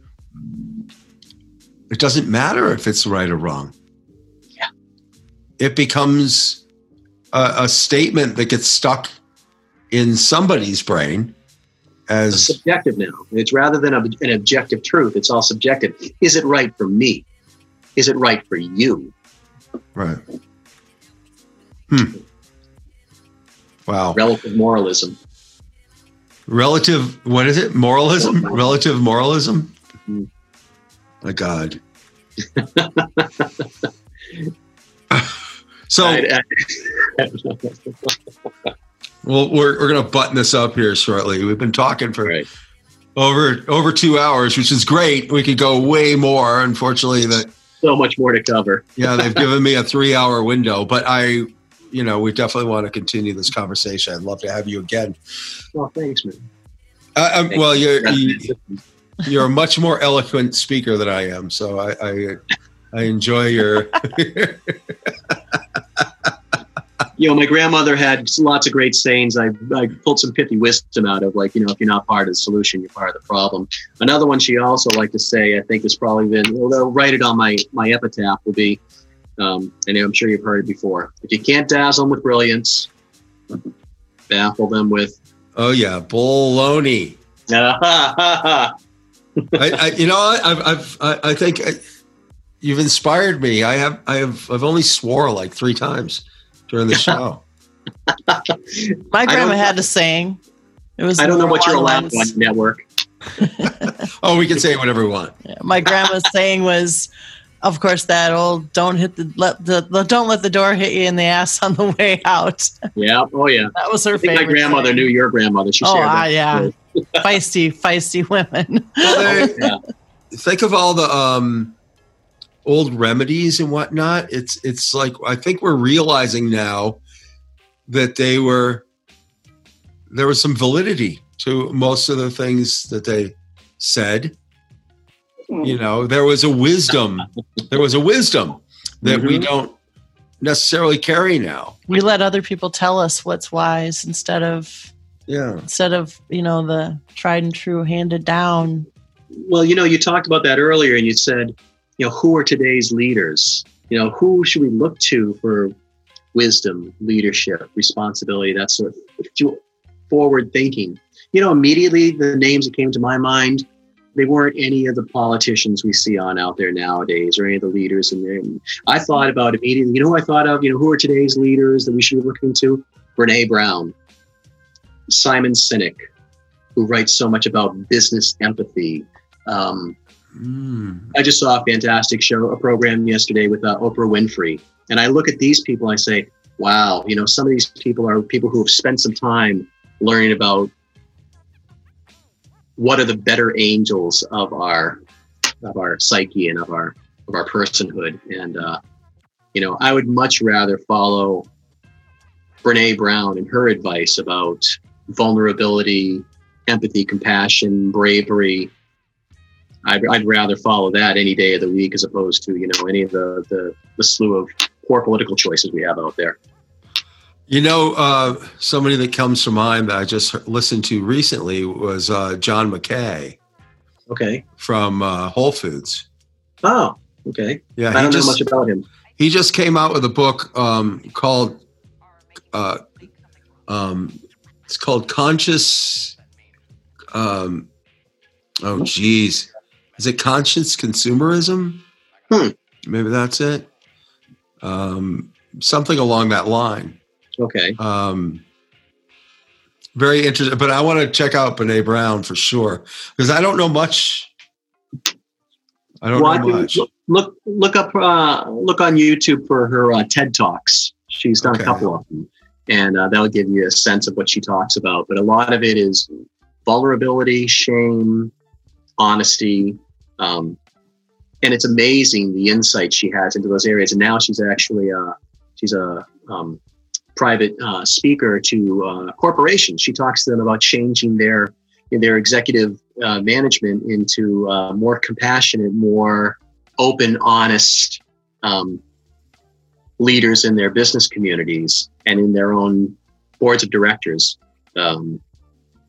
it doesn't matter if it's right or wrong. Yeah. It becomes a, a statement that gets stuck in somebody's brain It's as subjective now. It's rather than ob- an objective truth. It's all subjective. Is it right for me? Is it right for you? right. Hmm. Wow. Relative moralism. Relative, what is it? Moralism? Relative moralism? Mhm. My God. so, I- I- well, we're, we're going to button this up here shortly. We've been talking for Right. over over two hours, which is great. We could go way more. Unfortunately, that so much more to cover. yeah, they've given me a three hour window, but I, you know, we definitely want to continue this conversation. I'd love to have you again. Well, thanks, man. Uh, um, I, I'm, well, you're you, you, you're a much more eloquent speaker than I am, so I I, I enjoy your. you know, my grandmother had lots of great sayings. I, I pulled some pithy wisdom out of, like, you know, if you're not part of the solution, you're part of the problem. Another one she also liked to say, I think has probably been, they'll write it on my, my epitaph will be, um, and I'm sure you've heard it before. If you can't dazzle them with brilliance, baffle them with, oh yeah, baloney. I, I, you know, what? I've, I've, I, I think I, you've inspired me. I have, I have, I've only swore like three times during the show. My grandma had a saying. It was I don't know what you're along the allowed on lines- network. oh, we can say whatever we want. My grandma's saying was, of course, that old "don't hit the let the, the don't let the door hit you in the ass on the way out." Yeah. Oh, yeah. That was her I think favorite. my grandmother saying. knew your grandmother. She Oh, shared that. yeah, feisty, feisty women. Well, they- yeah. think of all the um, old remedies and whatnot. It's it's like I think we're realizing now that they were there was some validity to most of the things that they said. You know, there was a wisdom. There was a wisdom that we Mhm. don't necessarily carry now. we let other people tell us what's wise instead of Yeah. instead of you know the tried and true handed down. Well, you know, you talked about that earlier, and you said, you know, who are today's leaders? You know, who should we look to for wisdom, leadership, responsibility, that sort of forward thinking? You know, immediately the names that came to my mind, they weren't any of the politicians we see on out there nowadays, or any of the leaders. And I thought about immediately. You know, who I thought of. You know, who are today's leaders that we should be looking to? Brene Brown, Simon Sinek, who writes so much about business empathy. Um, Mm. I just saw a fantastic show, a program yesterday with uh, Oprah Winfrey, and I look at these people. and I say, "Wow, you know, some of these people are people who have spent some time learning about what are the better angels of our of our psyche and of our of our personhood." And uh, you know, I would much rather follow Brene Brown and her advice about vulnerability, empathy, compassion, bravery I'd, I'd rather follow that any day of the week as opposed to you know any of the the, the slew of poor political choices we have out there. You know, uh, somebody that comes to mind that I just listened to recently was uh, John McKay Okay. from uh, Whole Foods. Oh, okay. Yeah, I don't know much about him. he just came out with a book um, called uh, um, it's called Conscious. Um, oh, geez, is it Conscious Consumerism? Hmm. Maybe that's it. Um, something along that line. Okay. Um, very interesting, but I want to check out Brene Brown for sure because I don't know much. I don't Well, know much. look, look look up uh, look on YouTube for her uh, TED talks. She's done Okay. a couple of them, and uh, that'll give you a sense of what she talks about. But a lot of it is vulnerability, shame, honesty, um, and it's amazing the insight she has into those areas. And now she's actually uh, she's a um, private uh, speaker to uh, corporations. She talks to them about changing their their executive uh, management into uh, more compassionate, more open, honest um, leaders in their business communities and in their own boards of directors. Um,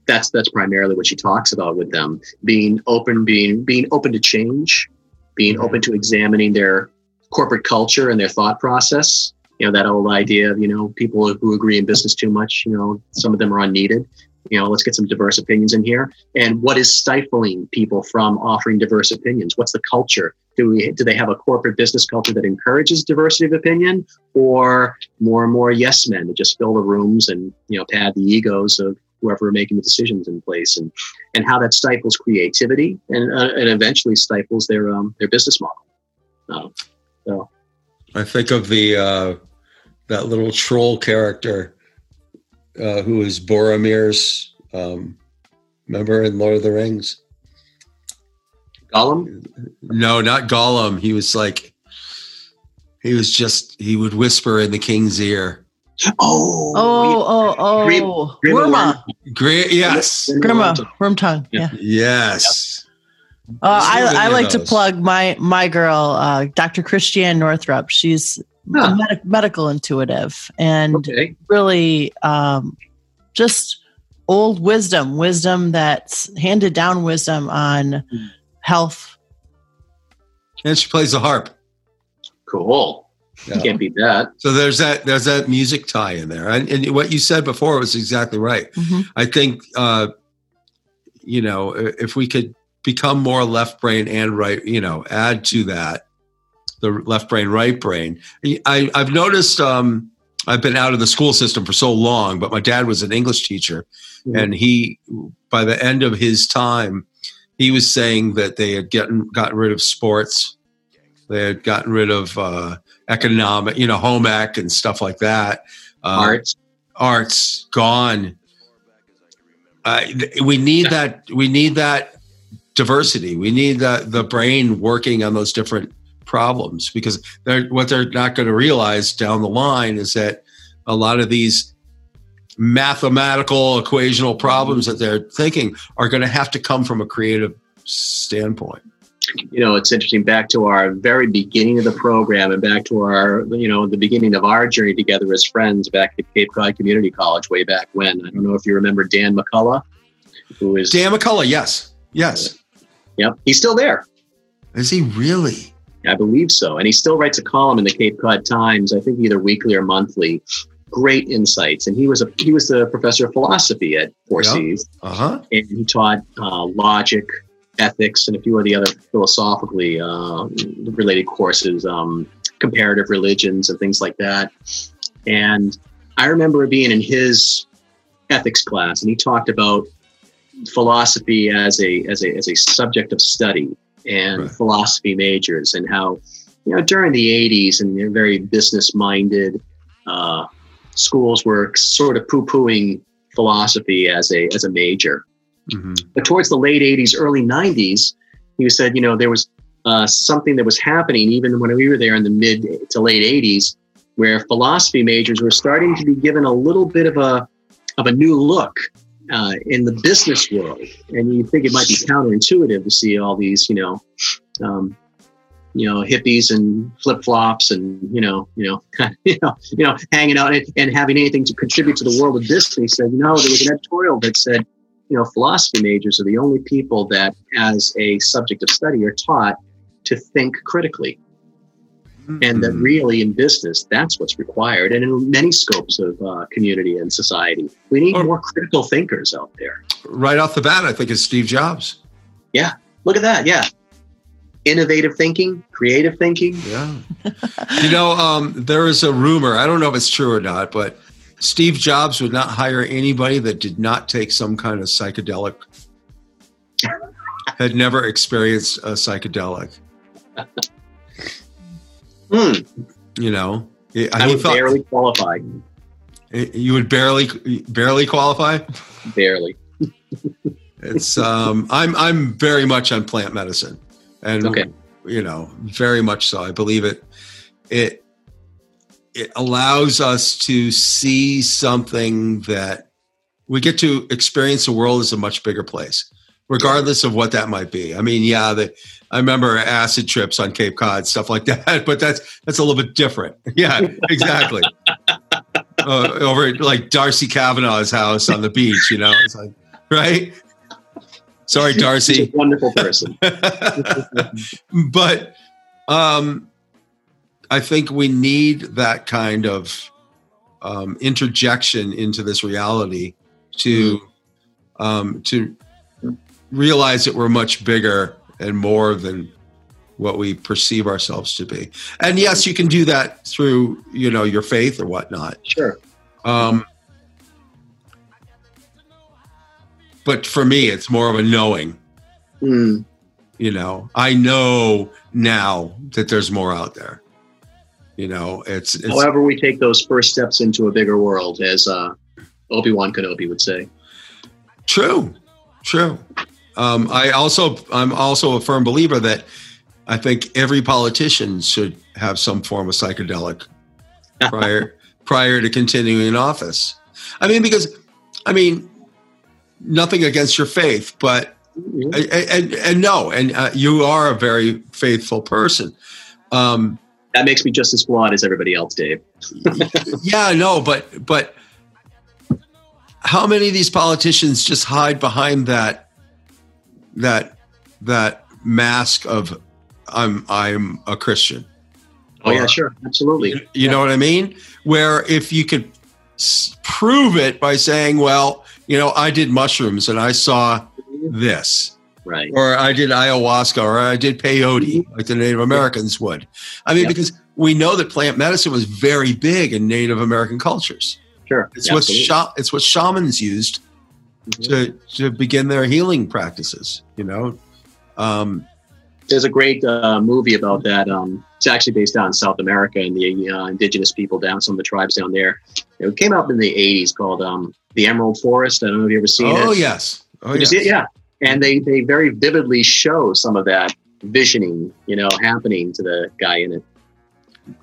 that's that's primarily what she talks about with them: being open, being being open to change, being Mhm. open to examining their corporate culture and their thought process, you know that old idea of you know people who agree in business too much. You know, some of them are unneeded. You know, let's get some diverse opinions in here. And what is stifling people from offering diverse opinions? What's the culture? Do we do they have a corporate business culture that encourages diversity of opinion, or more and more yes men that just fill the rooms and you know pad the egos of whoever are making the decisions in place, and and how that stifles creativity and uh, and eventually stifles their um their business model. Uh, so I think of the uh, that little troll character uh, who is Boromir's um, member in Lord of the Rings. Gollum, No, not Gollum. He was like, he was just he would whisper in the king's ear. oh Oh, oh, oh. Grim Worma. Great, yes, Grima. Worm tongue. Yeah. yes. Uh, I, I of like to plug my my girl, uh, Dr. Christiane Northrup. She's Huh. med- medical intuitive and okay really um, just old wisdom, wisdom that's handed down wisdom on Hmm. health. And she plays the harp. cool Yeah. can't beat that So there's that there's that music tie in there, and, and what you said before was exactly right. Mhm. I think uh, you know if we could become more left brain and right, you know, add to that the left brain right brain. I, I've noticed. Um, I've been out of the school system for so long, but my dad was an English teacher, Mhm. and he, by the end of his time, he was saying that they had gotten gotten rid of sports, they had gotten rid of uh, economic, you know, home ec and stuff like that. Uh, arts arts gone. Uh, we need that. We need that diversity. We need that the brain working on those different problems because they're, what they're not going to realize down the line is that a lot of these mathematical equational problems that they're thinking are going to have to come from a creative standpoint. you know it's interesting back to our very beginning of the program and back to our you know the beginning of our journey together as friends back at cape cod community college way back when i don't know if you remember dan mccullough who is Dan McCullough, yes, yes, yep he's still there is he really? I believe so and he still writes a column in the cape cod times i think either weekly or monthly great insights and he was a he was the professor of philosophy at four Yeah. Cs Uh huh. and he taught uh, logic, ethics, and a few of the other philosophically uh, related courses, um, comparative religions, and things like that. And I remember being in his ethics class, and he talked about philosophy as a as a as a subject of study and Right. philosophy majors, and how you know during the '80s and they're very business minded. Uh, schools were sort of poo pooing philosophy as a as a major. hmm But towards the late 80s, early 90s, he said, you know, there was uh, something that was happening even when we were there in the mid to late 80s, where philosophy majors were starting to be given a little bit of a of a new look uh, in the business world. And you think it might be counterintuitive to see all these, you know, um, you know, hippies and flip flops and you know, you know, you know, you know, hanging out and, and having anything to contribute to the world of business. Said, know, there was an editorial that said, you know, philosophy majors are the only people that, as a subject of study, are taught to think critically. And that Mhm. really in business, that's what's required. And in many scopes of uh, community and society, we need Or- more critical thinkers out there. right off the bat, I think it's Steve Jobs. Yeah. Look at that. Yeah. Innovative thinking, creative thinking. Yeah. you know, um, there is a rumor. I don't know if it's true or not, but Steve Jobs would not hire anybody that did not take some kind of psychedelic, had never experienced a psychedelic. Hmm, You know, I, I would felt barely qualify. you would barely barely qualify. Barely. It's um, I'm I'm very much on plant medicine, and Okay. you know, very much so. I believe it. It it allows us to see something that we get to experience the world as a much bigger place, regardless of what that might be. I mean, yeah, the, I remember acid trips on Cape Cod, stuff like that, but that's that's a little bit different. Yeah, exactly. uh, over at like Darcy Kavanaugh's house on the beach, you know, it's like right. Sorry, Darcy a wonderful person. but um I think we need that kind of um, interjection into this reality to um, to realize that we're much bigger and more than what we perceive ourselves to be. And yes, you can do that through you know your faith or whatnot. Sure. Um, but for me, it's more of a knowing. Mm, You know, I know now that there's more out there. You know, it's, it's However, we take those first steps into a bigger world, as uh, Obi Wan Kenobi would say. True, true. Um, I also, I'm also a firm believer that I think every politician should have some form of psychedelic prior prior to continuing in office. I mean, because, I mean, nothing against your faith, but and, and, and no, and uh, you are a very faithful person. Um, That makes me just as flawed as everybody else, Dave. yeah, no, but but how many of these politicians just hide behind that that that mask of I'm I'm a Christian? Oh yeah, Or- sure, absolutely. You, you know what I mean? Where if you could s- prove it by saying, well, you know, I did mushrooms and I saw this, Right. or I did ayahuasca, or I did peyote, like the Native Americans would. I mean, Yep. because we know that plant medicine was very big in Native American cultures. Sure. It's what Absolutely. sha- it's what shamans used To to begin their healing practices. You know, um, There's a great uh, movie about that. Um, it's actually based out in South America and the uh, indigenous people down, some of the tribes down there. It came out in the 80s called um, The Emerald Forest. I don't know if you've ever seen it. oh yes, oh yes. it? Yeah. And they, they very vividly show some of that visioning, you know, happening to the guy in it.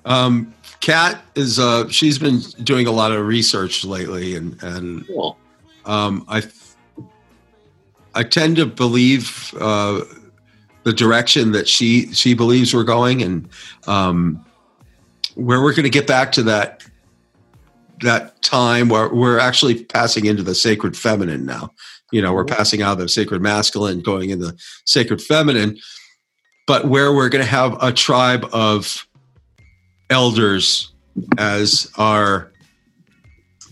Um, Kat is uh, she's been doing a lot of research lately, and and Cool. Um, I I tend to believe uh, the direction that she she believes we're going, and um, where we're going to get back to that that time where we're actually passing into the sacred feminine now. You know, we're passing out of the sacred masculine, going in the sacred feminine, but where we're going to have a tribe of elders as our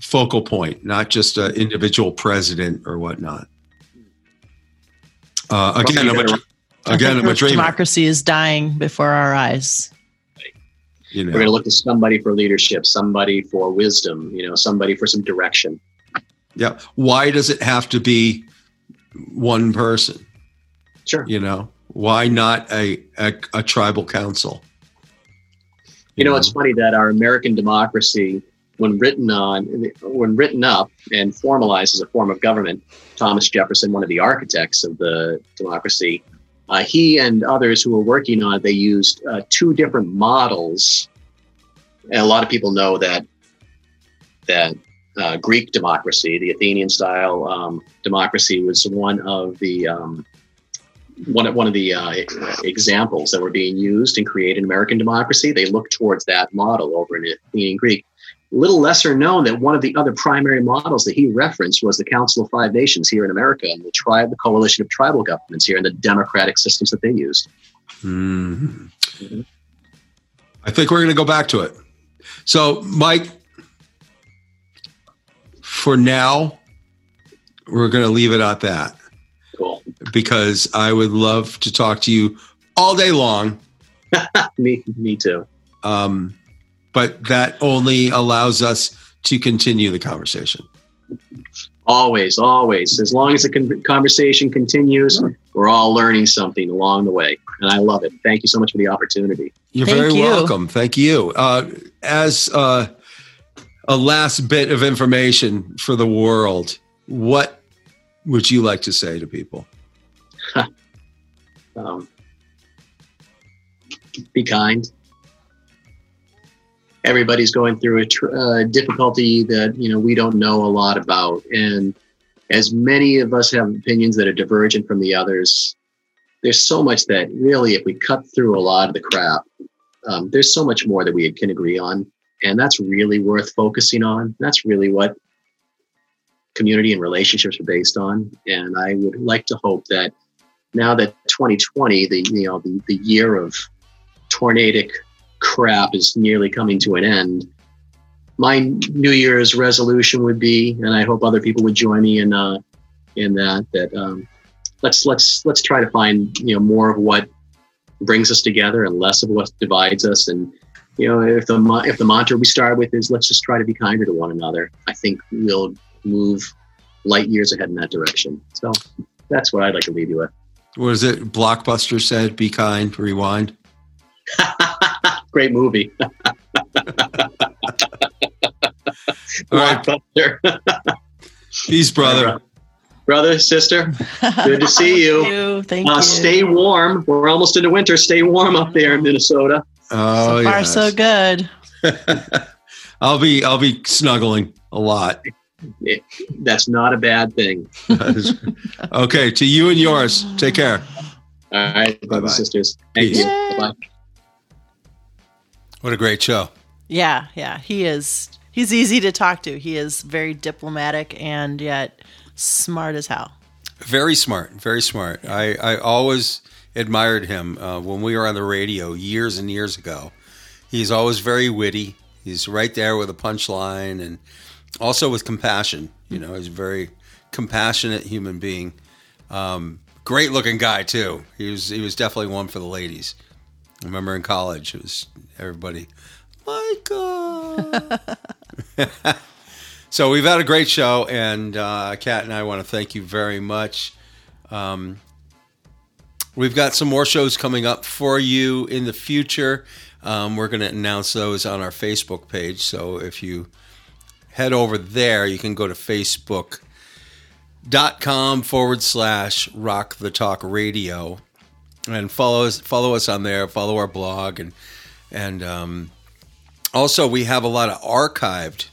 focal point, not just an individual president or whatnot. Uh, again, I'm a, I again, I'm a dreamer. democracy is dying before our eyes. You We're going to look to somebody for leadership, somebody for wisdom, you know, somebody for some direction. yeah. Why does it have to be one person? Sure. You know, why not a a, a tribal council? You know, it's funny that our American democracy, when written on, when written up and formalized as a form of government, Thomas Jefferson, one of the architects of the democracy, uh, he and others who were working on it, they used uh, two different models. And a lot of people know that that uh, Greek democracy, the Athenian style um, democracy, was one of the um, one of, one of the uh, examples that were being used in creating American democracy. They looked towards that model over in Athenian Greek. Little lesser known that one of the other primary models that he referenced was the Council of Five Nations here in America and the tribe, the coalition of tribal governments here and the democratic systems that they used. Mhm. I think we're going to go back to it. So, Mike, for now, we're going to leave it at that Cool. because I would love to talk to you all day long. Me, me too. Um, but that only allows us to continue the conversation. Always, always. As long as the con- conversation continues, we're all learning something along the way. And I love it. Thank you so much for the opportunity. You're Thank very you. welcome. Thank you. Uh, as uh, a last bit of information for the world, what would you like to say to people? um, be kind. Everybody's going through a tr- uh, difficulty that you know we don't know a lot about, and as many of us have opinions that are divergent from the others, there's so much that really, if we cut through a lot of the crap, um, there's so much more that we can agree on, and that's really worth focusing on. That's really what community and relationships are based on, and I would like to hope that now that 2020, the you know the, the year of tornadic crap is nearly coming to an end. My New Year's resolution would be, and I hope other people would join me in uh, in that. That um, let's let's let's try to find you know more of what brings us together and less of what divides us. And you know, if the if the mantra we start with is let's just try to be kinder to one another, I think we'll move light years ahead in that direction. So that's what I'd like to leave you with. What is it? Blockbuster said, "Be kind, rewind." Great movie. All right, Blockbuster. peace, brother. Brother, sister, good to see you. Thank you. Thank Uh, you. stay warm. We're almost into winter. Stay warm up there in Minnesota. Oh, so far, yes. so good. I'll be I'll be snuggling a lot. That's not a bad thing. okay, to you and yours. Take care. All right, brothers Bye-bye. sisters. Thank Peace. you. Bye. What a great show. Yeah, yeah. He is. He's easy to talk to. He is very diplomatic and yet smart as hell. Very smart, very smart. I, I always admired him uh, when we were on the radio years and years ago. He's always very witty. He's right there with a punchline and also with compassion. You know, he's a very compassionate human being. Um, great looking guy too. He was he was definitely one for the ladies. Remember in college, it was everybody, Michael. so we've had a great show, and uh, Kat and I want to thank you very much. Um, we've got some more shows coming up for you in the future. Um, we're going to announce those on our Facebook page. So if you head over there, you can go to facebook.com forward slash rock the talk radio and follow us follow us on there follow our blog and and um, also we have a lot of archived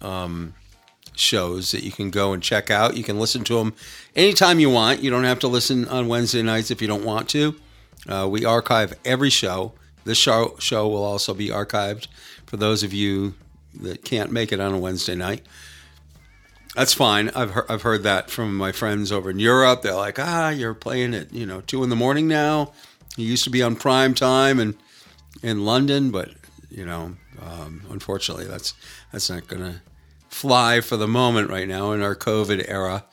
um, shows that you can go and check out. You can listen to them anytime you want. You don't have to listen on wednesday nights if you don't want to. Uh, we archive every show. This show show will also be archived for those of you that can't make it on a wednesday night that's fine. I've heard, I've heard that from my friends over in Europe. They're like, ah, you're playing at you know two in the morning now. You used to be on prime time and in London, but you know, um, unfortunately, that's that's not going to fly for the moment right now in our COVID era.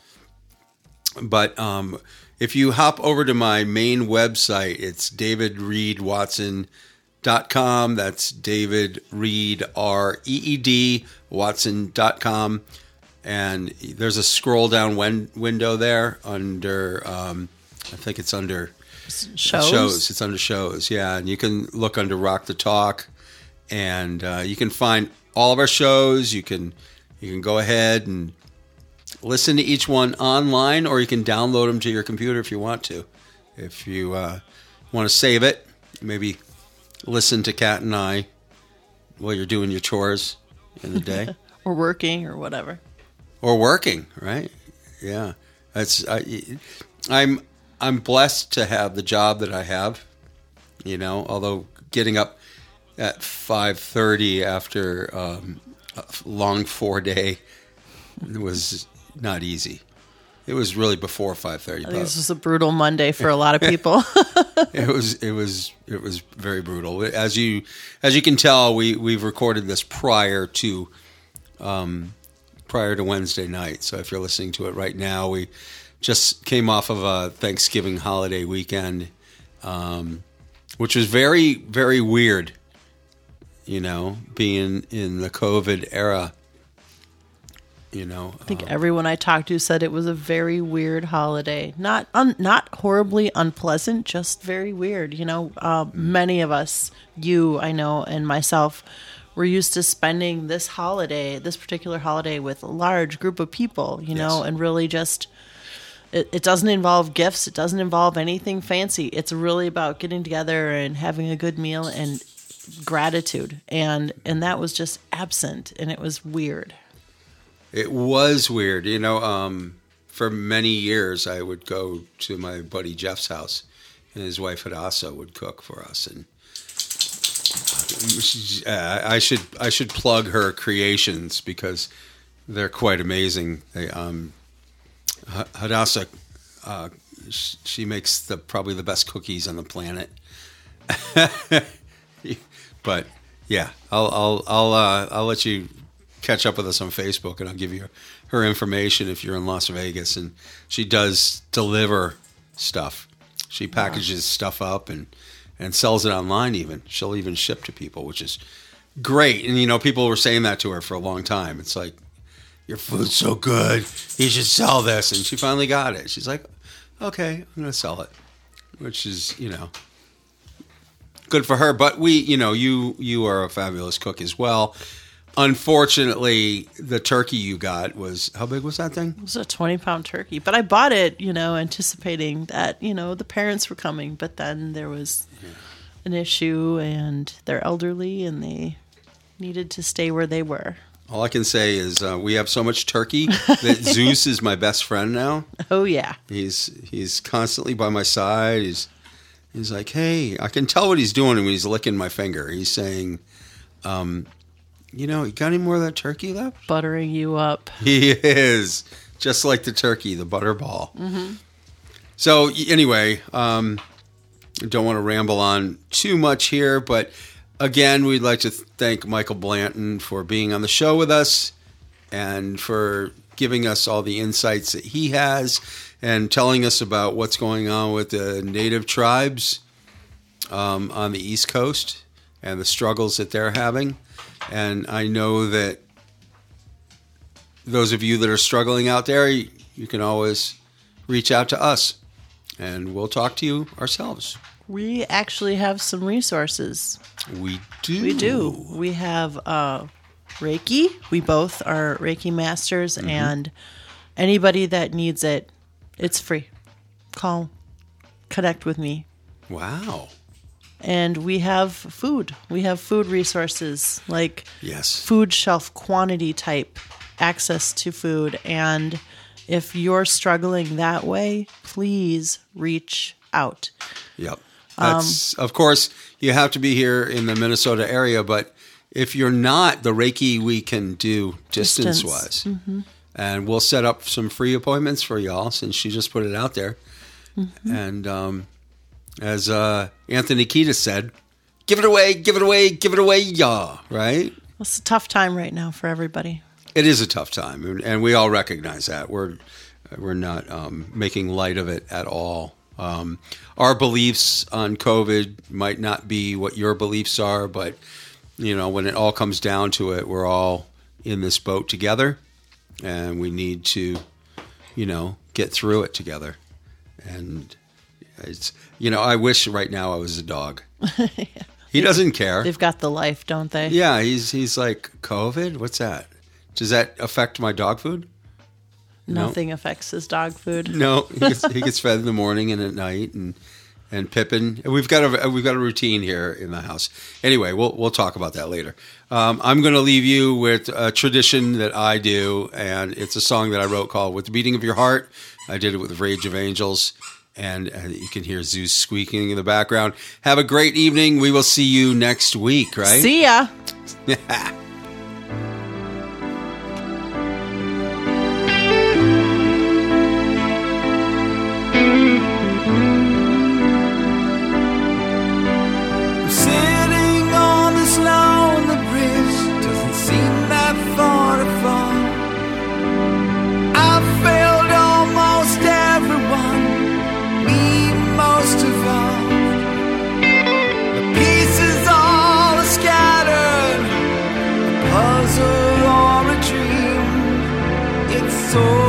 But um, if you hop over to my main website, it's davidreedwatson.com. That's David Reed, R E E D, Watson.com and there's a scroll down window there under um, I think it's under Shows. It's under shows, yeah, and you can look under Rock the Talk, and uh, you can find all of our shows. You can you can go ahead and listen to each one online, or you can download them to your computer if you want to. If you uh, want to save it, maybe listen to Kat and I while you're doing your chores in the day. Or working or whatever. Or working, right? Yeah, that's I, I'm I'm blessed to have the job that I have. You know, although getting up at five thirty after um, a long four day was not easy. It was really before five thirty. This was a brutal Monday for a lot of people. it was it was it was very brutal. As you as you can tell, we we've recorded this prior to um, prior to Wednesday night. So if you're listening to it right now, we just came off of a Thanksgiving holiday weekend, um, which was very very weird. You know, being in the COVID era. You know, I think everyone I talked to said it was a very weird holiday. Not un, not horribly unpleasant, just very weird. You know, uh, many of us, you, I know, and myself, were used to spending this holiday, this particular holiday, with a large group of people. You know, Yes. and really just. It, it doesn't involve gifts. It doesn't involve anything fancy. It's really about getting together and having a good meal and gratitude. And and that was just absent, and it was weird. It was weird. You know, um, for many years, I would go to my buddy Jeff's house, and his wife Hadassah would cook for us. And uh, I should I should plug her creations because they're quite amazing. They, um, Hadassah, uh, she makes the probably the best cookies on the planet. But yeah, I'll I'll I'll uh, I'll let you catch up with us on Facebook, and I'll give you her information if you're in Las Vegas. And she does deliver stuff. She packages stuff up and and sells it online. Even she'll even ship to people, which is great. And you know, people were saying that to her for a long time. It's like your food's so good, you should sell this. And she finally got it. She's like, okay, I'm going to sell it, which is you know good for her. But we, you know, you you are a fabulous cook as well. Unfortunately, the turkey you got was how big was that thing? It was a 20 pound turkey, but I bought it, you know, anticipating that, you know, the parents were coming, but then there was an issue and they're elderly and they needed to stay where they were. All I can say is uh, we have so much turkey that Zeus is my best friend now. Oh, yeah. He's he's constantly by my side. He's he's like, hey, I can tell what he's doing when he's licking my finger. He's saying, um, you know, you got any more of that turkey left? Buttering you up. He is just like the turkey, the butterball. So anyway, um, I don't want to ramble on too much here, but again, we'd like to thank Michael Blanton for being on the show with us and for giving us all the insights that he has and telling us about what's going on with the native tribes um, on the East Coast and the struggles that they're having. And I know that those of you that are struggling out there, you, you can always reach out to us and we'll talk to you ourselves. We actually have some resources. We do. We do. We have uh, Reiki. We both are Reiki masters, and anybody that needs it, it's free. Call, connect with me. Wow. And we have food. We have food resources like Yes. food shelf quantity type access to food. And if you're struggling that way, please reach out. Yep. Um, That's, of course, you have to be here in the Minnesota area, but if you're not, the Reiki we can do distance wise. And we'll set up some free appointments for y'all since she just put it out there. Mm-hmm. And um, as uh, Anthony Kiedis said, give it away, give it away, give it away, y'all, right? It's a tough time right now for everybody. It is a tough time, and- and we all recognize that. We're we're not um, making light of it at all. Um, our beliefs on COVID might not be what your beliefs are, but you know, when it all comes down to it, we're all in this boat together, and we need to, you know, get through it together. And it's you know, I wish right now I was a dog. He doesn't care. They've got the life, don't they? Yeah, he's he's like COVID. What's that? Does that affect my dog food? Nothing affects his dog food. No, he gets, he gets fed in the morning and at night, and and Pippin. We've got a we've got a routine here in the house. Anyway, we'll we'll talk about that later. Um, I'm going to leave you with a tradition that I do, and it's a song that I wrote called "With the Beating of Your Heart." I did it with Rage of Angels, and uh, you can hear Zeus squeaking in the background. Have a great evening. We will see you next week. Right? See ya. It's